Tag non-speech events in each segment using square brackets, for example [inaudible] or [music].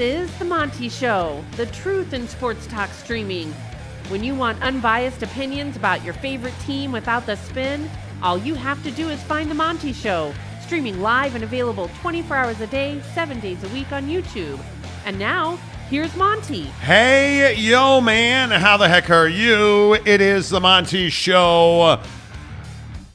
is The Monty Show, the truth in sports talk streaming. When you want unbiased opinions about your favorite team without the spin, all you have to do is find The Monty Show, streaming live and available 24 hours a day, 7 days a week on YouTube. And now, here's Monty. Hey, yo, man, how the heck are you? It is the Monty Show.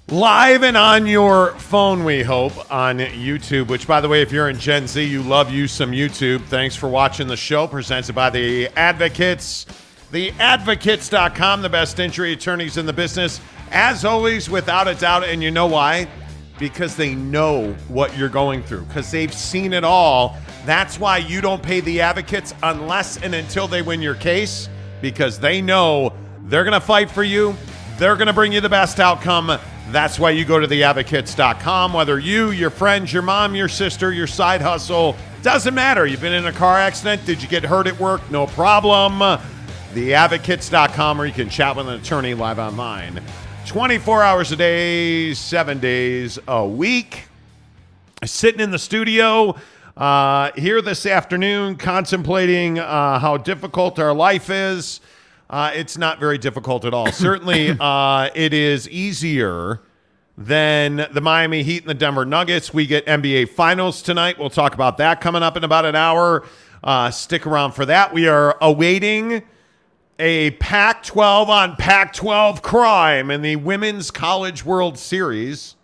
Live and on your phone, we hope, on YouTube. Which, by the way, if you're in Gen Z, you love you some YouTube. Thanks for watching the show presented by the Advocates. TheAdvocates.com, the best injury attorneys in the business. As always, without a doubt. And you know why? Because they know what you're going through, because they've seen it all. That's why you don't pay the advocates unless and until they win your case, because they know they're going to fight for you. They're going to bring you the best outcome. That's why you go to theadvocates.com. Whether you, your friends, your mom, your sister, your side hustle, doesn't matter. You've been in a car accident. Did you get hurt at work? No problem. Theadvocates.com, or you can chat with an attorney live online. 24 hours a day, seven days a week. Sitting in the studio uh, here this afternoon, contemplating uh, how difficult our life is. Uh, it's not very difficult at all. Certainly, [laughs] uh, it is easier than the Miami Heat and the Denver Nuggets. We get NBA Finals tonight. We'll talk about that coming up in about an hour. Uh, stick around for that. We are awaiting a Pac 12 on Pac 12 crime in the Women's College World Series.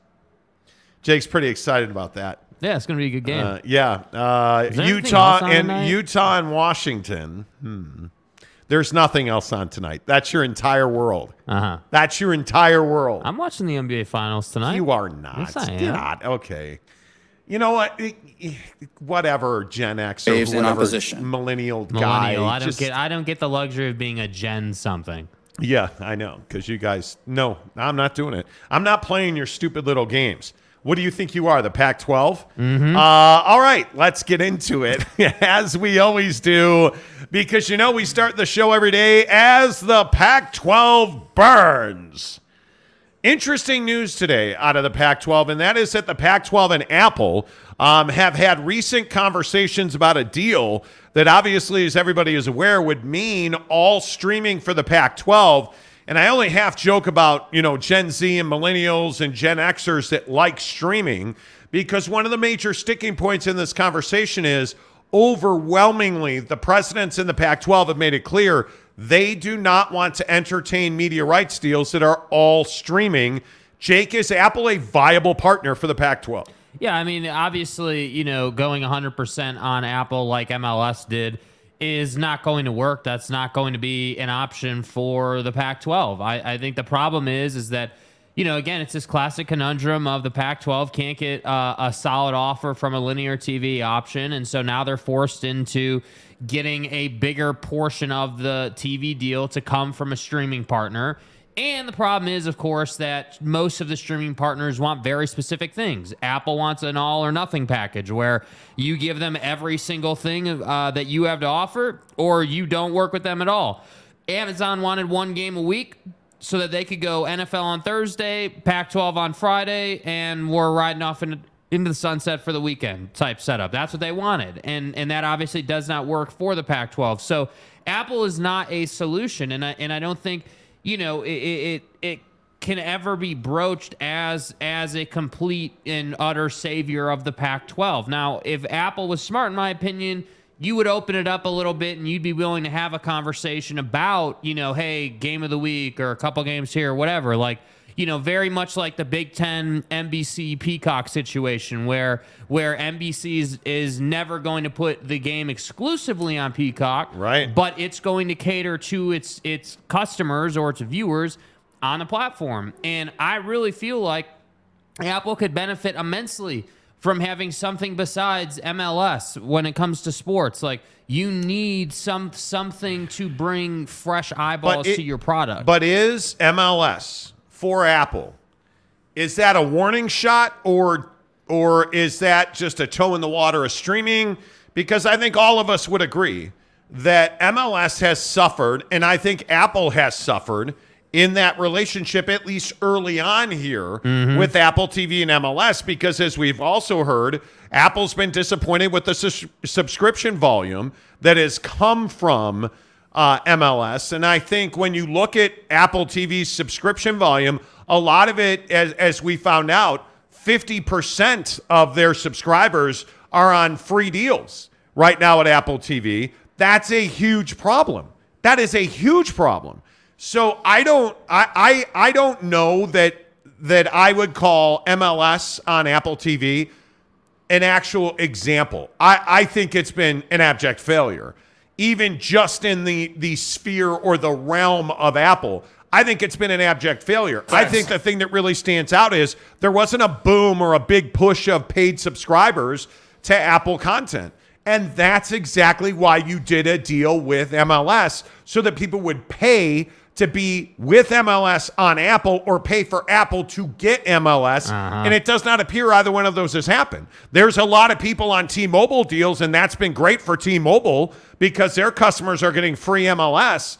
Jake's pretty excited about that. Yeah, it's going to be a good game. Uh, yeah. Uh, Is there anything Utah and? Utah and Washington. Hmm. There's nothing else on tonight. That's your entire world. Uh huh. That's your entire world. I'm watching the NBA Finals tonight. you are not. Yes, I am. not. Okay. You know what? Whatever, Gen X or Waves in whatever opposition. millennial guy. I don't just- get. I don't get the luxury of being a Gen something. Yeah, I know. Because you guys, no, I'm not doing it. I'm not playing your stupid little games. What do you think you are, the Pac 12? Mm-hmm. Uh, all right, let's get into it, [laughs] as we always do, because you know we start the show every day as the Pac 12 burns. Interesting news today out of the Pac 12, and that is that the Pac 12 and Apple um, have had recent conversations about a deal that, obviously, as everybody is aware, would mean all streaming for the Pac 12. And I only half joke about, you know, Gen Z and millennials and Gen Xers that like streaming because one of the major sticking points in this conversation is overwhelmingly the presidents in the Pac 12 have made it clear they do not want to entertain media rights deals that are all streaming. Jake, is Apple a viable partner for the Pac 12? Yeah, I mean, obviously, you know, going 100% on Apple like MLS did is not going to work. That's not going to be an option for the Pac-12. I, I think the problem is, is that, you know, again, it's this classic conundrum of the Pac-12 can't get uh, a solid offer from a linear TV option, and so now they're forced into getting a bigger portion of the TV deal to come from a streaming partner. And the problem is, of course, that most of the streaming partners want very specific things. Apple wants an all or nothing package where you give them every single thing uh, that you have to offer, or you don't work with them at all. Amazon wanted one game a week so that they could go NFL on Thursday, Pac 12 on Friday, and we're riding off into, into the sunset for the weekend type setup. That's what they wanted. And, and that obviously does not work for the Pac 12. So Apple is not a solution. And I, and I don't think you know, it it it can ever be broached as as a complete and utter savior of the Pac-12. Now, if Apple was smart, in my opinion, you would open it up a little bit and you'd be willing to have a conversation about, you know, hey, game of the week or a couple games here, or whatever. Like, you know, very much like the Big Ten NBC Peacock situation, where where NBC is, is never going to put the game exclusively on Peacock, Right. But it's going to cater to its its customers or its viewers on the platform, and I really feel like Apple could benefit immensely from having something besides MLS when it comes to sports. Like you need some something to bring fresh eyeballs it- to your product. But is MLS for Apple, is that a warning shot or or is that just a toe in the water of streaming? Because I think all of us would agree that MLS has suffered, and I think Apple has suffered in that relationship, at least early on here with Apple TV and MLS, because as we've also heard, Apple's been disappointed with the sus- subscription volume that has come from uh, MLS. And I think when you look at Apple TV's subscription volume, a lot of it, as, as we found out, 50% of their subscribers are on free deals right now at Apple TV. That's a huge problem. That is a huge problem. So I don't I I, I don't know that that I would call MLS on Apple TV an actual example. I, I think it's been an abject failure. Even just in the the sphere or the realm of Apple, I think it's been an abject failure. I think the thing that really stands out is there wasn't a boom or a big push of paid subscribers to Apple content. And that's exactly why you did a deal with MLS so that people would pay to be with MLS on Apple or pay for Apple to get MLS. Uh-huh. And it does not appear either one of those has happened. There's a lot of people on T Mobile deals, and that's been great for T Mobile because their customers are getting free MLS.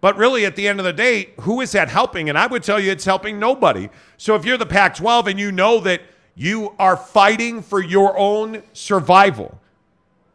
But really, at the end of the day, who is that helping? And I would tell you it's helping nobody. So if you're the Pac 12 and you know that you are fighting for your own survival,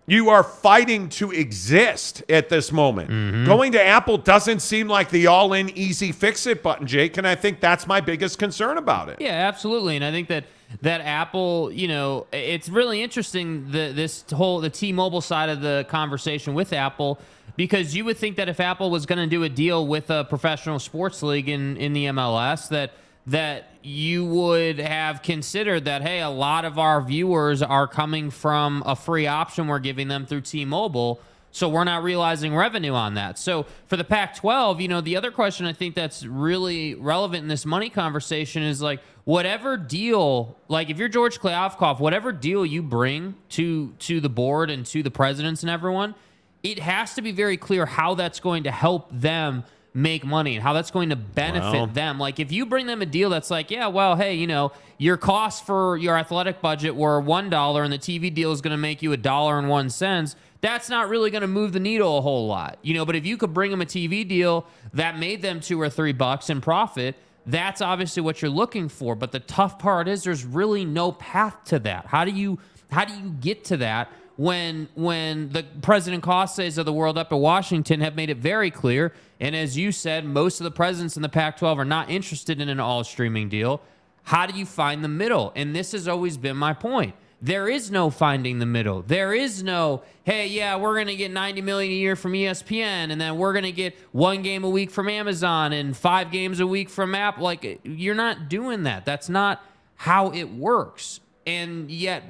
you are fighting to exist at this moment. Mm-hmm. Going to Apple doesn't seem like the all in easy fix it button, Jake. And I think that's my biggest concern about it. Yeah, absolutely. And I think that that Apple, you know, it's really interesting the this whole the T-Mobile side of the conversation with Apple because you would think that if Apple was going to do a deal with a professional sports league in in the MLS that that you would have considered that hey, a lot of our viewers are coming from a free option we're giving them through T-Mobile. So we're not realizing revenue on that. So for the Pac 12, you know, the other question I think that's really relevant in this money conversation is like whatever deal, like if you're George Kliavkoff, whatever deal you bring to to the board and to the presidents and everyone, it has to be very clear how that's going to help them make money and how that's going to benefit them. Like if you bring them a deal that's like, yeah, well, hey, you know, your costs for your athletic budget were one dollar and the TV deal is going to make you a dollar and one cents. That's not really going to move the needle a whole lot, you know. But if you could bring them a TV deal that made them two or three bucks in profit, that's obviously what you're looking for. But the tough part is there's really no path to that. How do you how do you get to that when when the President Cauces of the world up at Washington have made it very clear, and as you said, most of the presidents in the Pac-12 are not interested in an all streaming deal. How do you find the middle? And this has always been my point. There is no finding the middle. There is no, hey, yeah, we're going to get 90 million a year from ESPN and then we're going to get one game a week from Amazon and five games a week from Apple. Like you're not doing that. That's not how it works. And yet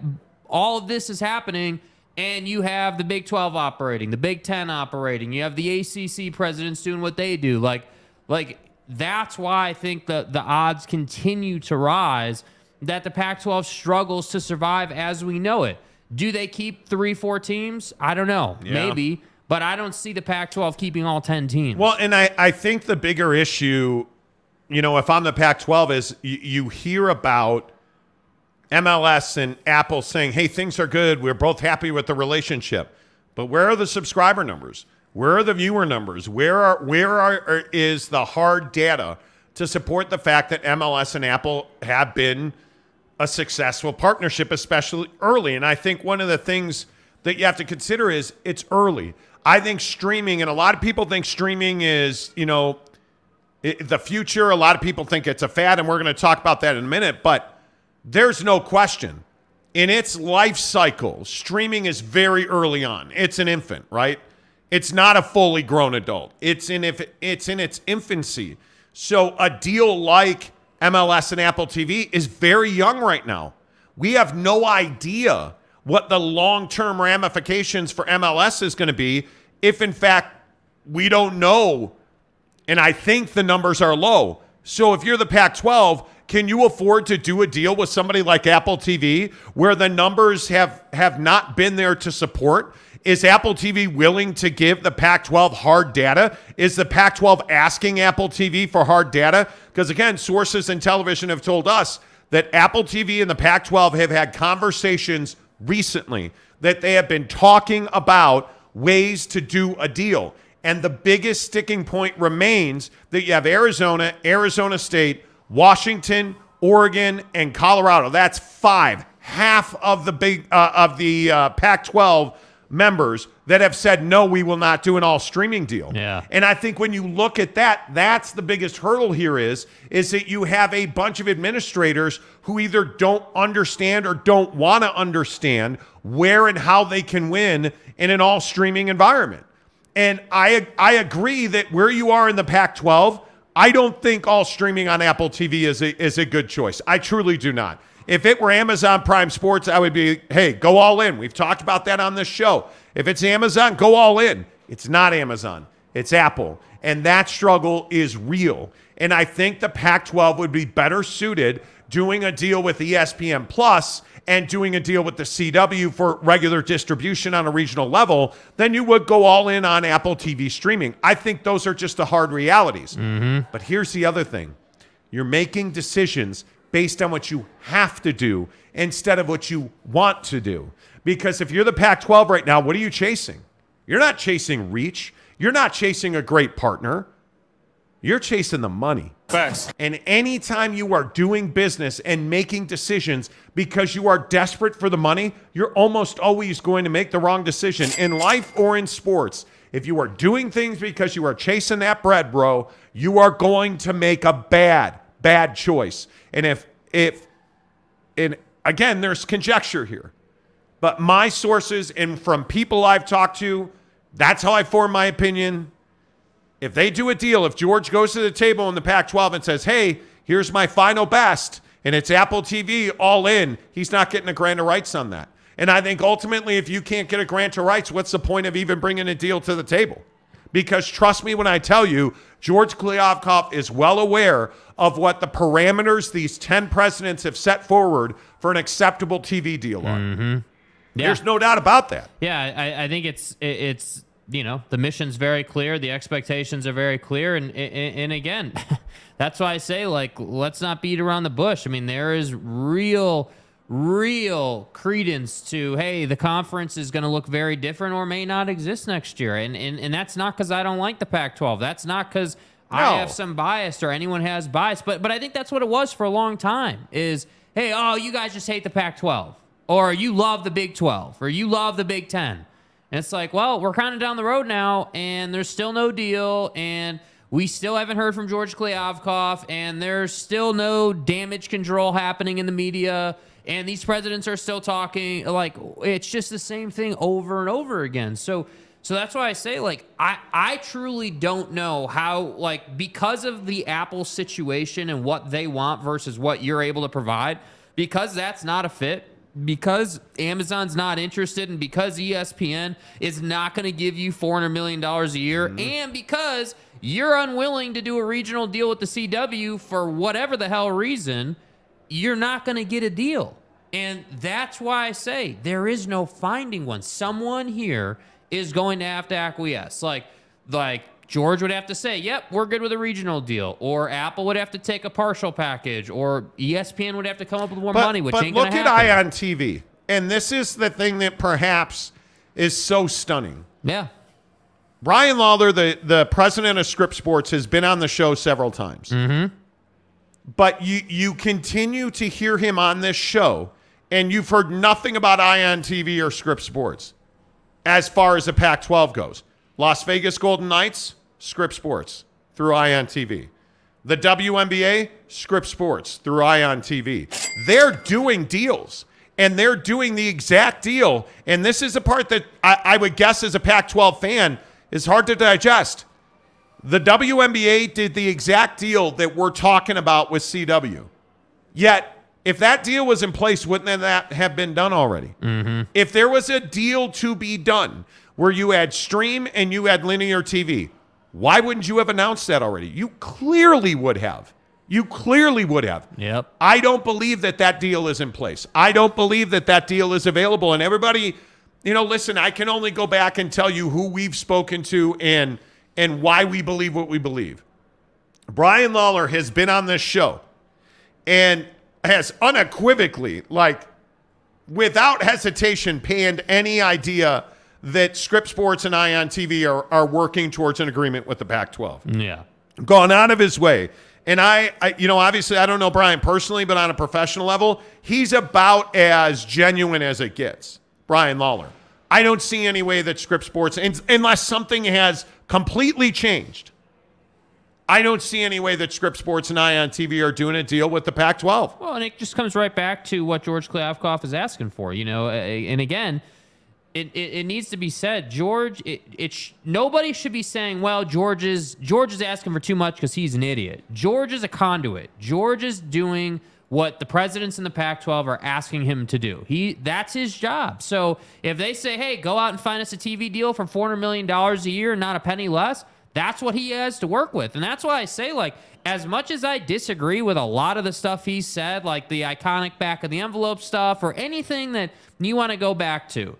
all of this is happening and you have the Big 12 operating, the Big 10 operating. You have the ACC presidents doing what they do. Like like that's why I think the the odds continue to rise that the Pac-12 struggles to survive as we know it. Do they keep 3-4 teams? I don't know. Yeah. Maybe, but I don't see the Pac-12 keeping all 10 teams. Well, and I, I think the bigger issue, you know, if I'm the Pac 12, is you, you hear about MLS and Apple saying, hey, things are good. We're both happy with the relationship. But where are the subscriber numbers? Where are the viewer numbers? Where are where are, is the hard data to support the fact that MLS and Apple have been a successful partnership, especially early? And I think one of the things that you have to consider is it's early. I think streaming, and a lot of people think streaming is, you know, the future. A lot of people think it's a fad, and we're going to talk about that in a minute. But there's no question. In its life cycle, streaming is very early on. It's an infant, right? It's not a fully grown adult. It's in if it's in its infancy. So a deal like MLS and Apple TV is very young right now. We have no idea what the long-term ramifications for MLS is going to be if in fact we don't know and I think the numbers are low. So if you're the Pac 12, can you afford to do a deal with somebody like Apple TV where the numbers have, have not been there to support? Is Apple TV willing to give the Pac 12 hard data? Is the Pac 12 asking Apple TV for hard data? Because again, sources in television have told us that Apple TV and the Pac 12 have had conversations recently that they have been talking about ways to do a deal. And the biggest sticking point remains that you have Arizona, Arizona State, Washington, Oregon, and Colorado. That's five, half of the big uh, of the uh, Pac-12 members that have said no, we will not do an all streaming deal. Yeah. And I think when you look at that, that's the biggest hurdle here is is that you have a bunch of administrators who either don't understand or don't want to understand where and how they can win in an all streaming environment. And I I agree that where you are in the Pac-12, I don't think all streaming on Apple TV is a, is a good choice. I truly do not. If it were Amazon Prime Sports, I would be, hey, go all in. We've talked about that on this show. If it's Amazon, go all in. It's not Amazon, it's Apple. And that struggle is real. And I think the Pac 12 would be better suited doing a deal with ESPN Plus and doing a deal with the CW for regular distribution on a regional level then you would go all in on Apple TV streaming. I think those are just the hard realities. Mm-hmm. But here's the other thing you're making decisions based on what you have to do instead of what you want to do. Because if you're the Pac 12 right now, what are you chasing? You're not chasing reach, you're not chasing a great partner, you're chasing the money. Facts. And anytime you are doing business and making decisions because you are desperate for the money, you're almost always going to make the wrong decision in life or in sports. If you are doing things because you are chasing that bread, bro, you are going to make a bad, bad choice. And if, if, and again, there's conjecture here, but my sources and from people I've talked to, that's how I form my opinion if they do a deal, if George goes to the table in the Pac 12 and says, hey, here's my final best, and it's Apple TV all in, he's not getting a grant of rights on that. And I think ultimately, if you can't get a grant of rights, what's the point of even bringing a deal to the table? Because trust me when I tell you, George Kliavkoff is well aware of what the parameters these 10 presidents have set forward for an acceptable TV deal are. Mm-hmm. Yeah. There's no doubt about that. Yeah, I, I think it's it's you know the mission's very clear, the expectations are very clear, and and, and again, [laughs] that's why I say like let's not beat around the bush. I mean, there is real real credence to hey the conference is going to look very different or may not exist next year and and, and that's not because i don't like the pac 12 that's not because No. i have some bias or anyone has bias but but i think that's what it was for a long time is hey oh you guys just hate the pac 12 or you love the big 12 or you love the big 10 and it's like well we're kind of down the road now and there's still no deal and we still haven't heard from George Kliavkoff, and there's still no damage control happening in the media, and these presidents are still talking. Like it's just the same thing over and over again. So, so that's why I say, like, I I truly don't know how, like, because of the Apple situation and what they want versus what you're able to provide, because that's not a fit because Amazon's not interested and because ESPN is not going to give you $400 million a year mm-hmm. and because you're unwilling to do a regional deal with the CW for whatever the hell reason, you're not going to get a deal. And that's why I say there is no finding one. Someone here is going to have to acquiesce. Like, like George would have to say, "Yep, we're good with a regional deal," or Apple would have to take a partial package, or ESPN would have to come up with more money, which but ain't look at happen. Ion TV, and this is the thing that perhaps is so stunning. Yeah. Brian Lawlor, the, the president of Scripps Sports, has been on the show several times. Mm-hmm. But you you continue to hear him on this show, and you've heard nothing about Ion TV or Scripps Sports as far as the Pac 12 goes. Las Vegas Golden Knights, Scripps Sports through Ion TV. The WNBA, Scripps Sports through Ion TV. They're doing deals and they're doing the exact deal. And this is a part that I, I would guess as a Pac 12 fan is hard to digest. The WNBA did the exact deal that we're talking about with CW. Yet, if that deal was in place, wouldn't that have been done already? Mm-hmm. If there was a deal to be done where you had stream and you had linear TV, why wouldn't you have announced that already? You clearly would have. You clearly would have. Yep. I don't believe that that deal is in place. I don't believe that that deal is available. And everybody, you know, listen, I can only go back and tell you who we've spoken to and and why we believe what we believe. Brian Lawlor has been on this show and has unequivocally, like, without hesitation, panned any idea that Scripps Sports and Ion TV are, are working towards an agreement with the Pac 12 Yeah. gone out of his way. And I, I, you know, obviously I don't know Brian personally, but on a professional level, he's about as genuine as it gets. Brian Lawlor. I don't see any way that Scripps Sports, unless something has completely changed, I don't see any way that Scripps Sports and Ion TV are doing a deal with the Pac 12. Well, and it just comes right back to what George Kliavkoff is asking for, you know. And again, it, it, it needs to be said, George. It, it sh- nobody should be saying, "Well, George is George is asking for too much because he's an idiot." George is a conduit. George is doing what the presidents in the Pac-12 are asking him to do. He that's his job. So if they say, "Hey, go out and find us a TV deal for 400 million dollars a year, not a penny less," that's what he has to work with. And that's why I say, like, as much as I disagree with a lot of the stuff he said, like the iconic back of the envelope stuff or anything that you want to go back to,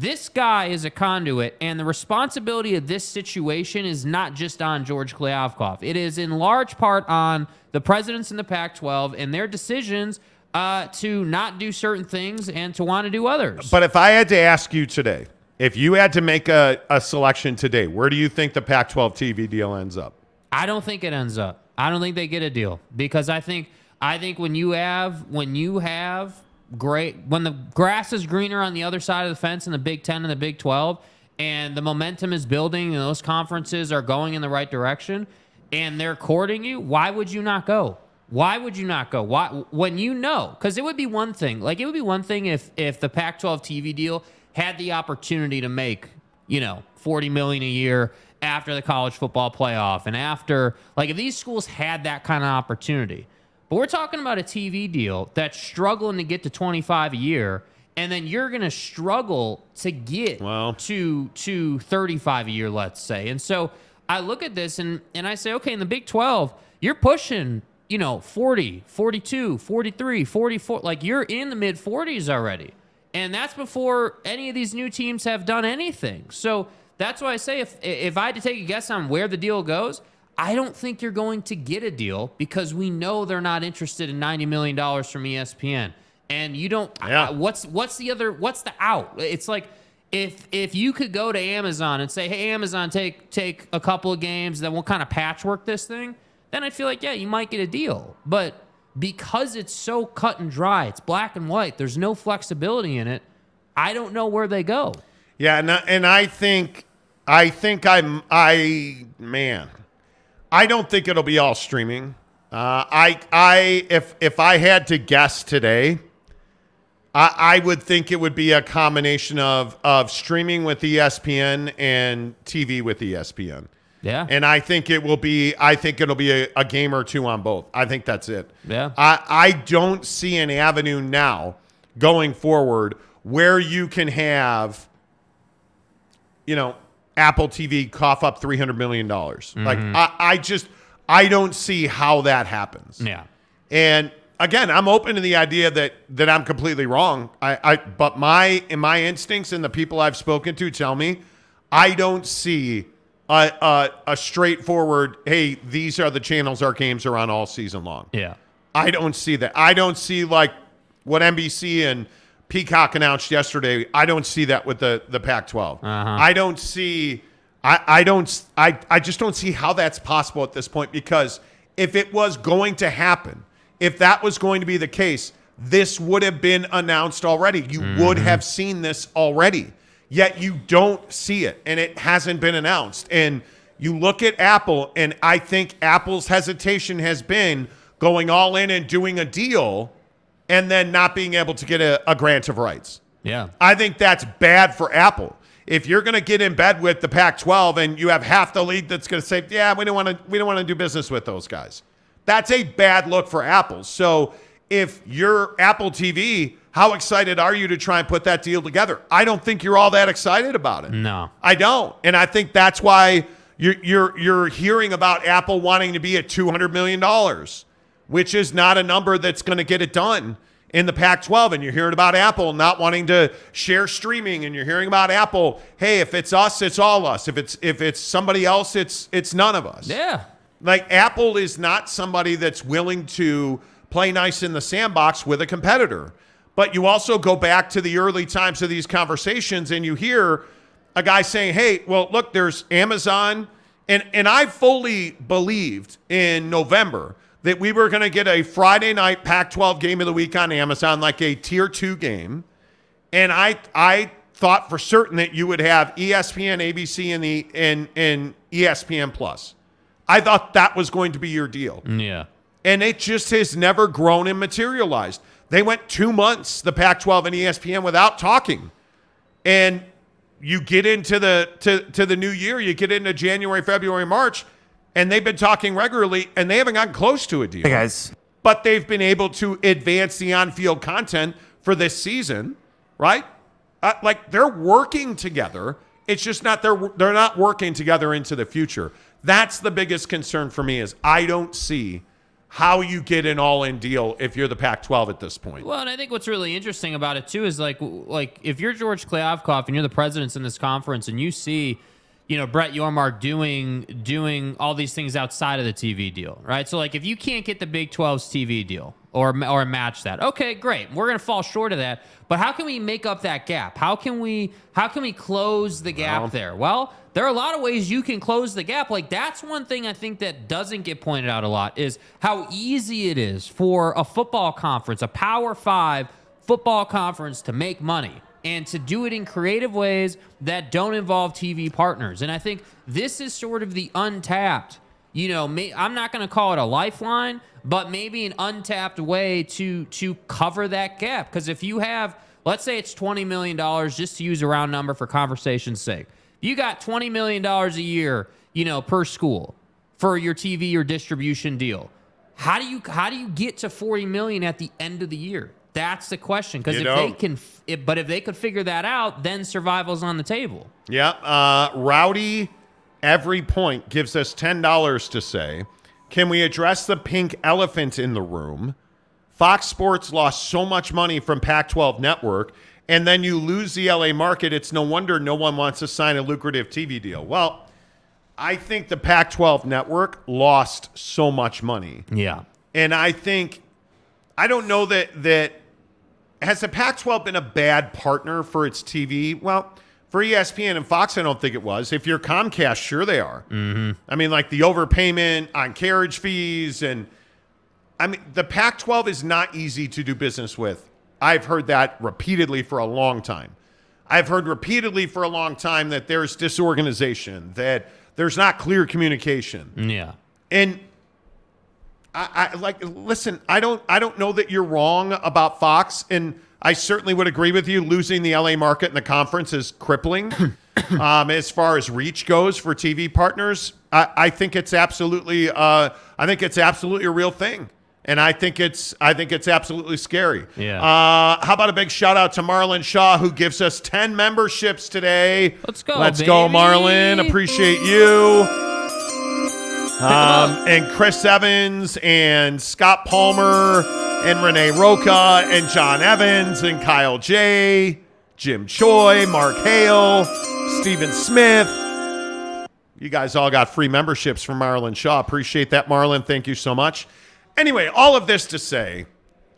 this guy is a conduit, and the responsibility of this situation is not just on George Kliavkoff. It is in large part on the presidents in the Pac 12 and their decisions uh, to not do certain things and to want to do others. But if I had to ask you today, if you had to make a, a selection today, where do you think the Pac 12 TV deal ends up? I don't think it ends up. I don't think they get a deal because I think I think when you have when you have great when the grass is greener on the other side of the fence in the Big 10 and the Big 12 and the momentum is building and those conferences are going in the right direction and they're courting you, why would you not go? Why would you not go? Why when you know? Cuz it would be one thing. Like it would be one thing if if the Pac-12 TV deal had the opportunity to make, you know, 40 million a year after the college football playoff and after like if these schools had that kind of opportunity. But we're talking about a TV deal that's struggling to get to 25 a year and then you're going to struggle to get Well. to to 35 a year let's say. And so I look at this and and I say okay, in the Big 12, you're pushing, you know, 40, 42, 43, 44 like you're in the mid 40s already. And that's before any of these new teams have done anything. So that's why I say if if I had to take a guess on where the deal goes, I don't think you're going to get a deal because we know they're not interested in ninety million dollars from ESPN. And you don't. Yeah. uh, what's what's the other? What's the out? It's like if if you could go to Amazon and say, "Hey, Amazon, take take a couple of games, then we'll kind of patchwork this thing." Then I feel like yeah, you might get a deal. But because it's so cut and dry, it's black and white. There's no flexibility in it. I don't know where they go. Yeah, and I, and I think I think I'm I man, I don't think it'll be all streaming. Uh, I I if if I had to guess today, I, I would think it would be a combination of of streaming with ESPN and TV with ESPN. Yeah. And I think it will be. I think it'll be a, a game or two on both. I think that's it. Yeah. I I don't see an avenue now going forward where you can have, you know, Apple TV cough up three hundred million dollars. Like mm-hmm. I, I just I don't see how that happens. yeah. And again, I'm open to the idea that that I'm completely wrong. I, I but my in my instincts and the people I've spoken to tell me I don't see a, a, a straightforward. Hey, these are the channels our games are on all season long. Yeah. I don't see that. I don't see like what NBC and Peacock announced yesterday. I don't see that with the the Pac-12. Uh-huh. I don't see. I I don't. I I just don't see how that's possible at this point because if it was going to happen, if that was going to be the case, this would have been announced already. You would have seen this already. Yet you don't see it, and it hasn't been announced. And you look at Apple, and I think Apple's hesitation has been going all in and doing a deal and then not being able to get a, a grant of rights. Yeah. I think that's bad for Apple. If you're going to get in bed with the Pac-12 and you have half the league that's going to say, "Yeah, we don't want to we don't want to do business with those guys." That's a bad look for Apple. So, if you're Apple TV, how excited are you to try and put that deal together? I don't think you're all that excited about it. No. I don't. And I think that's why you're you're you're hearing about Apple wanting to be at 200 million dollars, which is not a number that's going to get it done in the Pac-12 and you're hearing about Apple not wanting to share streaming and you're hearing about Apple, hey, if it's us, it's all us. If it's if it's somebody else, it's it's none of us. Yeah. Like Apple is not somebody that's willing to play nice in the sandbox with a competitor. But you also go back to the early times of these conversations and you hear a guy saying, "Hey, well, look, there's Amazon," and and I fully believed in November that we were going to get a Friday night Pac-12 game of the week on Amazon, like a tier two game, and I I thought for certain that you would have ESPN, ABC, and the and and ESPN Plus. I thought that was going to be your deal Yeah. and it just has never grown and materialized. They went two months, the Pac-12 and E ESPN, without talking, and you get into the to, to the new year, you get into January, February, March, and they've been talking regularly, and they haven't gotten close to a deal. Hey guys, But they've been able to advance the on-field content for this season, right? Uh, like they're working together. It's just not they're they're not working together into the future. That's the biggest concern for me is I don't see how you get an all-in deal if you're the Pac-12 at this point. Well, and I think what's really interesting about it too is like like if you're George Kliavkoff and you're the presidents in this conference and you see, you know, Brett Yormark doing doing all these things outside of the TV deal, right? So like if you can't get the Big 12's TV deal or or match that, okay, great. We're gonna fall short of that. But how can we make up that gap? How can we how can we close the gap Well- there? Well, there are a lot of ways you can close the gap. Like that's one thing I think that doesn't get pointed out a lot is how easy it is for a football conference, a Power 5 football conference to make money and to do it in creative ways that don't involve TV partners. And I think this is sort of the untapped, you know, may, I'm not going to call it a lifeline, but maybe an untapped way to to cover that gap because if you have let's say it's 20 million dollars just to use a round number for conversation's sake. You got 20 million dollars a year, you know, per school for your TV or distribution deal. How do you how do you get to 40 million at the end of the year? That's the question. Because if they don't. can, if, but if they could figure that out, then survival's on the table. Yeah. Uh, Rowdy, every point gives us $10 to say, can we address the pink elephant in the room? Fox Sports lost so much money from Pac 12 Network, and then you lose the LA market. It's no wonder no one wants to sign a lucrative TV deal. Well, I think the Pac 12 Network lost so much money. Yeah. And I think I don't know that that has the Pac-12 been a bad partner for its TV. Well, for ESPN and Fox, I don't think it was. If you're Comcast, sure they are. Mm-hmm. I mean, like the overpayment on carriage fees, and I mean the Pac-12 is not easy to do business with. I've heard that repeatedly for a long time. I've heard repeatedly for a long time that there's disorganization, that there's not clear communication. Yeah. And I, I like listen, I don't I don't know that you're wrong about Fox and I certainly would agree with you losing the LA market in the conference is crippling. [coughs] um, as far as reach goes for TV partners, I, I think it's absolutely uh, I think it's absolutely a real thing. And I think it's I think it's absolutely scary. Yeah. Uh, how about a big shout out to Marlon Shaw who gives us 10 memberships today. Let's go, Let's go, baby. Marlon. Appreciate you. Um, and Chris Evans and Scott Palmer and Renee Roca and John Evans and Kyle J, Jim Choi, Mark Hale, Stephen Smith. You guys all got free memberships from Marlon Shaw. Appreciate that, Marlon. Thank you so much. Anyway, all of this to say,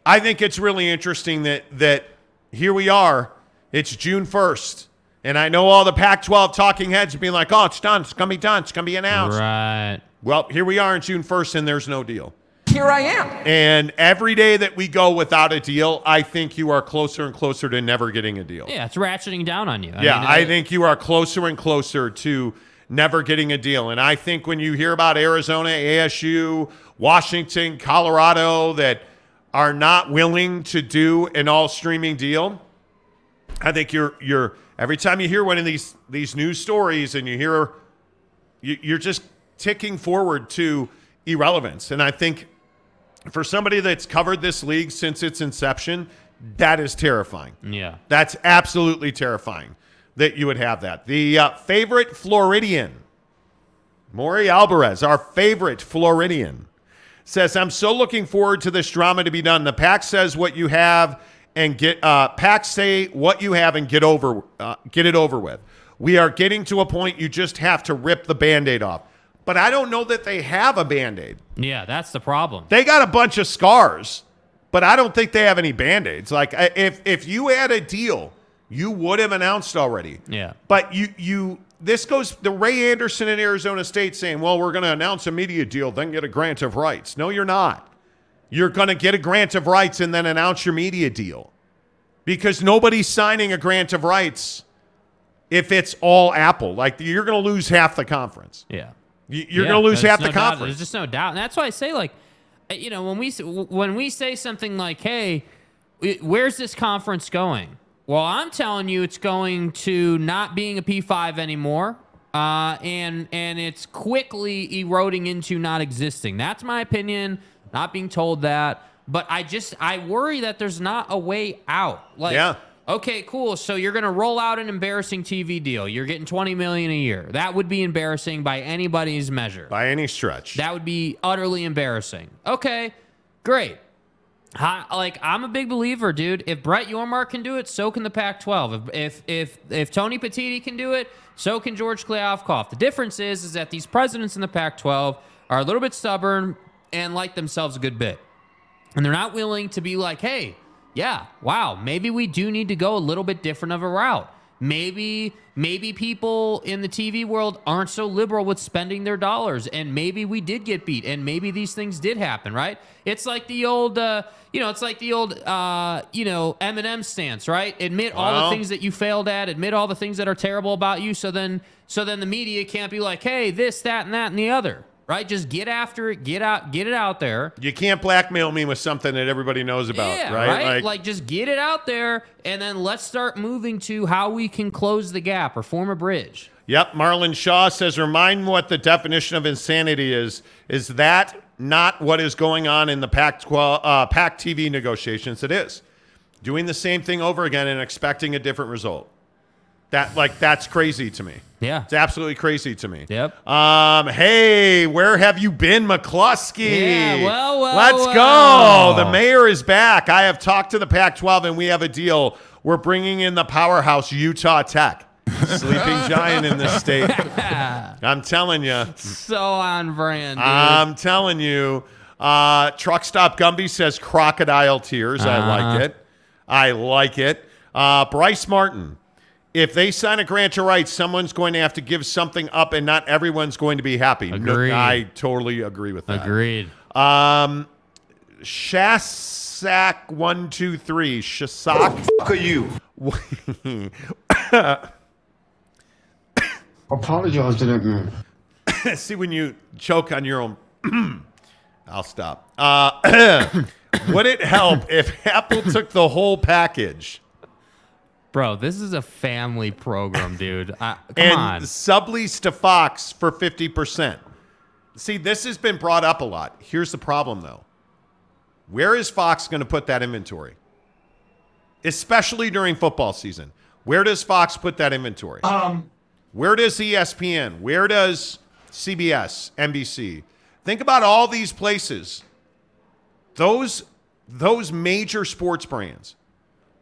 I think it's really interesting that that here we are. It's June 1st. And I know all the Pac 12 talking heads being like, oh, it's done. It's going to be done. It's going to be announced. Right. Well, here we are on June 1st, and there's no deal. here I am. And every day that we go without a deal, I think you are closer and closer to never getting a deal. Yeah, it's ratcheting down on you. I yeah, mean, I think you are closer and closer to never getting a deal. And I think when you hear about Arizona, ASU, Washington, Colorado that are not willing to do an all streaming deal, I think you're you're every time you hear one of these these news stories and you hear you, you're just ticking forward to irrelevance. And I think for somebody that's covered this league since its inception, that is terrifying. Yeah. That's absolutely terrifying that you would have that. The uh, favorite Floridian, Maury Alvarez, our favorite Floridian, says, I'm so looking forward to this drama to be done. The pack says what you have and get, uh, pack say what you have and get over, uh, get it over with. We are getting to a point you just have to rip the band aid off. But I don't know that they have a band aid. Yeah, that's the problem. They got a bunch of scars, but I don't think they have any band aids. Like, if, if you had a deal, You would have announced already. Yeah. But you you this goes the Ray Anderson in Arizona State saying, "Well, we're going to announce a media deal, then get a grant of rights." No, you're not. You're going to get a grant of rights and then announce your media deal. Because nobody's signing a grant of rights if it's all Apple. Like you're going to lose half the conference. Yeah. You- You're Yeah, going to lose half no the doubt. conference. There's just no doubt, and that's why I say like, uh, you know, when we when we say something like, "Hey, where's this conference going?" Well, I'm telling you, it's going to not being a P5 anymore, uh, and and it's quickly eroding into not existing. That's my opinion. Not being told that, but I just I worry that there's not a way out. Like, Yeah. Okay, cool. So you're going to roll out an embarrassing TV deal. You're getting 20 million a year. That would be embarrassing by anybody's measure. by any stretch. That would be utterly embarrassing. Okay, great. Hi, like I'm a big believer, dude. If Brett Yormark can do it, so can the Pac-12. If if if, if Tony Petitti can do it, so can George Kliavkoff. The difference is is that these presidents in the Pac-12 are a little bit stubborn and like themselves a good bit, and they're not willing to be like, hey, yeah, wow, maybe we do need to go a little bit different of a route. Maybe maybe people in the TV world aren't so liberal with spending their dollars, and maybe we did get beat, and maybe these things did happen, right? It's like the old, uh, you know, it's like the old, uh, you know, Eminem stance, right? Admit all the things that you failed at, admit all the things that are terrible about you, so then so then the media can't be like, hey, this, that, and that, and the other, right? Just get after it, get out, get it out there. you can't blackmail me with something that everybody knows about, Yeah, right? Like, just get it out there, and then let's start moving to how we can close the gap or form a bridge. Yep, Marlon Shaw says, remind what the definition of insanity is. Is that not what is going on in the Pac 12, uh, Pac TV negotiations? It is. Doing the same thing over again and expecting a different result. That like that's crazy to me. Yeah. It's absolutely crazy to me. Yep. Um, hey, where have you been, McCluskey? Yeah, well, well, Let's well. go. The mayor is back. I have talked to the Pac 12 and we have a deal. We're bringing in the powerhouse Utah Tech. Sleeping [laughs] giant in this state. [laughs] I'm telling you. So on brand, dude. I'm telling you. Uh, Truck Stop Gumby says crocodile tears. I like Uh-huh. it. I like it. Uh, Bryce Martin. If they sign a grant of rights, someone's going to have to give something up, and not everyone's going to be happy. No, I totally agree with that. Agreed. Um, Shasak one two three. Shasak. fuck are you? [laughs] Apologize to that man. See when you choke on your own. [coughs] I'll stop. Uh, [coughs] [coughs] would it help if Apple took the whole package Bro, this is a family program, dude. I, come and on. sublease to Fox for fifty percent? See, this has been brought up a lot. Here's the problem, though. Where is Fox going to put that inventory? Especially during football season. Where does Fox put that inventory? Um, Where does ESPN? Where does CBS, NBC? Think about all these places. Those those major sports brands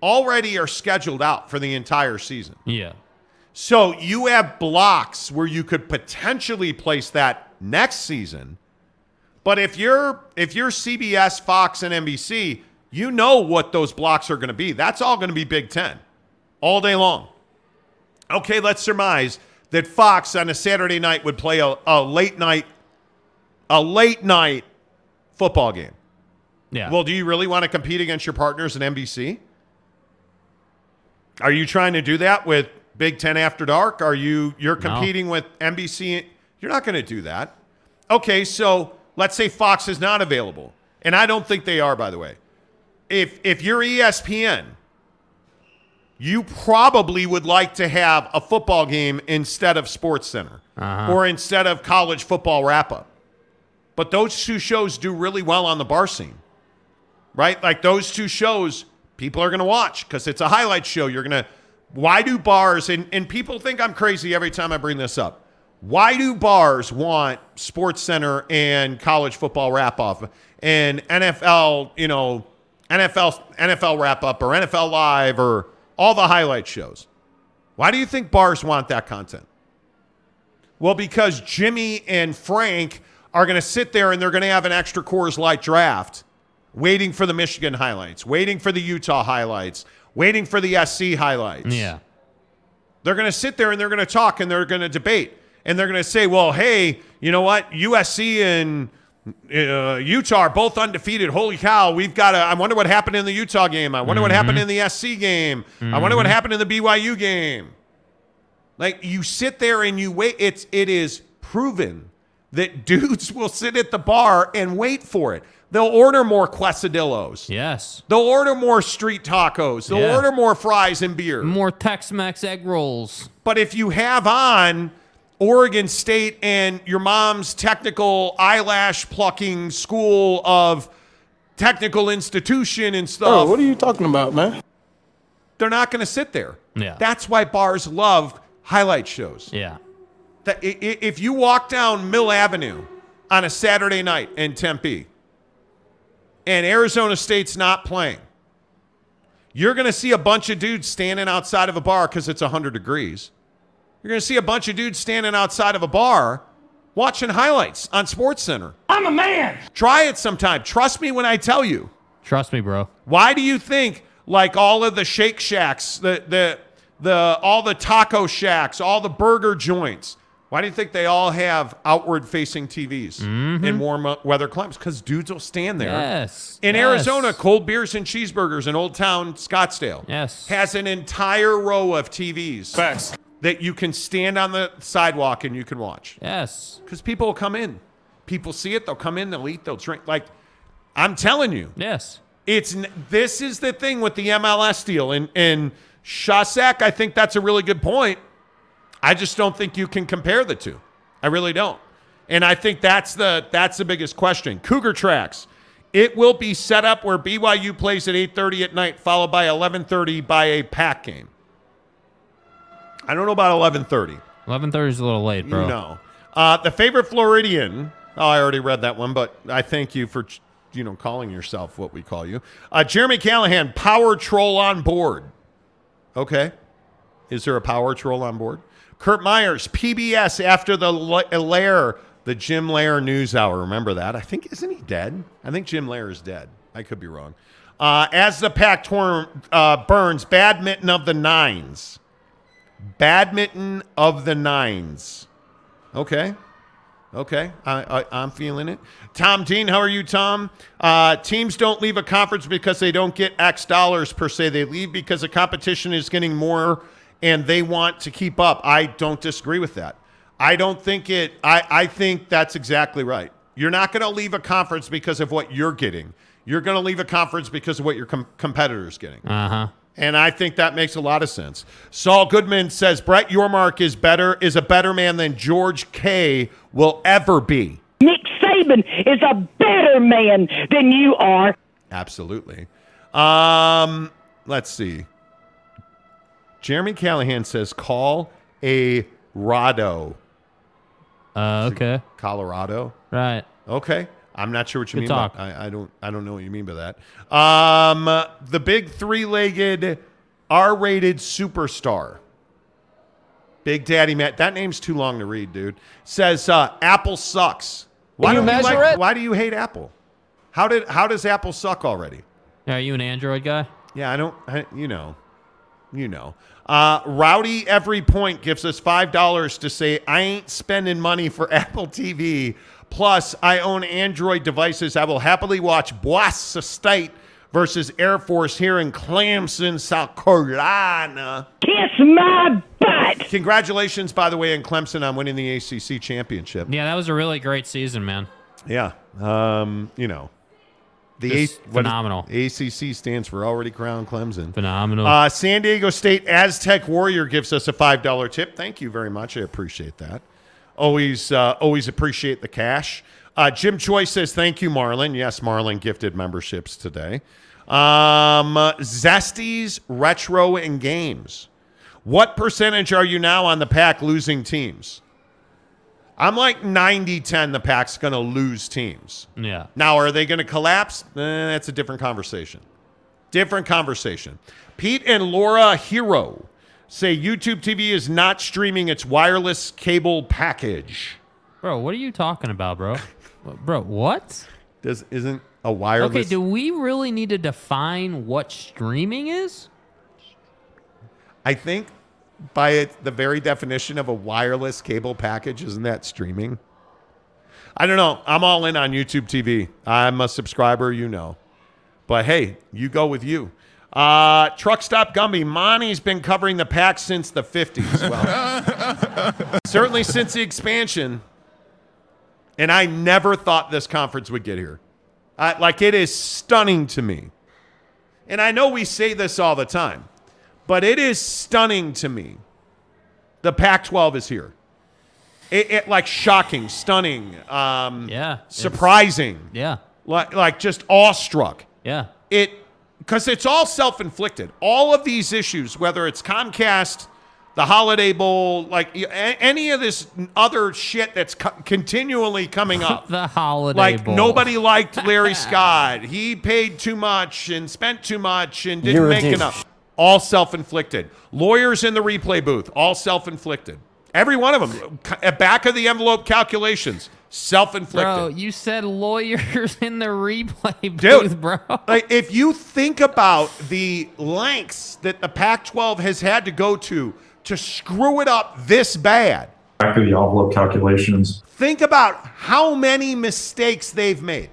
already are scheduled out for the entire season. yeah. So you have blocks where you could potentially place that next season. But if you're if you're CBS, Fox, and NBC, you know what those blocks are going to be. That's all going to be Big Ten, all day long. Okay, let's surmise that Fox on a Saturday night would play a, a late night, a late night football game. Yeah. Well, do you really want to compete against your partners in NBC? Are you trying to do that with Big Ten After Dark? Are you you're No. competing with NBC? You're not going to do that. Okay, so let's say Fox is not available, and I don't think they are, by the way. If if you're ESPN, you probably would like to have a football game instead of Sports Center Uh-huh. or instead of college football wrap up. But those two shows do really well on the bar scene, right? Like those two shows, people are going to watch because it's a highlight show. You're going to, why do bars, and, and people think I'm crazy every time I bring this up. Why do bars want Sports Center and college football wrap up and NFL, you know, NFL NFL wrap up or NFL live or all the highlight shows? Why do you think bars want that content? Well, because Jimmy and Frank are going to sit there and they're going to have an extra Coors Light draft, waiting for the Michigan highlights, waiting for the Utah highlights, waiting for the SC highlights. Yeah. They're going to sit there and they're going to talk and they're going to debate and they're going to say, well, hey, you know what? USC and uh, Utah are both undefeated. Holy cow, we've got to. I wonder what happened in the Utah game. I wonder what happened in the SC game. I wonder what happened in the BYU game. Like you sit there and you wait. It's it is proven that [laughs] dudes will sit at the bar and wait for it. They'll order more quesadillos. Yes. They'll order more street tacos. They'll Yeah. order more fries and beer. More Tex-Mex egg rolls. But if you have on Oregon State and your mom's technical eyelash plucking school of technical institution and stuff, Oh, what are you talking about, man? they're not going to sit there. Yeah. That's why bars love highlight shows. Yeah. That i- i- if you walk down Mill Avenue on a Saturday night in Tempe and Arizona State's not playing, you're going to see a bunch of dudes standing outside of a bar because it's 100 degrees. You're going to see a bunch of dudes standing outside of a bar watching highlights on Sports Center. I'm a man. Try it sometime. Trust me when I tell you. Trust me, bro. Why do you think like all of the Shake Shacks, the the the all the taco shacks, all the burger joints? Why do you think they all have outward facing TVs in mm-hmm. warm weather climates? Because dudes will stand there. Yes. In Yes. Arizona, cold beers and cheeseburgers in Old Town Scottsdale Yes. has an entire row of TVs Facts. that you can stand on the sidewalk and you can watch Yes. because people will come in. People see it, they'll come in, they'll eat, they'll drink. Like, I'm telling you, Yes. it's this is the thing with the MLS deal, and and Shasek, I think that's a really good point. I just don't think you can compare the two. I really don't, and I think that's the that's the biggest question. Cougar tracks. It will be set up where BYU plays at 8:30 at night, followed by 11:30 by a Pac game. I don't know about 11:30. 11:30 is a little late, bro. No. Uh, the favorite Floridian. Oh, I already read that one, but I thank you for you know calling yourself what we call you. Uh, Jeremy Callahan, power troll on board. Okay. Is there a power troll on board? Kurt Myers, PBS after the La- Lehrer, the Jim Lehrer News Hour. Remember that? I think isn't he dead? I think Jim Lehrer is dead. I could be wrong. Uh, as the Pac torn uh, burns, badminton of the nines. Badminton of the nines. Okay. Okay. I, I, I'm feeling it. Tom Dean, how are you, Tom? Uh, teams don't leave a conference because they don't get X dollars per se. They leave because the competition is getting more and they want to keep up. I don't disagree with that. I don't think it, I, I think that's exactly right. You're not going to leave a conference because of what you're getting. You're going to leave a conference because of what your com- competitor's getting. Uh huh. And I think that makes a lot of sense. Saul Goodman says Brett Yormark is better is a better man than George K will ever be. Nick Saban is a better man than you are. Absolutely. Um, let's see. Jeremy Callahan says call a Rado. Uh, okay. Colorado. Right. Okay. I'm not sure what you Good mean. talk. By, I, I don't. I don't know what you mean by that. Um, the big three-legged, R-rated superstar. Big Daddy Matt. That name's too long to read, dude. Says uh, Apple sucks. Why you don't measure like, it? Why do you hate Apple? How did? How does Apple suck already? Are you an Android guy? Yeah, I don't. I, you know, you know. Uh, Rowdy every point gives us five dollars to say I ain't spending money for [laughs] Apple TV. Plus, I own Android devices. I will happily watch Boise State versus Air Force here in Clemson, South Carolina. Kiss my butt. Congratulations, by the way, in Clemson on winning the ACC championship. Yeah, that was a really great season, man. Yeah, um, you know, the A- phenomenal. ACC stands for already crowned Clemson. Phenomenal. Uh, San Diego State Aztec Warrior gives us a five dollar tip. Thank you very much. I appreciate that. Always, uh, always appreciate the cash. Uh, Jim Choi says thank you, Marlin. Yes, Marlin gifted memberships today. Um, Zesties Retro and Games. What percentage are you now on the Pac losing teams? I'm like 90 10 the Pac's going to lose teams. yeah. Now, are they going to collapse? Eh, that's a different conversation. Different conversation. Pete and Laura Hero say YouTube TV is not streaming its wireless cable package. Bro, what are you talking about, bro? [laughs] bro, what? Does isn't a wireless? Okay, do we really need to define what streaming is? I think by it, the very definition of a wireless cable package, isn't that streaming? I don't know. I'm all in on YouTube TV. I'm a subscriber, you know. But hey, you go with you. Uh, Truck Stop Gumby. Monty's been covering the Pac since the 50s. Well, [laughs] certainly since the expansion. And I never thought this conference would get here. I, like, it is stunning to me. And I know we say this all the time, but it is stunning to me. The Pac 12 is here. It, it, like shocking, stunning, um, Yeah, surprising, Yeah. like, like just awestruck Yeah. it because it's all self-inflicted all of these issues whether it's comcast the holiday bowl like y- a- any of this other shit that's co- continually coming up [laughs] The holiday like bowl. nobody liked larry [laughs] scott he paid too much and spent too much and didn't You're make douche. enough all self-inflicted lawyers in the replay booth all self-inflicted every one of them [laughs] back of the envelope calculations self-inflicted Bro, you said lawyers in the replay booth, Dude, booth, bro. Like, if you think about the lengths that the Pac 12 has had to go to to screw it up this bad, back of the envelope calculations. think about how many mistakes they've made.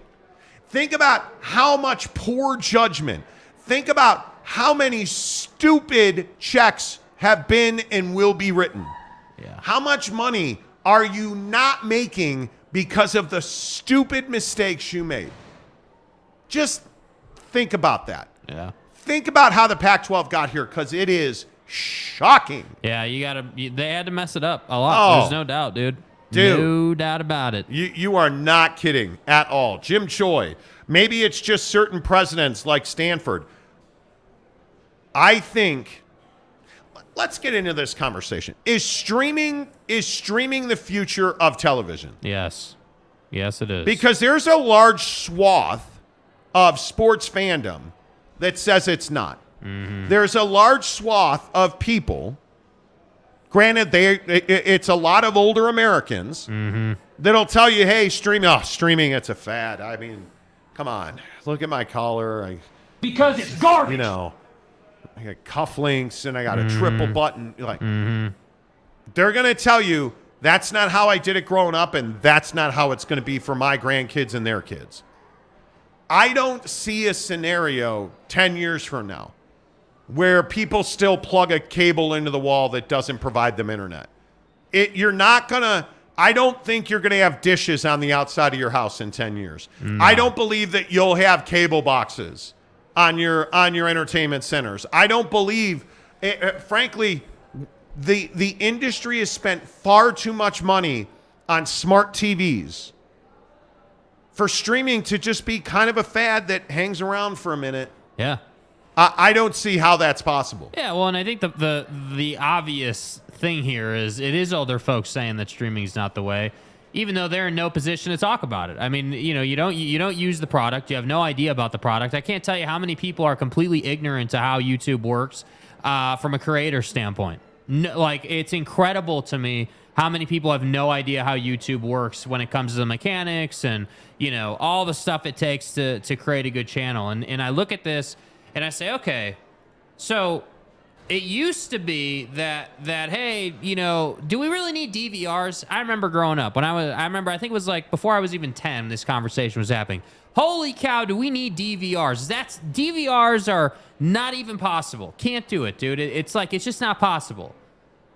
Think about how much poor judgment. Think about how many stupid checks have been and will be written. Yeah. How much money are you not making because of the stupid mistakes you made? Just think about that. Yeah. Think about how the Pac 12 got here because it is shocking. Yeah, you gotta. They had to mess it up a lot. Oh. There's no doubt, dude. Dude. No doubt about it. You, you are not kidding at all. Jim Choi, maybe it's just certain presidents like Stanford. I think let's get into this conversation. Is streaming is streaming the future of television? Yes. Yes, it is. Because there's a large swath of sports fandom that says it's not. Mm-hmm. There's a large swath of people. Granted, they it- it's a lot of older Americans mm-hmm. that'll tell you, "Hey, streaming, oh, streaming, it's a fad." I mean, come on, look at my collar. I, Because it's garbage. you know, I got cufflinks and I got a mm-hmm. triple button. Like, mm-hmm. they're gonna tell you that's not how I did it growing up, and that's not how it's gonna be for my grandkids and their kids. I don't see a scenario ten years from now where people still plug a cable into the wall that doesn't provide them internet. It, you're not gonna. I don't think you're gonna have dishes on the outside of your house in ten years. I don't believe that you'll have cable boxes on your on your entertainment centers. I don't believe, eh, eh, frankly, the the industry has spent far too much money on smart TVs for streaming to just be kind of a fad that hangs around for a minute. yeah. I, I don't see how that's possible. Yeah, well, and I think the, the the obvious thing here is it is older folks saying that streaming is not the way, even though they're in no position to talk about it. I mean, you know, you don't you don't use the product, you have no idea about the product. I can't tell you how many people are completely ignorant to how YouTube works uh, from a creator standpoint. No, like it's incredible to me how many people have no idea how YouTube works when it comes to the mechanics and you know all the stuff it takes to to create a good channel. And and I look at this and I say, okay, so it used to be that that hey, you know, do we really need DVRs? I remember growing up when I was I remember I think it was like before I was even 10 this conversation was happening. Holy cow, do we need DVRs? That's DVRs are not even possible. Can't do it, dude. It- it's like it's just not possible.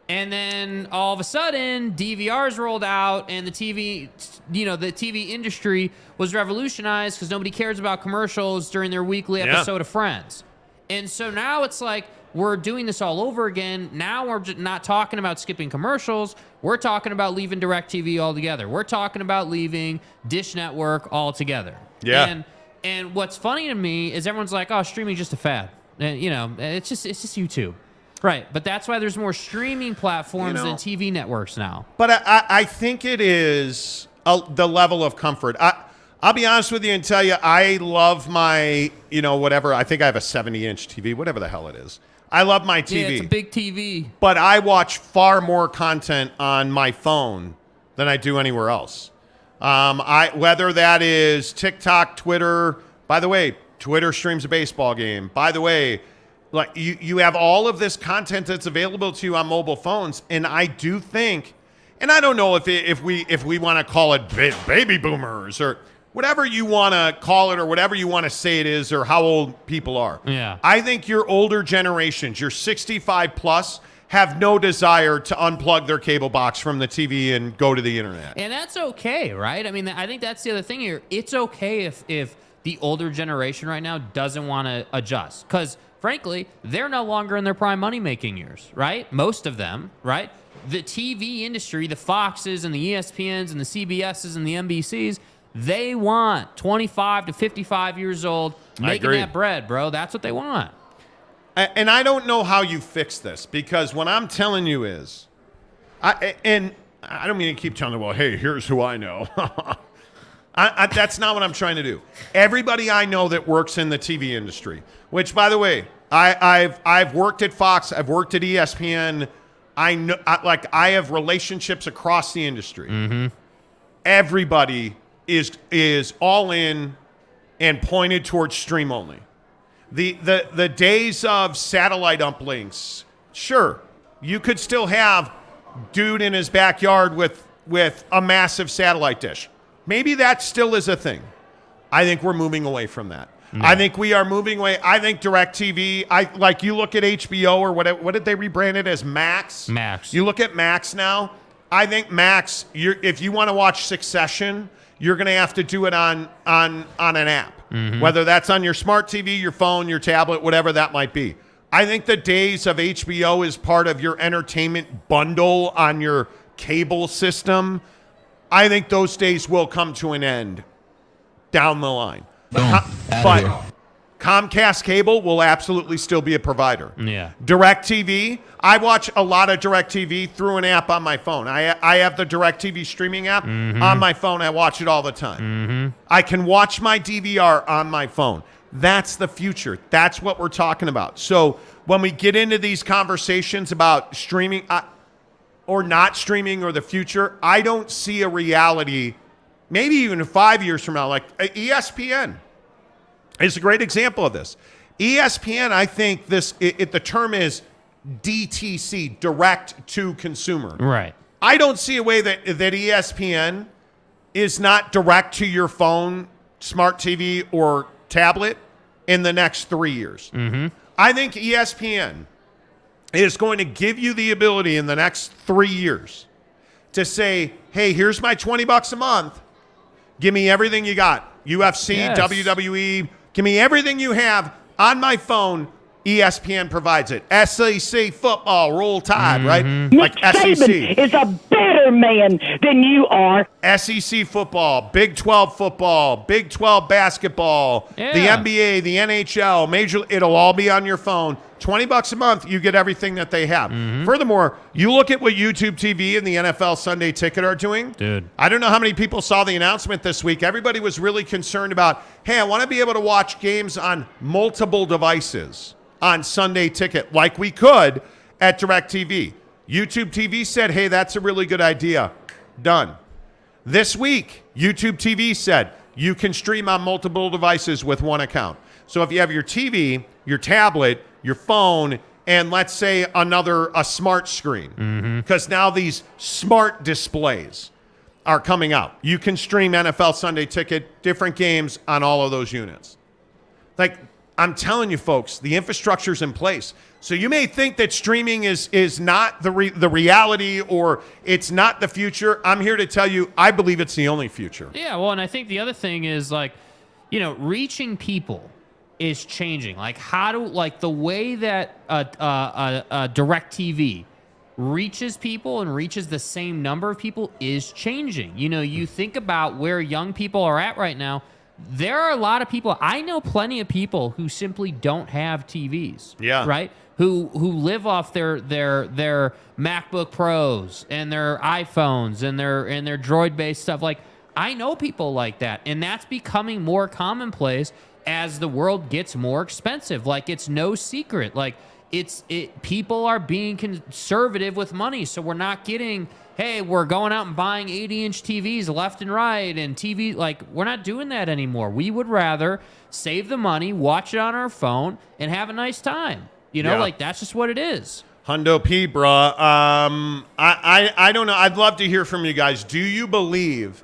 And then all of a sudden, DVRs rolled out, and the TV, you know, the TV industry was revolutionized because nobody cares about commercials during their weekly Yeah. episode of Friends. And so now it's like we're doing this all over again. Now we're just not talking about skipping commercials. We're talking about leaving DirecTV altogether. We're talking about leaving Dish Network altogether. Yeah. And and what's funny to me is everyone's like, "Oh, streaming's just a fad." And you know, it's just it's just YouTube. Right, but that's why there's more streaming platforms You know- than TV networks now. But I, I, I think it is a, the level of comfort. I, I'll be honest with you and tell you, I love my, you know, whatever. I think I have a 70 inch TV, whatever the hell it is. I love my TV. Yeah, it's a big TV. but I watch far more content on my phone than I do anywhere else. Um, I whether that is TikTok, Twitter. By the way, Twitter streams a baseball game. By the way, Like you, you have all of this content that's available to you on mobile phones, and I do think, and I don't know if it, if we if we want to call it baby boomers or whatever you want to call it or whatever you want to say it is or how old people are. Yeah. I think your older generations, your 65 plus, have no desire to unplug their cable box from the TV and go to the internet. And that's okay, right? I mean, I think that's the other thing here. It's okay if if the older generation right now doesn't want to adjust because frankly, they're no longer in their prime money making years, right? Most of them, right? The TV industry, the Foxes and the ESPNs and the CBSs and the NBCs, they want 25 to 55 years old making that bread, bro. That's what they want. And I don't know how you fix this because what I'm telling you is, I and I don't mean to keep telling you, well, hey, here's who I know. [laughs] I, I, that's not what I'm trying to do. Everybody I know that works in the TV industry, which, by the way, I, I've I've worked at Fox, I've worked at ESPN. I know, I, like, I have relationships across the industry. Mm-hmm. Everybody is is all in and pointed towards stream only. The the the days of satellite uplinks sure you could still have dude in his backyard with with a massive satellite dish. Maybe that still is a thing. I think we're moving away from that. I think we are moving away i think DirecTV, i like you look at hbo or what what did they rebrand it as max? Max. you look at max now i think max you're, if you want to watch succession you're going to have to do it on on on an app. Whether that's on your smart tv your phone your tablet whatever that might be. I think the days of hbo is part of your entertainment bundle on your cable system. I think those days will come to an end down the line. Com- uh, but comcast cable will absolutely still be a provider Yeah. Direct TV. I watch a lot of Direct TV through an app on my phone. I I have the Direct TV streaming app mm-hmm. on my phone. I watch it all the time. Mm-hmm. I can watch my DVR on my phone. That's the future. That's what we're talking about. So when we get into these conversations about streaming I, or not streaming or the future, I don't see a reality. Maybe even five years from now, like uh, ESPN is a great example of this. ESPN, I think this it, it- the term is DTC, direct to consumer. Right. I don't see a way that that ESPN is not direct to your phone, smart TV, or tablet in the next three years. Mm-hmm. I think ESPN is going to give you the ability in the next three years to say, "Hey, here's my twenty bucks a month. Give me everything you got. UFC, Yes. WWE. Give me everything you have on my phone." ESPN provides it. SEC football, roll tide, mm-hmm. right? Like E Nick SEC. Saban is a better man than you are. SEC football, Big 12 football, Big 12 basketball, the NBA, the NHL, major it'll all be on your phone. 20 bucks a month, you get everything that they have. Mm-hmm. Furthermore, you look at what YouTube TV and the NFL Sunday Ticket are doing. Dude. I don't know how many people saw the announcement this week. Everybody was really concerned about, "Hey, I want to be able to watch games on multiple devices on Sunday Ticket like we could at DirecTV." YouTube TV said, "Hey, that's a really good idea." Done. This week, YouTube TV said you can stream on multiple devices with one account. So if you have your TV, your tablet, your phone, and let's say another a smart screen, mm-hmm. because now these smart displays are coming out. You can stream NFL Sunday Ticket, different games on all of those units. Like I'm telling you, folks, the infrastructure's in place. So you may think that streaming is is not the re- the reality or it's not the future. I'm here to tell you, I believe it's the only future. Yeah, well, and I think the other thing is like, you know, reaching people is changing. Like, how do like the way that uh, uh, uh, uh, Direct TV reaches people and reaches the same number of people is changing. You know, you think about where young people are at right now. There are a lot of people. I know plenty of people who simply don't have TVs. Yeah. Right who who live off their their their MacBook Pros and their iPhones and their and their Droid based stuff. Like I know people like that, and that's becoming more commonplace as the world gets more expensive. Like it's no secret. Like it's it people are being conservative with money, so we're not getting. Hey, we're going out and buying 80 inch TVs left and right, and TV, like, we're not doing that anymore. We would rather save the money, watch it on our phone, and have a nice time. You know, Yeah. like that's just what it is. Hundo P, bruh. Um, I, I, I don't know. I'd love to hear from you guys. Do you believe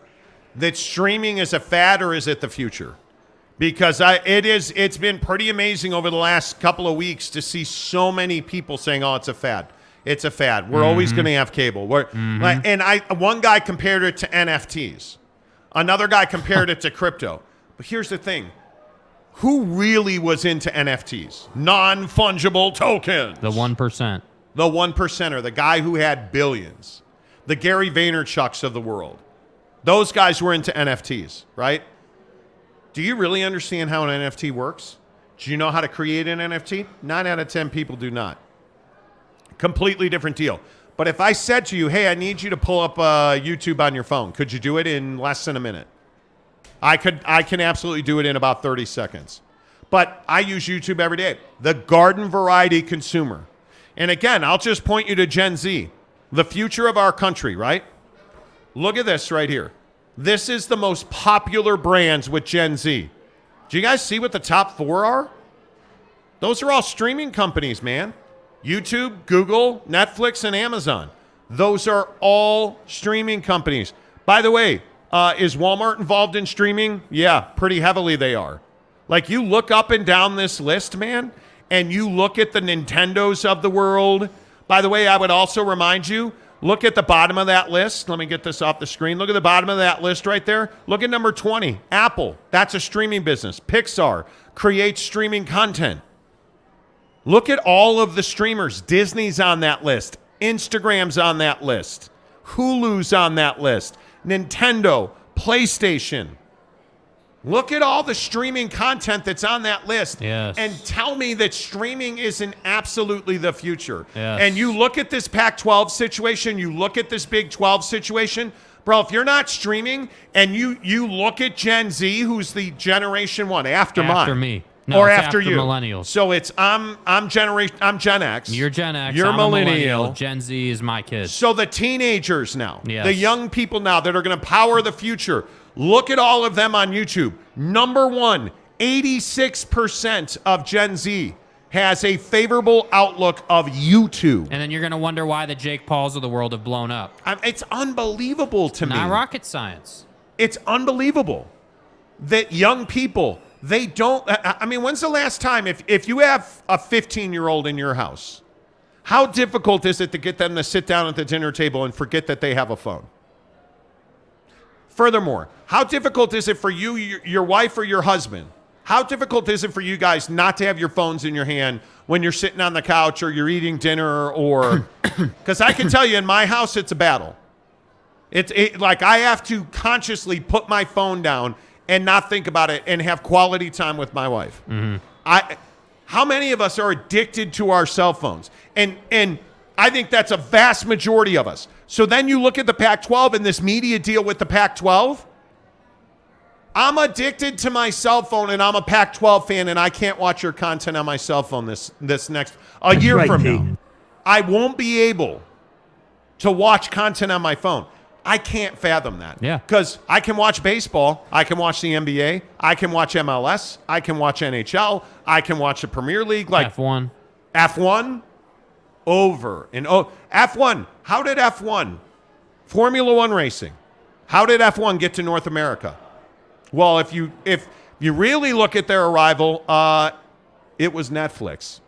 that streaming is a fad or is it the future? Because I, it is. It's been pretty amazing over the last couple of weeks to see so many people saying, "Oh, it's a fad. It's a fad. We're always mm-hmm. going to have cable." We're, mm-hmm. like, and I, one guy compared it to NFTs. Another guy compared it to crypto. But here's the thing. Who really was into NFTs? Non fungible tokens. The one percent. The one percenter, the guy who had billions, the Gary Vaynerchuks of the world. Those guys were into NFTs, right? Do you really understand how an NFT works? Do you know how to create an NFT? Nine out of 10 people do not. Completely different deal. But if I said to you, hey, I need you to pull up uh, YouTube on your phone, could you do it in less than a minute? I could I can absolutely do it in about 30 seconds. But I use YouTube every day. The garden variety consumer. And again, I'll just point you to Gen Z, the future of our country, right? Look at this right here. This is the most popular brands with Gen Z. Do you guys see what the top 4 are? Those are all streaming companies, man. YouTube, Google, Netflix, and Amazon. Those are all streaming companies. By the way, uh, is Walmart involved in streaming? Yeah, pretty heavily they are. Like you look up and down this list, man, and you look at the Nintendos of the world. By the way, I would also remind you look at the bottom of that list. Let me get this off the screen. Look at the bottom of that list right there. Look at number 20 Apple. That's a streaming business. Pixar creates streaming content. Look at all of the streamers. Disney's on that list. Instagram's on that list. Hulu's on that list. Nintendo, PlayStation. Look at all the streaming content that's on that list. Yes. And tell me that streaming isn't absolutely the future. Yes. And you look at this Pac 12 situation, you look at this Big 12 situation. Bro, if you're not streaming and you you look at Gen Z, who's the generation one after, After mine, me. No, or after, after you, millennials. So it's I'm I'm generation I'm Gen X. You're Gen X. You're millennial. millennial. Gen Z is my kid. So the teenagers now, Yes. the young people now that are going to power the future, look at all of them on YouTube. Number one, 86% of Gen Z has a favorable outlook of YouTube. And then you're gonna wonder why the Jake Pauls of the world have blown up. I- It's unbelievable to me. Not rocket science. It's unbelievable that young people they don't. I I mean, when's the last time if if you have a 15 year old in your house, how difficult is it to get them to sit down at the dinner table and forget that they have a phone? Furthermore, how difficult is it for you, your, wife, or your husband? How difficult is it for you guys not to have your phones in your hand when you're sitting on the couch or you're eating dinner or [coughs] because I can tell you in my house it's a battle. It's it, like I have to consciously put my phone down and not think about it and have quality time with my wife. Mm-hmm. I, how many of us are addicted to our cell phones? And and I think that's a vast majority of us. So then you look at the Pac-12 and this media deal with the Pac-12. I'm addicted to my cell phone, and I'm a Pac-12 fan, and I can't watch your content on my cell phone this this next a year right, from T. now. I won't be able to watch content on my phone. I can't fathom that. Yeah. Because I can watch baseball, I can watch the NBA, I can watch MLS, I can watch NHL, I can watch the Premier League, like F1. F1 over and oh F1. How did F1 Formula 1 racing? How did F1 get to North America? Well, if you if you really look at their arrival, uh, it was Netflix.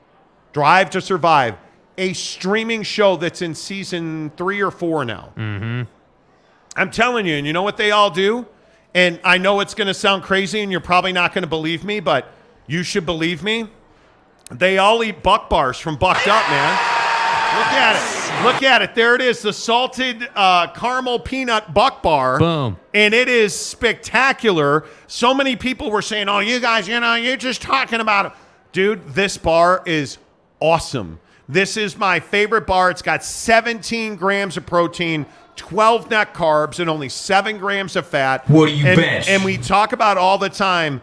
Drive to Survive, a streaming show that's in season three or four now. Mm-hmm. I'm telling you, and you know what they all do? And I know it's going to sound crazy, and you're probably not going to believe me, but you should believe me. They all eat buck bars from Bucked Up, man. Look at it. Look at it. There it is, the salted uh, caramel peanut buck bar. Boom. And it is spectacular. So many people were saying, oh, you guys, you know, you're just talking about it. Dude, this bar is awesome. This is my favorite bar. It's got 17 grams of protein, 12 net carbs, and only 7 grams of fat. What do you and, bet? And we talk about all the time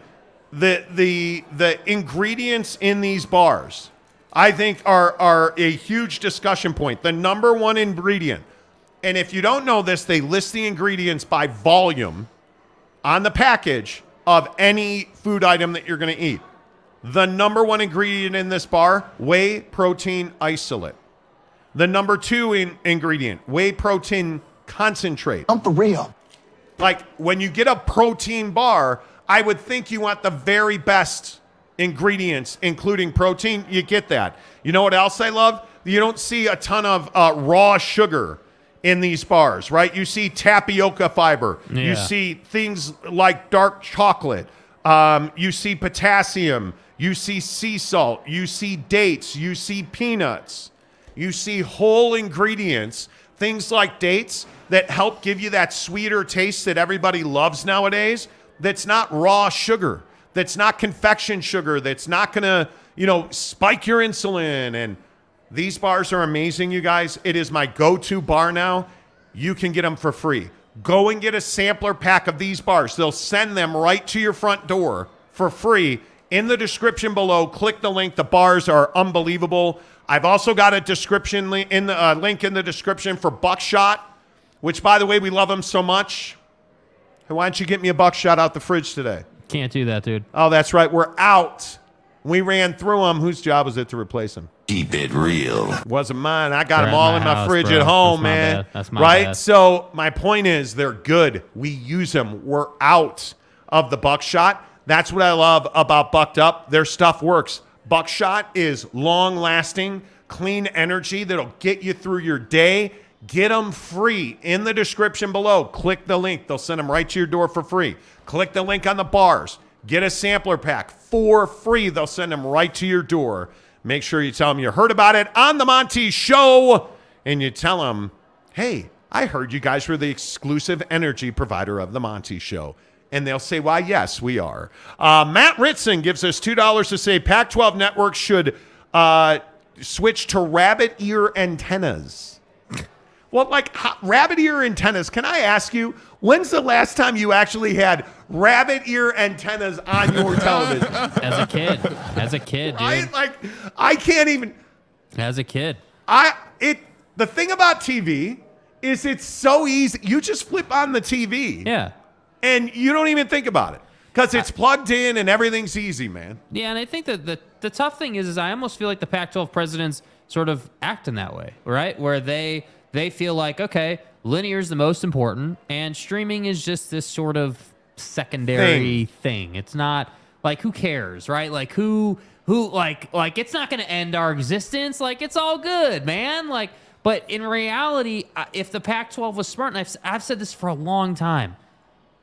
the the the ingredients in these bars. I think are are a huge discussion point. The number one ingredient, and if you don't know this, they list the ingredients by volume on the package of any food item that you're going to eat. The number one ingredient in this bar, whey protein isolate. The number two in- ingredient, whey protein concentrate. I'm for real. Like when you get a protein bar, I would think you want the very best ingredients, including protein. You get that. You know what else I love? You don't see a ton of uh, raw sugar in these bars, right? You see tapioca fiber. You see things like dark chocolate. Um, you see potassium. You see sea salt. You see dates. You see peanuts. You see whole ingredients, things like dates that help give you that sweeter taste that everybody loves nowadays. That's not raw sugar. That's not confection sugar. That's not going to, you know, spike your insulin. And these bars are amazing, you guys. It is my go to bar now. You can get them for free. Go and get a sampler pack of these bars. They'll send them right to your front door for free. In the description below, click the link. The bars are unbelievable. I've also got a description li- in the uh, link in the description for Buckshot, which, by the way, we love them so much. Why don't you get me a Buckshot out the fridge today? Can't do that, dude. Oh, that's right. We're out. We ran through them. Whose job was it to replace them? Keep it real. Wasn't mine. I got They're them at all my in my house, fridge bro. at home, That's man. bad. That's my right. bad. So my point is, they're good. We use them. We're out of the buckshot. That's what I love about Bucked Up. Their stuff works. Buckshot is long lasting, clean energy that'll get you through your day. Get them free in the description below. Click the link. They'll send them right to your door for free. Click the link on the bars. Get a sampler pack for free. They'll send them right to your door. Make sure you tell them you heard about it on the Monty Show and you tell them, hey, I heard you guys were the exclusive energy provider of the Monty Show. And they'll say, why, yes, we are. Uh, Matt Ritson gives us $2 to say Pac 12 Network should uh, switch to rabbit ear antennas. Well, like rabbit ear antennas, can I ask you, when's the last time you actually had rabbit ear antennas on your [laughs] television? As a kid, as a kid, dude. I like I can't even As a kid. I it the thing about TV is it's so easy. You just flip on the TV Yeah. and you don't even think about it cuz it's plugged in and everything's easy, man. Yeah, and I think that the the tough thing is, is I almost feel like the Pac-12 presidents sort of act in that way, right? Where they they feel like, okay, linear is the most important, and streaming is just this sort of secondary thing. It's not like who cares, right? Like who who like like it's not going to end our existence. Like it's all good, man. Like, but in reality, if the Pac-12 was smart, and I've I've said this for a long time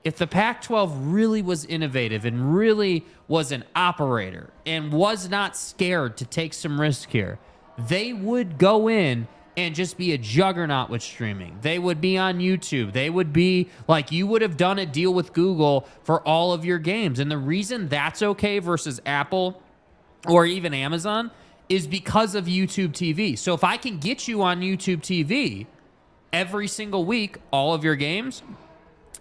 if the Pac 12 really was innovative and really was an operator and was not scared to take some risk here, they would go in and just be a juggernaut with streaming. They would be on YouTube. They would be like you would have done a deal with Google for all of your games. And the reason that's okay versus Apple or even Amazon is because of YouTube TV. So if I can get you on YouTube TV every single week, all of your games,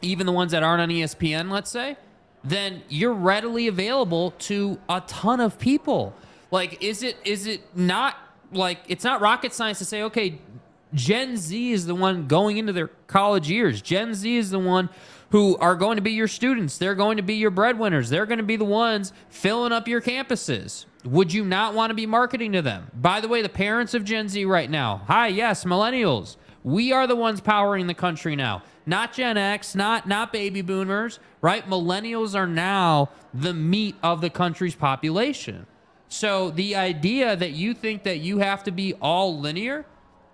even the ones that aren't on ESPN, let's say, then you're readily available to a ton of people. Like, is it is it not like it's not rocket science to say, okay, Gen Z is the one going into their college years. Gen Z is the one who are going to be your students. They're going to be your breadwinners. They're going to be the ones filling up your campuses. Would you not want to be marketing to them? By the way, the parents of Gen Z right now, hi, yes, millennials. We are the ones powering the country now. Not Gen X, not not baby boomers, right? Millennials are now the meat of the country's population. So the idea that you think that you have to be all linear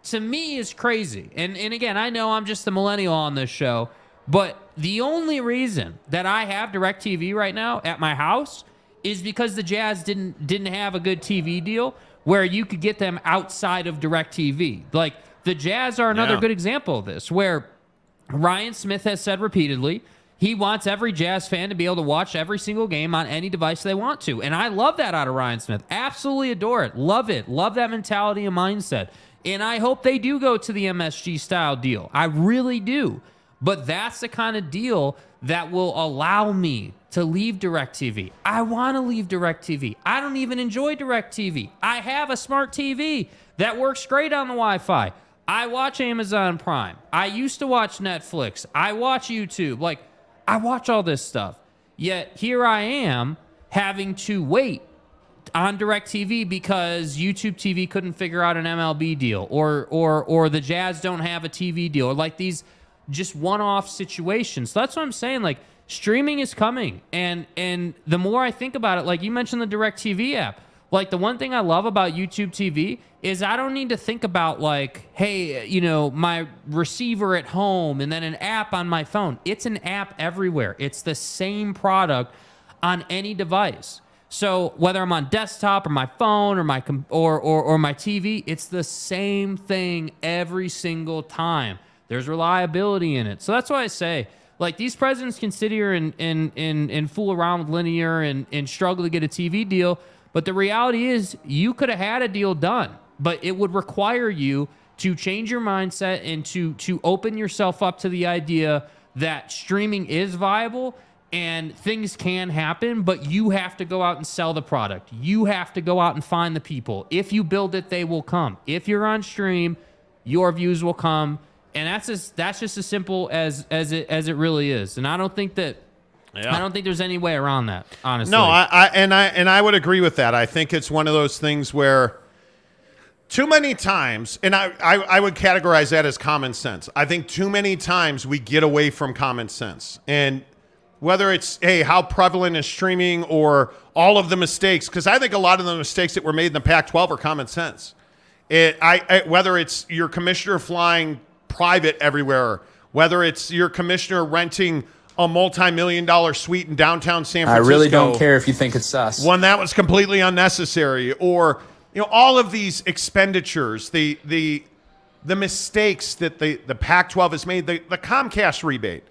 to me is crazy. And and again, I know I'm just a millennial on this show, but the only reason that I have DirecTV right now at my house is because the Jazz didn't didn't have a good TV deal where you could get them outside of DirecTV. Like the Jazz are another Yeah. good example of this where Ryan Smith has said repeatedly he wants every Jazz fan to be able to watch every single game on any device they want to. And I love that out of Ryan Smith. Absolutely adore it. Love it. Love that mentality and mindset. And I hope they do go to the MSG style deal. I really do. But that's the kind of deal that will allow me to leave DirecTV. I want to leave DirecTV. I don't even enjoy DirecTV. I have a smart TV that works great on the Wi Fi. I watch Amazon Prime. I used to watch Netflix. I watch YouTube. Like, I watch all this stuff. Yet here I am having to wait on DirecTV because YouTube TV couldn't figure out an MLB deal or or or the Jazz don't have a TV deal or like these just one-off situations. So that's what I'm saying like streaming is coming and and the more I think about it like you mentioned the DirecTV app like the one thing I love about YouTube TV is I don't need to think about like, hey, you know, my receiver at home and then an app on my phone. It's an app everywhere. It's the same product on any device. So whether I'm on desktop or my phone or my or, or or my TV, it's the same thing every single time. There's reliability in it. So that's why I say like these presidents can sit here and and and, and fool around with linear and, and struggle to get a TV deal. But the reality is, you could have had a deal done, but it would require you to change your mindset and to to open yourself up to the idea that streaming is viable and things can happen, but you have to go out and sell the product. You have to go out and find the people. If you build it, they will come. If you're on stream, your views will come. And that's just that's just as simple as as it as it really is. And I don't think that Yeah. I don't think there's any way around that, honestly. No, I, I and I and I would agree with that. I think it's one of those things where too many times, and I, I, I would categorize that as common sense. I think too many times we get away from common sense. And whether it's, hey, how prevalent is streaming or all of the mistakes, because I think a lot of the mistakes that were made in the Pac 12 are common sense. It, I, I, whether it's your commissioner flying private everywhere, whether it's your commissioner renting a multi-million dollar suite in downtown San Francisco. I really don't care if you think it's sus. One that was completely unnecessary, or you know, all of these expenditures, the the the mistakes that the the Pac-12 has made, the, the Comcast rebate.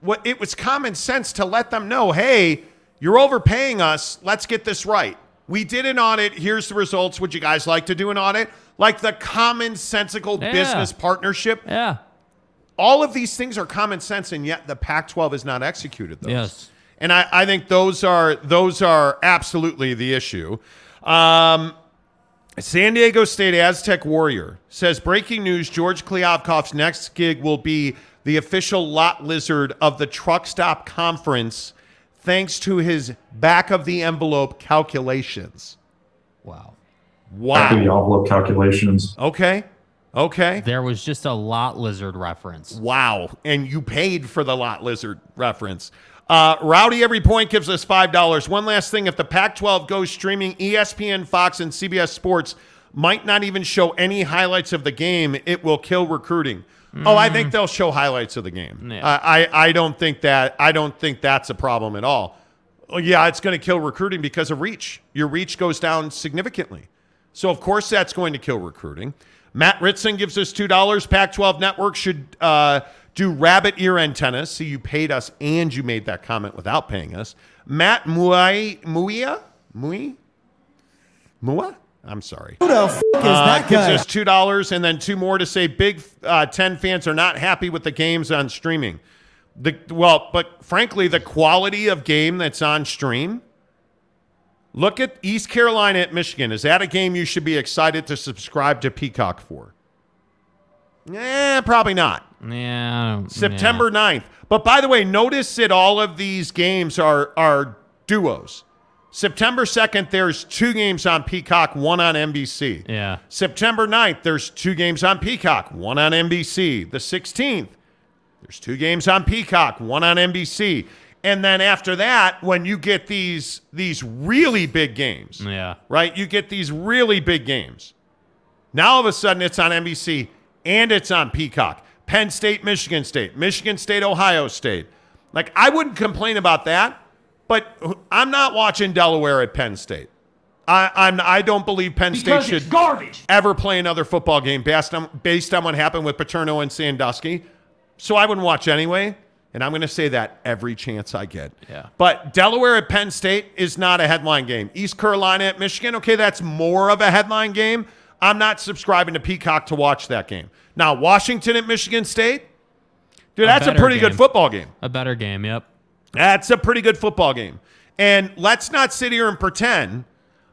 What it was common sense to let them know, hey, you're overpaying us. Let's get this right. We did an audit. Here's the results. Would you guys like to do an audit? Like the commonsensical Yeah. business partnership. Yeah. All of these things are common sense, and yet the Pac-12 has not executed those. Yes. And I, I think those are those are absolutely the issue. Um, San Diego State Aztec Warrior says breaking news: George Kliavkoff's next gig will be the official lot lizard of the Truck Stop Conference, thanks to his back of the envelope calculations. Wow. Back of the envelope calculations. Okay. Okay. There was just a lot lizard reference. Wow. And you paid for the lot lizard reference. Uh, Rowdy Every Point gives us $5. One last thing if the Pac 12 goes streaming, ESPN, Fox, and CBS Sports might not even show any highlights of the game. It will kill recruiting. Oh, I think they'll show highlights of the game. Yeah. Uh, I, I don't think that I don't think that's a problem at all. Well, yeah, it's going to kill recruiting because of reach. Your reach goes down significantly. So, of course, that's going to kill recruiting. Matt Ritson gives us $2. Pac 12 Network should uh, do rabbit ear antennas. See, you paid us and you made that comment without paying us. Matt Muai, Muia? Mui? Mua? I'm sorry. Who the f- is Uh, that gives guy? us two dollars and then two more to say Big uh, Ten fans are not happy with the games on streaming. The well, but frankly, the quality of game that's on stream. Look at East Carolina at Michigan. Is that a game you should be excited to subscribe to Peacock for? Eh, probably not. Yeah. September 9th. But by the way, notice that all of these games are are duos. September 2nd, there's two games on Peacock, one on NBC. Yeah. September 9th, there's two games on Peacock, one on NBC. The 16th, there's two games on Peacock, one on NBC. And then after that, when you get these these really big games, Yeah. right? You get these really big games. Now all of a sudden it's on NBC and it's on Peacock. Penn State, Michigan State, Michigan State, Ohio State. Like I wouldn't complain about that, but I'm not watching Delaware at Penn State. I, I'm I don't believe Penn Because State should garbage. ever play another football game based on based on what happened with Paterno and Sandusky. So I wouldn't watch anyway. And I'm going to say that every chance I get. Yeah. But Delaware at Penn State is not a headline game. East Carolina at Michigan, okay, that's more of a headline game. I'm not subscribing to Peacock to watch that game. Now, Washington at Michigan State, dude, A that's a pretty good football game. A better game. Yep. That's a pretty good football game. And let's not sit here and pretend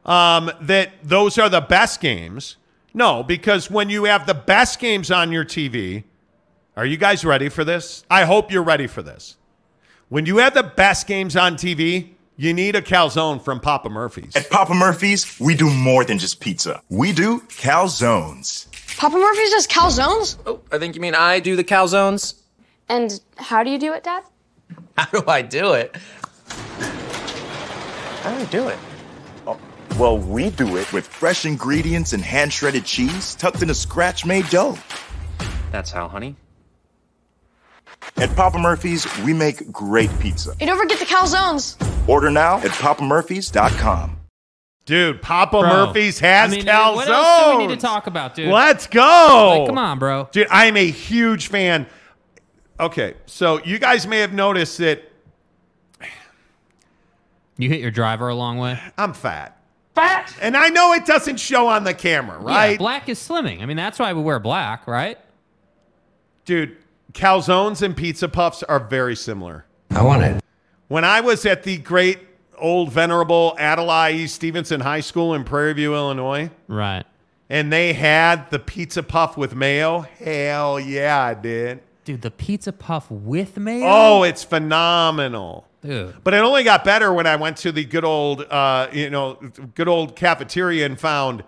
um, that those are the best games. No, because when you have the best games on your TV, are you guys ready for this? I hope you're ready for this. When you have the best games on TV, you need a calzone from Papa Murphy's. At Papa Murphy's, we do more than just pizza. We do calzones. Papa Murphy's does calzones? Oh, I think you mean I do the calzones. And how do you do it, Dad? How do I do it? How do I do it? Oh, well, we do it with fresh ingredients and hand shredded cheese tucked in a scratch made dough. That's how, honey. At Papa Murphy's, we make great pizza. You don't forget the calzones. Order now at papamurphys.com. Dude, Papa Bro. Murphy's has I mean, calzones. What else do we need to talk about, dude? Let's go. Like, come on, bro. Dude, I am a huge fan. Okay, so you guys may have noticed that You hit your driver a long way. I'm fat. Fat? And I know it doesn't show on the camera, right? Yeah, black is slimming. I mean, that's why we wear black, right? Dude, calzones and pizza puffs are very similar. I want it. When I was at the great old venerable Adlai E. Stevenson High School in Prairie View, Illinois, Right. and they had the pizza puff with mayo, hell yeah, I did. Dude, the pizza puff with mayo. Oh, it's phenomenal. dude. But it only got better when I went to the good old, uh, you know, good old cafeteria and found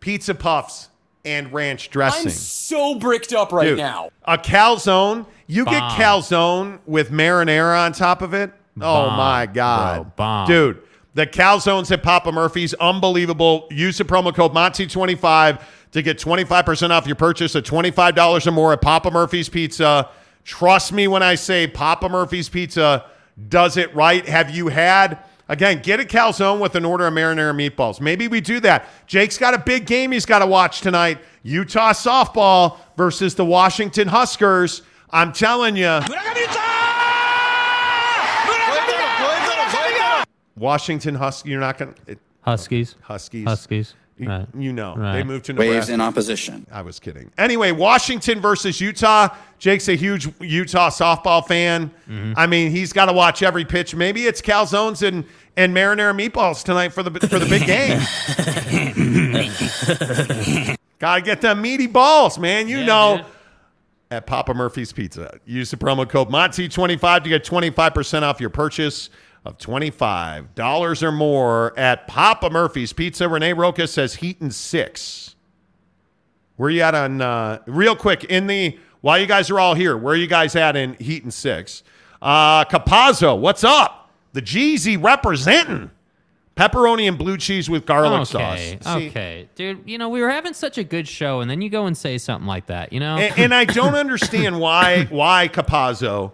pizza puffs and ranch dressing. I'm so bricked up right Dude, A calzone, you get calzone with marinara on top of it. oh Bomb, my god, bro, bomb. dude! The calzones at Papa Murphy's, unbelievable. Use the promo code Monty25 to get 25% off your purchase of $25 or more at Papa Murphy's Pizza. Trust me when I say Papa Murphy's Pizza does it right. Have you had? Again, get a calzone with an order of marinara meatballs. Maybe we do that. Jake's got a big game he's got to watch tonight. Utah softball versus the Washington Huskers. I'm telling you. Washington Huskies, you're not going to. Huskies. Huskies. Huskies. You, Right. you know, Right. they moved to Nebraska. Waves in opposition. I was kidding. Anyway, Washington versus Utah. Jake's a huge Utah softball fan. Mm-hmm. I mean, he's got to watch every pitch. Maybe it's calzones and and marinara meatballs tonight for the for the big game. [laughs] got to get them meaty balls, man. You Yeah, know. dude. At Papa Murphy's Pizza. Use the promo code Monty25 to get 25% off your purchase of $25 or more at Papa Murphy's Pizza. Renee Roca says Heaton 6. Where you at on uh, real quick in the while you guys are all here? Where are you guys at in Heaton six? Uh, Capazzo, what's up? The Jeezy representing pepperoni and blue cheese with garlic Okay. sauce. See, Okay. Dude, you know, we were having such a good show, and then you go and say something like that, you know? and, and I don't understand why why Capazzo.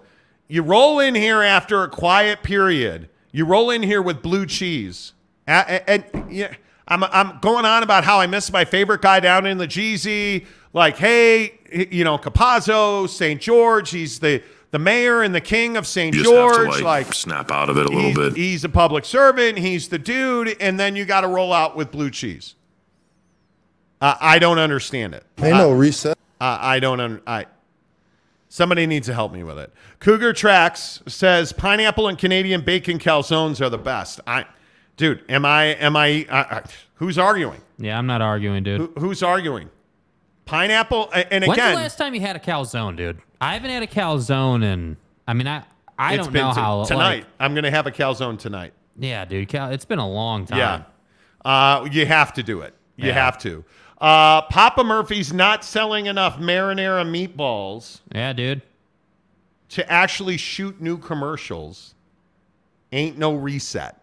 You roll in here after a quiet period. You roll in here with blue cheese, A- a- and, yeah, I'm I'm going on about how I miss my favorite guy down in the Jeezy. Like, hey, you know, Capazzo, St. George. He's the the mayor and the king of St. You have George. to, like, like, snap out of it a little he's, bit. He's a public servant. He's the dude, and then you got to roll out with blue cheese. Uh, I don't understand it. Ain't no reset. I, I don't. Un- I. Somebody needs to help me with it. Cougar Tracks says pineapple and Canadian bacon calzones are the best. I, dude, am I? Am I? Who's arguing? yeah, I'm not arguing, dude. Who, who's arguing? Pineapple and When's the last time you had a calzone, dude? I haven't had a calzone in, I mean, I, I don't know how. tonight. like- I'm gonna have a calzone tonight. yeah, dude. Cal, it's been a long time. Yeah, uh, you have to do it. You Yeah. have to. Uh, Papa Murphy's not selling enough marinara meatballs Yeah, dude. to actually shoot new commercials. Ain't no reset.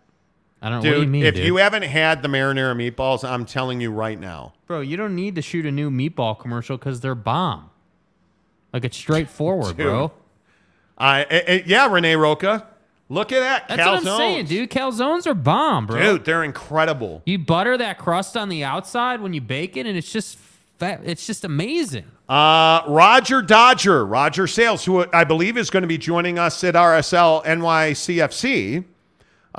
I don't know. Dude, what you mean, if dude? you haven't had the marinara meatballs, I'm telling you right now. Bro, you don't need to shoot a new meatball commercial because they're bomb. Like, it's straightforward, [laughs] bro. I, eh, eh, yeah, Renee Roca. Look at that. That's what I'm saying, dude. Calzones are bomb, bro. Dude, they're incredible. You butter that crust on the outside when you bake it, and it's just fat. It's just amazing. Uh, Roger Dodger, Roger Sales, who I believe is going to be joining us at RSL NYCFC.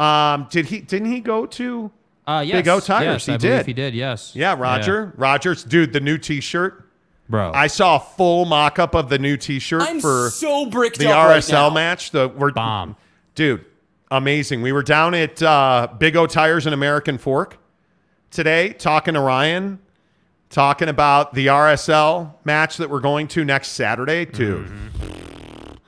Um, did he? Didn't he go to Uh, yes, Big O Tires? yes, he I did. He did. Yes. Yeah, Roger. Rogers, dude, the new T-shirt. Bro, I saw a full mock-up of the new T-shirt I'm for so bricked the up right RSL now. match. The we're, bomb. Dude, amazing. We were down at uh, Big O Tires and American Fork today, talking to Ryan, talking about the RSL match that we're going to next Saturday. Dude,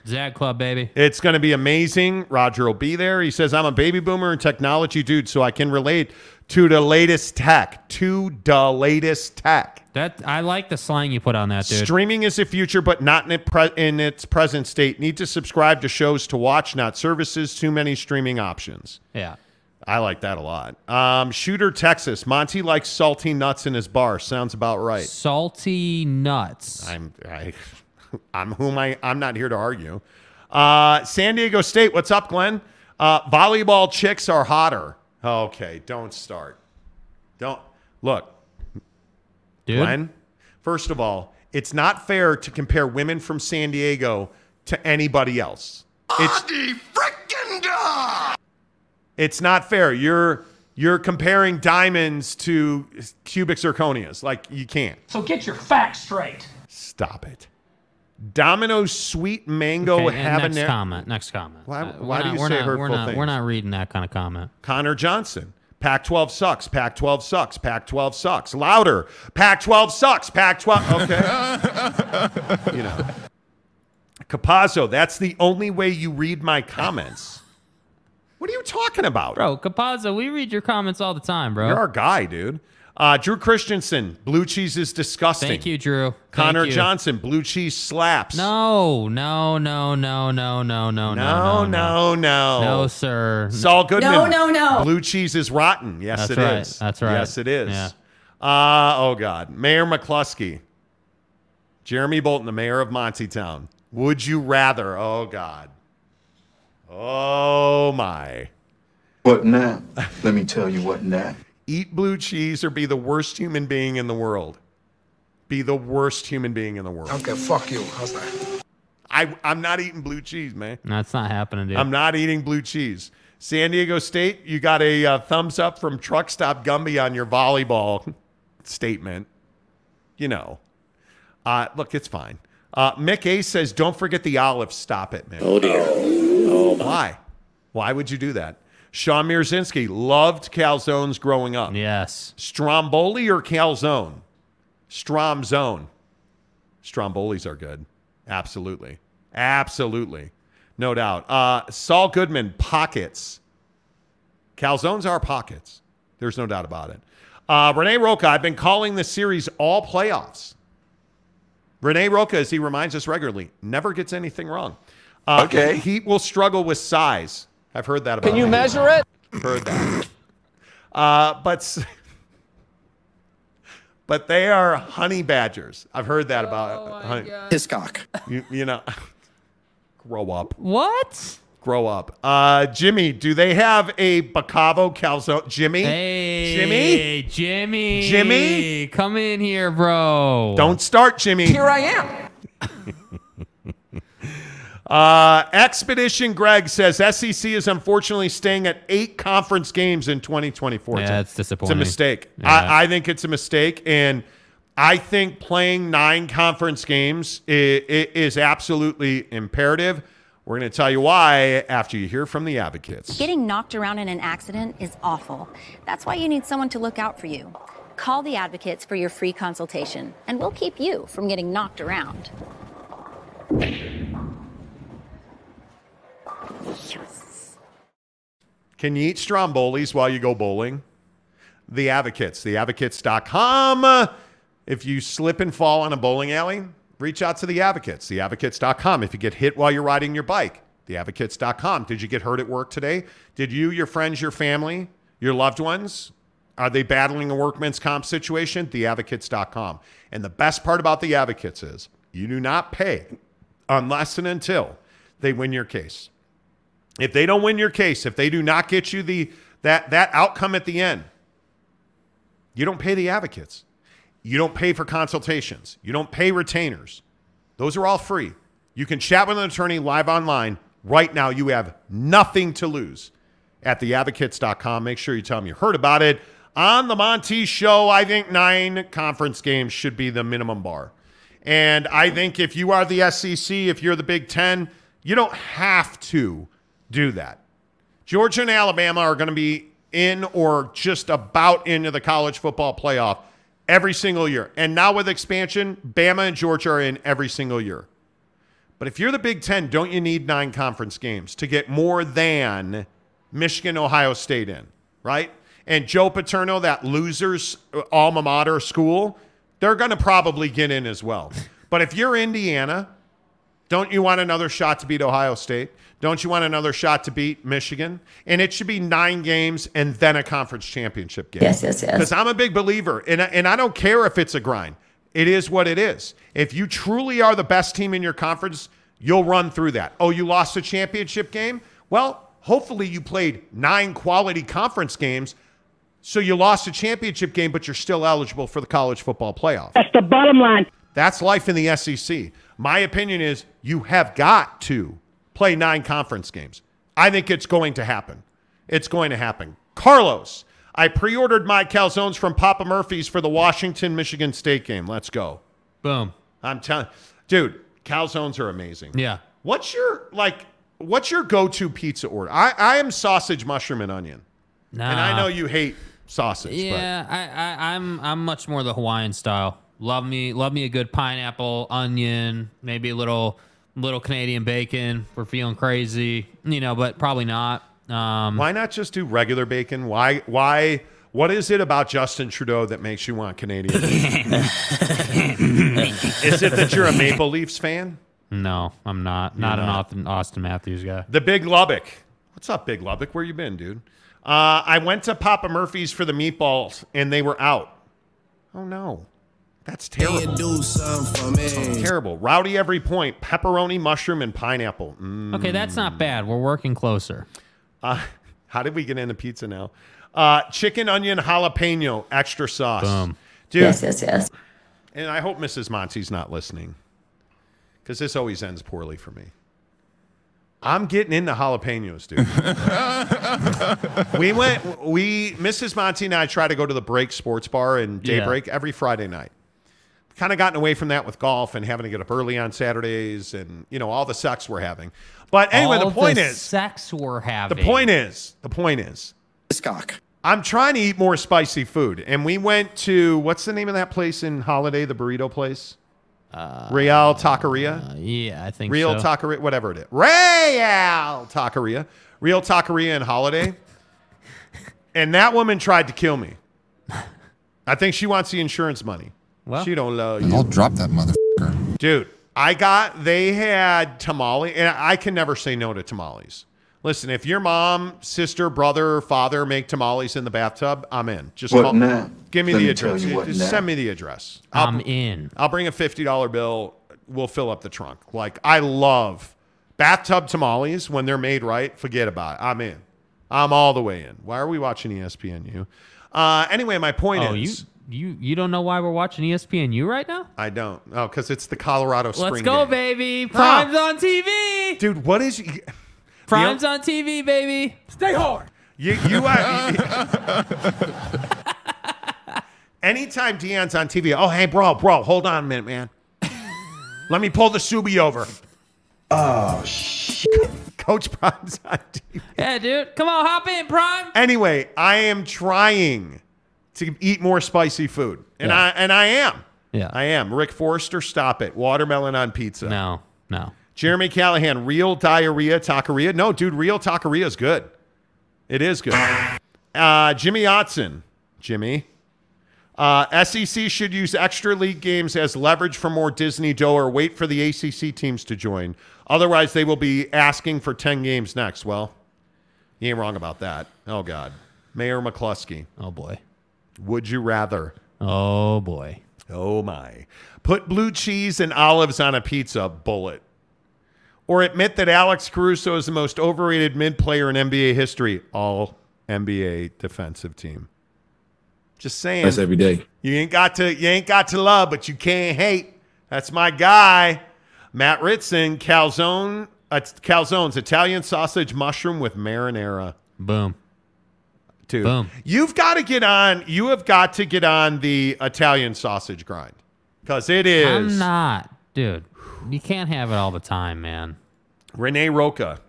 Zag Club, baby. It's going to be amazing. Roger will be there. He says, I'm a baby boomer and technology dude, so I can relate to the latest tech. To the latest tech. That I like the slang you put on that, dude. Streaming is the future, but not in, it pre- in its present state. Need to subscribe to shows to watch, not services. Too many streaming options. yeah. I like that a lot. Um, Shooter, Texas. Monty likes salty nuts in his bar. Sounds about right. Salty nuts. I'm I, [laughs] I'm whom I I'm not here to argue. Uh, San Diego State, what's up, Glenn? Uh, volleyball chicks are hotter. Okay, don't start. Don't look, dude. Glenn. First of all, it's not fair to compare women from San Diego to anybody else. It's it's not fair. You're you're comparing diamonds to cubic zirconias. Like you can't. So get your facts straight. Stop it. Domino's sweet mango Okay, and next comment. Next comment. Why- Uh, why we're do not, you we're say not, we're hurtful not, We're not reading that kind of comment. Connor Johnson. Pac 12 sucks. Pac 12 sucks. Pac 12 sucks. Louder. Pac 12 sucks. Pac 12. Okay. [laughs] you know. Capazzo, that's the only way you read my comments. What are you talking about? Bro, Capazzo, we read your comments all the time, bro. You're our guy, dude. Uh, Drew Christensen, blue cheese is disgusting. Thank you, Drew. Thank Connor you. Johnson, blue cheese slaps. No, no, no, no, no, no, no, no, no, no, no. No, sir. Saul Goodman. No, no, no. Blue cheese is rotten. Yes, That's it right. is. That's right. Yes, it is. Yeah. Uh, oh, God. Mayor McCluskey. Jeremy Bolton, the mayor of Montytown. Would you rather? Oh, God. Oh, my. What now? Let me tell you what now. Eat blue cheese or be the worst human being in the world? Be the worst human being in the world. Okay, fuck you. How's that? I, I'm not eating blue cheese, man. That's not happening, dude. I'm not eating blue cheese. San Diego State, you got a uh, thumbs up from Truck Stop Gumby on your volleyball [laughs] statement. You know, uh, look, it's fine. Uh, Mick A says, "Don't forget the olives." Stop it, Mick. Oh dear. Oh my. Why? Why would you do that? Sean Mirzinski loved calzones growing up. yes. Stromboli or calzone? Stromzone. Strombolis are good. Absolutely. Absolutely. No doubt. Uh, Saul Goodman, pockets. Calzones are pockets. There's no doubt about it. Uh, Renee Roca, I've been calling this series all playoffs. Renee Roca, as he reminds us regularly, never gets anything wrong. Uh, Okay. Heat will struggle with size. I've heard that about Can you him. measure it? Heard that. Uh, but but they are honey badgers. I've heard that about oh honey. Hiscock. You, you know, [laughs] grow up, What? grow up. Uh, Jimmy, do they have a Bacavo calzone? Jimmy, Hey, Jimmy, Hey, Jimmy, Jimmy? come in here, bro. don't start, Jimmy. Here I am. [laughs] Uh, Expedition Greg says SEC is unfortunately staying at eight conference games in 2024. Yeah, a- it's disappointing. It's a mistake. Yeah. I, I think it's a mistake, and I think playing nine conference games is, is absolutely imperative. We're going to tell you why after you hear from the advocates. Getting knocked around in an accident is awful. That's why you need someone to look out for you. Call the advocates for your free consultation, and we'll keep you from getting knocked around. Can you eat strombolis while you go bowling? The Advocates, theadvocates.com. If you slip and fall on a bowling alley, reach out to the Advocates, theadvocates.com. If you get hit while you're riding your bike, theadvocates.com. Did you get hurt at work today? Did you, your friends, your family, your loved ones, are they battling a workman's comp situation? Theadvocates.com. And the best part about the Advocates is you do not pay unless and until they win your case. If they don't win your case, if they do not get you the that that outcome at the end, you don't pay the advocates. You don't pay for consultations. You don't pay retainers. Those are all free. You can chat with an attorney live online. Right now, you have nothing to lose at theadvocates.com. Make sure you tell them you heard about it. On the Monty Show, I think nine conference games should be the minimum bar. And I think if you are the SEC, if you're the Big Ten, you don't have to do that. Georgia and Alabama are going to be in or just about into the college football playoff every single year. And now with expansion, Bama and Georgia are in every single year. But if you're the Big Ten, don't you need nine conference games to get more than Michigan, Ohio State in, right? And Joe Paterno, that loser's uh, alma mater school, they're going to probably get in as well. But if you're Indiana, don't you want another shot to beat Ohio State? Don't you want another shot to beat Michigan? And it should be nine games and then a conference championship game. Yes, yes, yes. Because I'm a big believer, and, and I don't care if it's a grind. It is what it is. If you truly are the best team in your conference, you'll run through that. Oh, you lost a championship game? Well, hopefully you played nine quality conference games. So you lost a championship game, but you're still eligible for the college football playoff. That's the bottom line. That's life in the SEC. My opinion is you have got to play nine conference games. I think it's going to happen. It's going to happen. Carlos, I pre ordered my calzones from Papa Murphy's for the Washington Michigan State game. Let's go. Boom. I'm telling dude, calzones are amazing. Yeah. What's your, like, what's your go to pizza order? I, I am sausage, mushroom, and onion. Nah. And I know you hate sausage. Yeah, I, I, I'm I'm much more the Hawaiian style. Love me, love me a good pineapple, onion, maybe a little little Canadian bacon. We're feeling crazy, you know, but probably not. Um, Why not just do regular bacon? Why? Why? What is it about Justin Trudeau that makes you want Canadian? bacon? [laughs] is it that you're a Maple Leafs fan? No, I'm not. Not an not. Auston, Auston Matthews guy. The Big Lubbock. What's up, Big Lubbock? Where you been, dude? Uh, I went to Papa Murphy's for the meatballs, and they were out. Oh no, that's terrible. Do something for me. Terrible. Rowdy every point. Pepperoni, mushroom, and pineapple. Mm. Okay, that's not bad. We're working closer. Uh, [laughs] how did we get into pizza now? Uh, chicken, onion, jalapeno, extra sauce. Boom. Dude, Yes, yes, yes. And I hope Mrs. Monty's not listening because this always ends poorly for me. I'm getting into jalapenos, dude. [laughs] we went, we, Mrs. Monty and I try to go to the Break Sports Bar in Yeah. Daybreak every Friday night. Kind of gotten away from that with golf and having to get up early on Saturdays and, you know, all the sex we're having. But anyway, All the point the is, sex we're having. the point is, the point is, Cock. I'm trying to eat more spicy food. And we went to, what's the name of that place in Holladay, the burrito place? Real Taqueria? Uh, yeah, I think Real so. Taqueria, whatever it is. Real Taqueria. Real Taqueria in Holladay. [laughs] and that woman tried to kill me. I think she wants the insurance money. Well- she don't love you. I'll drop that motherfucker. Dude, I got, they had tamale, and I can never say no to tamales. Listen, if your mom, sister, brother, father make tamales in the bathtub, I'm in. Just What call, now? give me Let the me tell address. you what Just now. send me the address. I'll, I'm in. I'll bring a $50 bill. We'll fill up the trunk. Like, I love bathtub tamales when they're made right. Forget about it. I'm in. I'm all the way in. Why are we watching ESPN? You. Uh, anyway, my point Oh, is, you you you don't know why we're watching E ESPNU right now? I don't. Oh, because it's the Colorado Spring Let's go, game. baby. Prime's on TV. Dude, what is... Prime's on TV, baby. Stay hard. You, you are. [laughs] Anytime Deion's on TV, oh hey bro, bro, hold on a minute, man. Let me pull the Subi over. Oh, shit. Coach Prime's on TV. Yeah, dude. Come on, hop in, Prime. Anyway, I am trying to eat more spicy food, and Yeah. I and I am. Yeah. I am. Rick Forrester, stop it. Watermelon on pizza. No, no. Jeremy Callahan, real diarrhea taqueria. No, dude, real taqueria is good. It is good. Uh, Jimmy Otson, Jimmy. Uh, SEC should use extra league games as leverage for more Disney dough or wait for the ACC teams to join. Otherwise, they will be asking for 10 games next. Well, you ain't wrong about that. Oh, God. Mayor McCluskey, Oh boy. Would you rather? Oh boy. Oh my. Put blue cheese and olives on a pizza, bullet. Or admit that Alex Caruso is the most overrated mid player in NBA history, all NBA defensive team. Just saying. That's every day. You ain't got to you ain't got to love, but you can't hate. That's my guy. Matt Ritson, calzone, uh, calzones, Italian sausage mushroom with marinara. Boom. Dude, Boom. you've got to get on. You have got to get on the Italian sausage grind because it is. I'm not, dude. You can't have it all the time, man. Rene Roca.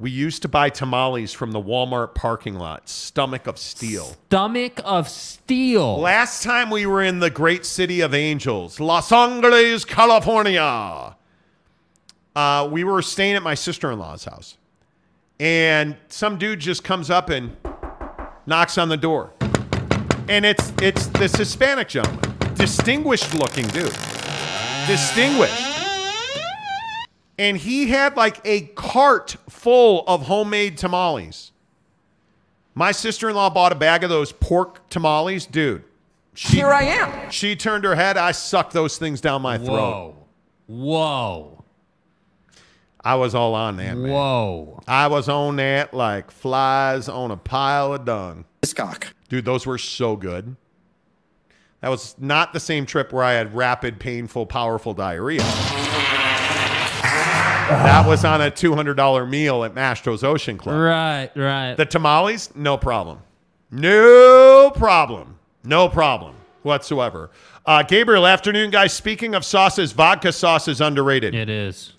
We used to buy tamales from the Walmart parking lot. Stomach of steel. Stomach of steel. Last time we were in the great city of angels, Los Angeles, California. Uh, we were staying at my sister in law's house, and some dude just comes up and knocks on the door, and it's it's this Hispanic gentleman, distinguished looking dude, distinguished. And he had like a cart full of homemade tamales. My sister in law bought a bag of those pork tamales. Dude, she, Here I am. she turned her head. I sucked those things down my throat. Whoa. Whoa. I was all on that, man. Whoa. I was on that like flies on a pile of dung. Cock. Dude, those were so good. That was not the same trip where I had rapid, painful, powerful diarrhea. That was on a $200 meal at Mastro's Ocean Club. Right, right. The tamales, no problem. No problem. No problem whatsoever. Uh, Gabriel, afternoon, guys. Speaking of sauces, vodka sauce is underrated. It is.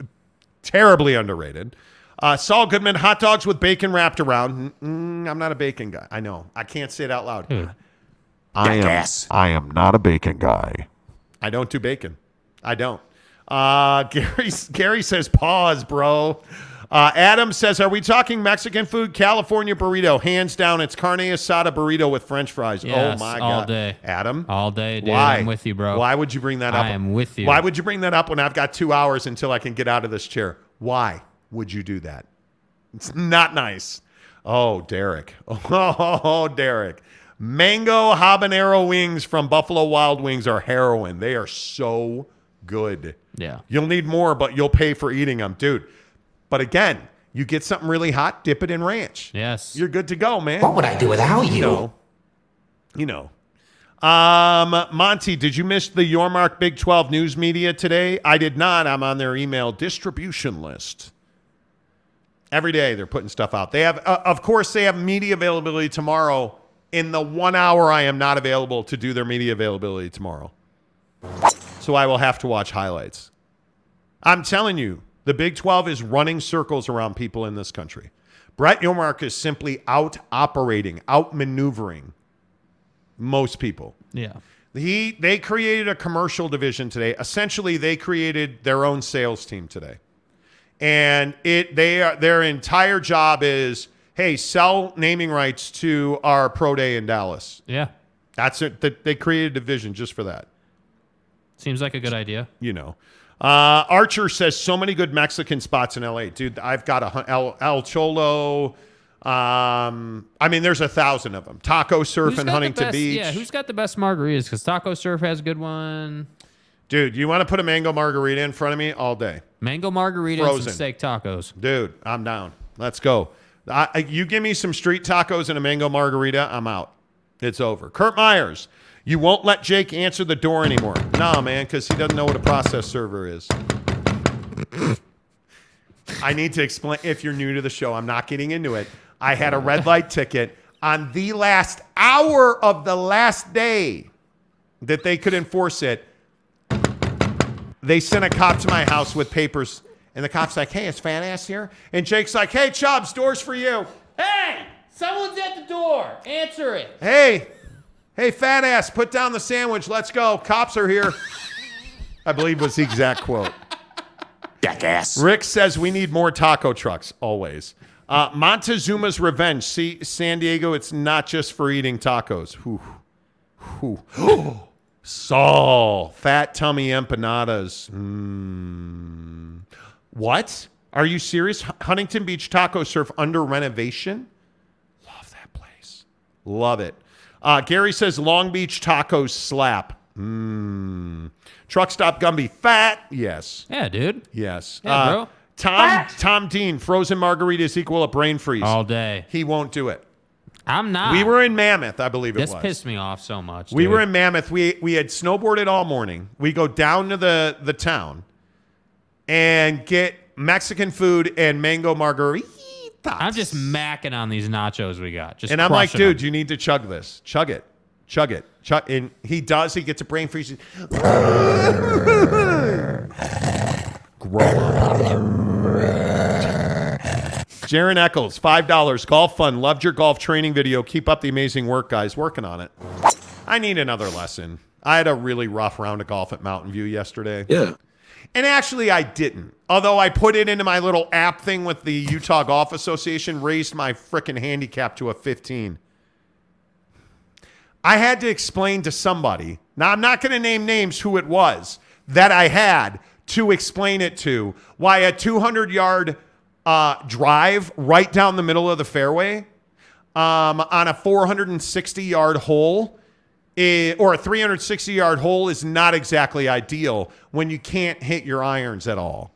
Terribly underrated. Uh, Saul Goodman, hot dogs with bacon wrapped around. Mm, I'm not a bacon guy. I know. I can't say it out loud. I am, Jackass. I am not a bacon guy. I don't do bacon. I don't. Uh, [laughs] Gary, Gary says, pause, bro. Uh, Adam says, are we talking Mexican food? California burrito. Hands down, it's carne asada burrito with french fries. Yes, oh, my all God. All day. Adam? All day, dude. Why? I'm with you, bro. Why would you bring that up? I am with you. Why would you bring that up when I've got two hours until I can get out of this chair? Why would you do that? It's not nice. Oh, Derek. [laughs] Oh, Derek. Mango habanero wings from Buffalo Wild Wings are heroin. They are so good. Yeah. You'll need more, but you'll pay for eating them, dude. But again, you get something really hot, dip it in ranch. Yes. You're good to go, man. What would I do without you? know. You know. Um, Monty, did you miss the Yormark Big 12 news media today? I did not. I'm on their email distribution list. Every day they're putting stuff out. They have, uh, of course, they have media availability tomorrow. In the one hour I am not available to do their media availability tomorrow. So I will have to watch highlights. I'm telling you, the Big 12 is running circles around people in this country. Brett Yormark is simply out operating, out maneuvering most people. Yeah. He they created a commercial division today. Essentially, they created their own sales team today, and it they are their entire job is hey sell naming rights to our pro day in Dallas. Yeah. That's it. They- They created a division just for that. Seems like a good idea. You know. Uh, Archer says so many good Mexican spots in LA, dude. I've got a El, El Cholo. Um, I mean, there's a thousand of them. Taco Surf Who's the Huntington best- Beach. Yeah, who's got the best margaritas? Because Taco Surf has a good one. Dude, you want to put a mango margarita in front of me all day? Mango margarita and Frozen. some steak tacos. Dude, I'm down. Let's go. I- you give me some street tacos and a mango margarita, I'm out. It's over. Kurt Myers, you won't let Jake answer the door anymore. Nah, man, because he doesn't know what a process server is. [laughs] I need to explain. If you're new to the show, I'm not getting into it. I had a red light ticket on the last hour of the last day that they could enforce it. They sent a cop to my house with papers, and the cop's like, "Hey, it's fat ass here?" And Jake's like, "Hey, Chubbs, doors for you." Hey, someone's at the door. Answer it. Hey, hey, fat ass, put down the sandwich. Let's go. Cops are here. I believe was the exact quote. Jackass. Rick says we need more taco trucks, always. Uh, Montezuma's Revenge. See, San Diego, it's not just for eating tacos. Whew. Whew. [gasps] Saul, fat tummy empanadas. Mm. What? Are you serious? Huntington Beach Taco Surf under renovation? Love that place. Love it. Uh, Gary says Long Beach tacos slap. Mm. Truck stop Gumby fat. Yes. Yeah, dude. Yes. Yeah, Uh, bro. Tom Tom Dean, frozen margaritas equal a brain freeze. All day. He won't do it. I'm not. We were in Mammoth, I believe it was. This was. pissed me off so much. we dude. were in Mammoth. We we had snowboarded all morning. We go down to the the town and get Mexican food and mango margarita. I'm just macking on these nachos we got. Just and I'm like, crushing 'em. dude, you need to chug this. Chug it. Chug it. Chug and he does, he gets a brain freeze. Grow up. Jaron Eccles, five dollars. Golf fun. Loved your golf training video. Keep up the amazing work, guys. Working on it. I need another lesson. I had a really rough round of golf at Mountain View yesterday. Yeah. And actually, I didn't. Although I put it into my little app thing with the Utah Golf Association, raised my freaking handicap to a 15. I had to explain to somebody. Now, I'm not going to name names who it was that I had to explain it to why a 200 yard uh, drive right down the middle of the fairway um, on a 460 yard hole i- or a 360 yard hole is not exactly ideal when you can't hit your irons at all.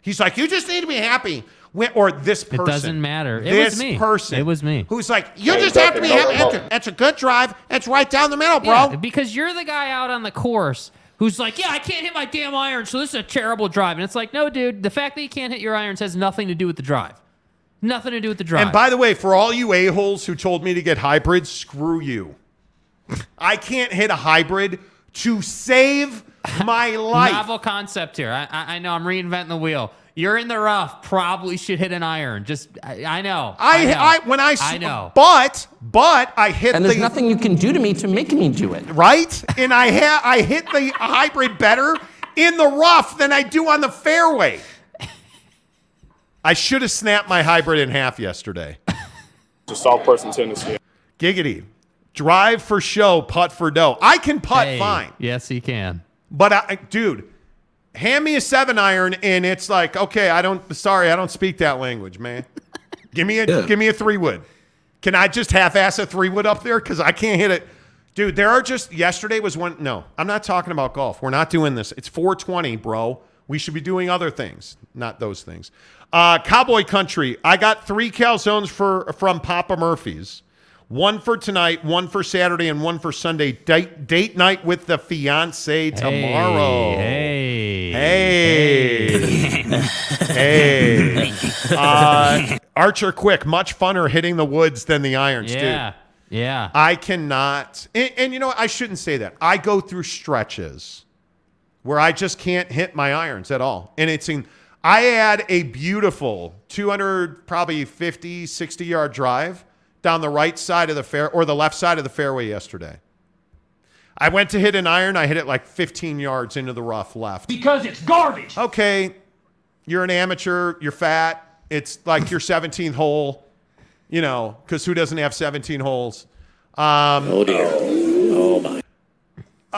He's like, you just need to be happy. When, or this person. It doesn't matter. It this was me. person. It was me. Who's like, you just have to be happy. That's a, that's a good drive. That's right down the middle, bro. Yeah, because you're the guy out on the course who's like, yeah, I can't hit my damn iron, so this is a terrible drive. And it's like, no, dude, the fact that you can't hit your irons has nothing to do with the drive. Nothing to do with the drive. And by the way, for all you a-holes who told me to get hybrids, screw you. [laughs] I can't hit a hybrid to save my [laughs] life. Novel concept here. I, I, I know I'm reinventing the wheel. You're in the rough. Probably should hit an iron. Just I, I know. I, know. I, when I, s- I know. but but I hit And the there's nothing you can do to me to make me do it. right, and I ha- I hit the hybrid better in the rough than I do on the fairway. I should have snapped my hybrid in half yesterday. a soft person tendency. Giggity, drive for show, putt for dough. I can putt Hey, fine. Yes, he can. But I, dude, hand me a seven iron, and it's like, okay, I don't. Sorry, I don't speak that language, man. [laughs] give me a Yeah. give me a three wood. Can I just half ass a three wood up there because I can't hit it, dude? There are just yesterday was one. No, I'm not talking about golf. We're not doing this. It's 420, bro. We should be doing other things, not those things. Uh, Cowboy Country. I got three calzones for from Papa Murphy's. One for tonight, one for Saturday, and one for Sunday. Date, date night with the fiance tomorrow. Hey. Hey. [laughs] hey. Uh, Archer Quick, much funner hitting the woods than the irons, Yeah. dude. Yeah. Yeah. I cannot. And, and you know, what? I shouldn't say that. I go through stretches where I just can't hit my irons at all. And it's in, I had a beautiful 200, probably 50, 60 yard drive down the right side of the fair or the left side of the fairway yesterday. I went to hit an iron. I hit it like 15 yards into the rough left. Because it's garbage. Okay, you're an amateur. You're fat. It's like your 17th hole, you know, because who doesn't have 17 holes? Um, Oh dear. Oh my.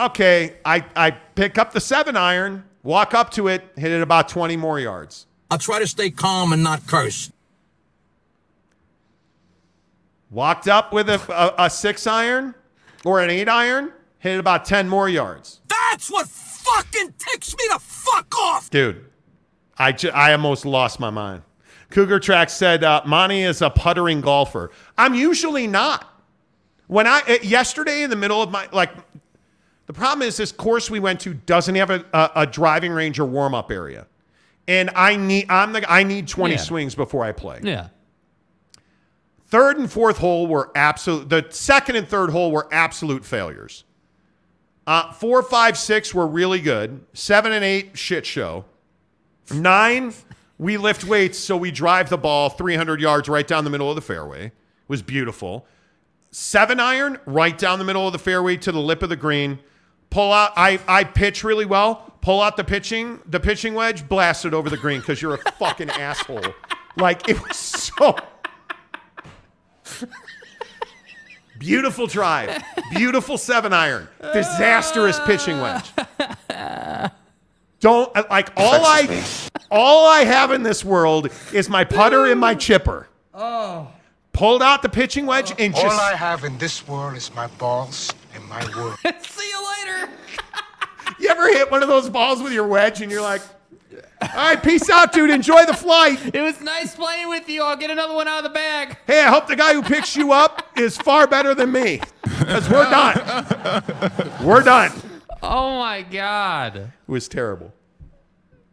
okay, I, I pick up the seven iron, walk up to it, hit it about 20 more yards. I'll try to stay calm and not curse. Walked up with a, a, a six iron or an eight iron, hit it about 10 more yards. That's what fucking ticks me to fuck off. Dude, I, ju- I almost lost my mind. Cougar Track said, uh, Monty is a puttering golfer. I'm usually not. When I, uh, yesterday in the middle of my, like, the problem is this course we went to doesn't have a, a, a driving range or warm up area. And I need, I'm the, I need 20 Yeah. swings before I play. Yeah. Third and fourth hole were absolute. The second and third hole were absolute failures. Uh, four, five, six were really good. Seven and eight, shit show. Nine, we lift weights, so we drive the ball 300 yards right down the middle of the fairway. It was beautiful. Seven iron, right down the middle of the fairway to the lip of the green. Pull out. I I pitch really well. Pull out the pitching, the pitching wedge, blast it over the green because you're a fucking [laughs] asshole. Like it was so. [laughs] Beautiful drive. Beautiful seven iron. Disastrous pitching wedge. Don't uh, like all I all I have in this world is my putter and my chipper. Oh. Pulled out the pitching wedge oh. and just All I have in this world is my balls and my word. [laughs] See you later. [laughs] you ever hit one of those balls with your wedge and you're like, all right, peace out, dude. Enjoy the flight. It was nice playing with you. I'll get another one out of the bag. Hey, I hope the guy who picks you up is far better than me. Because we're done. We're done. Oh my god. It was terrible.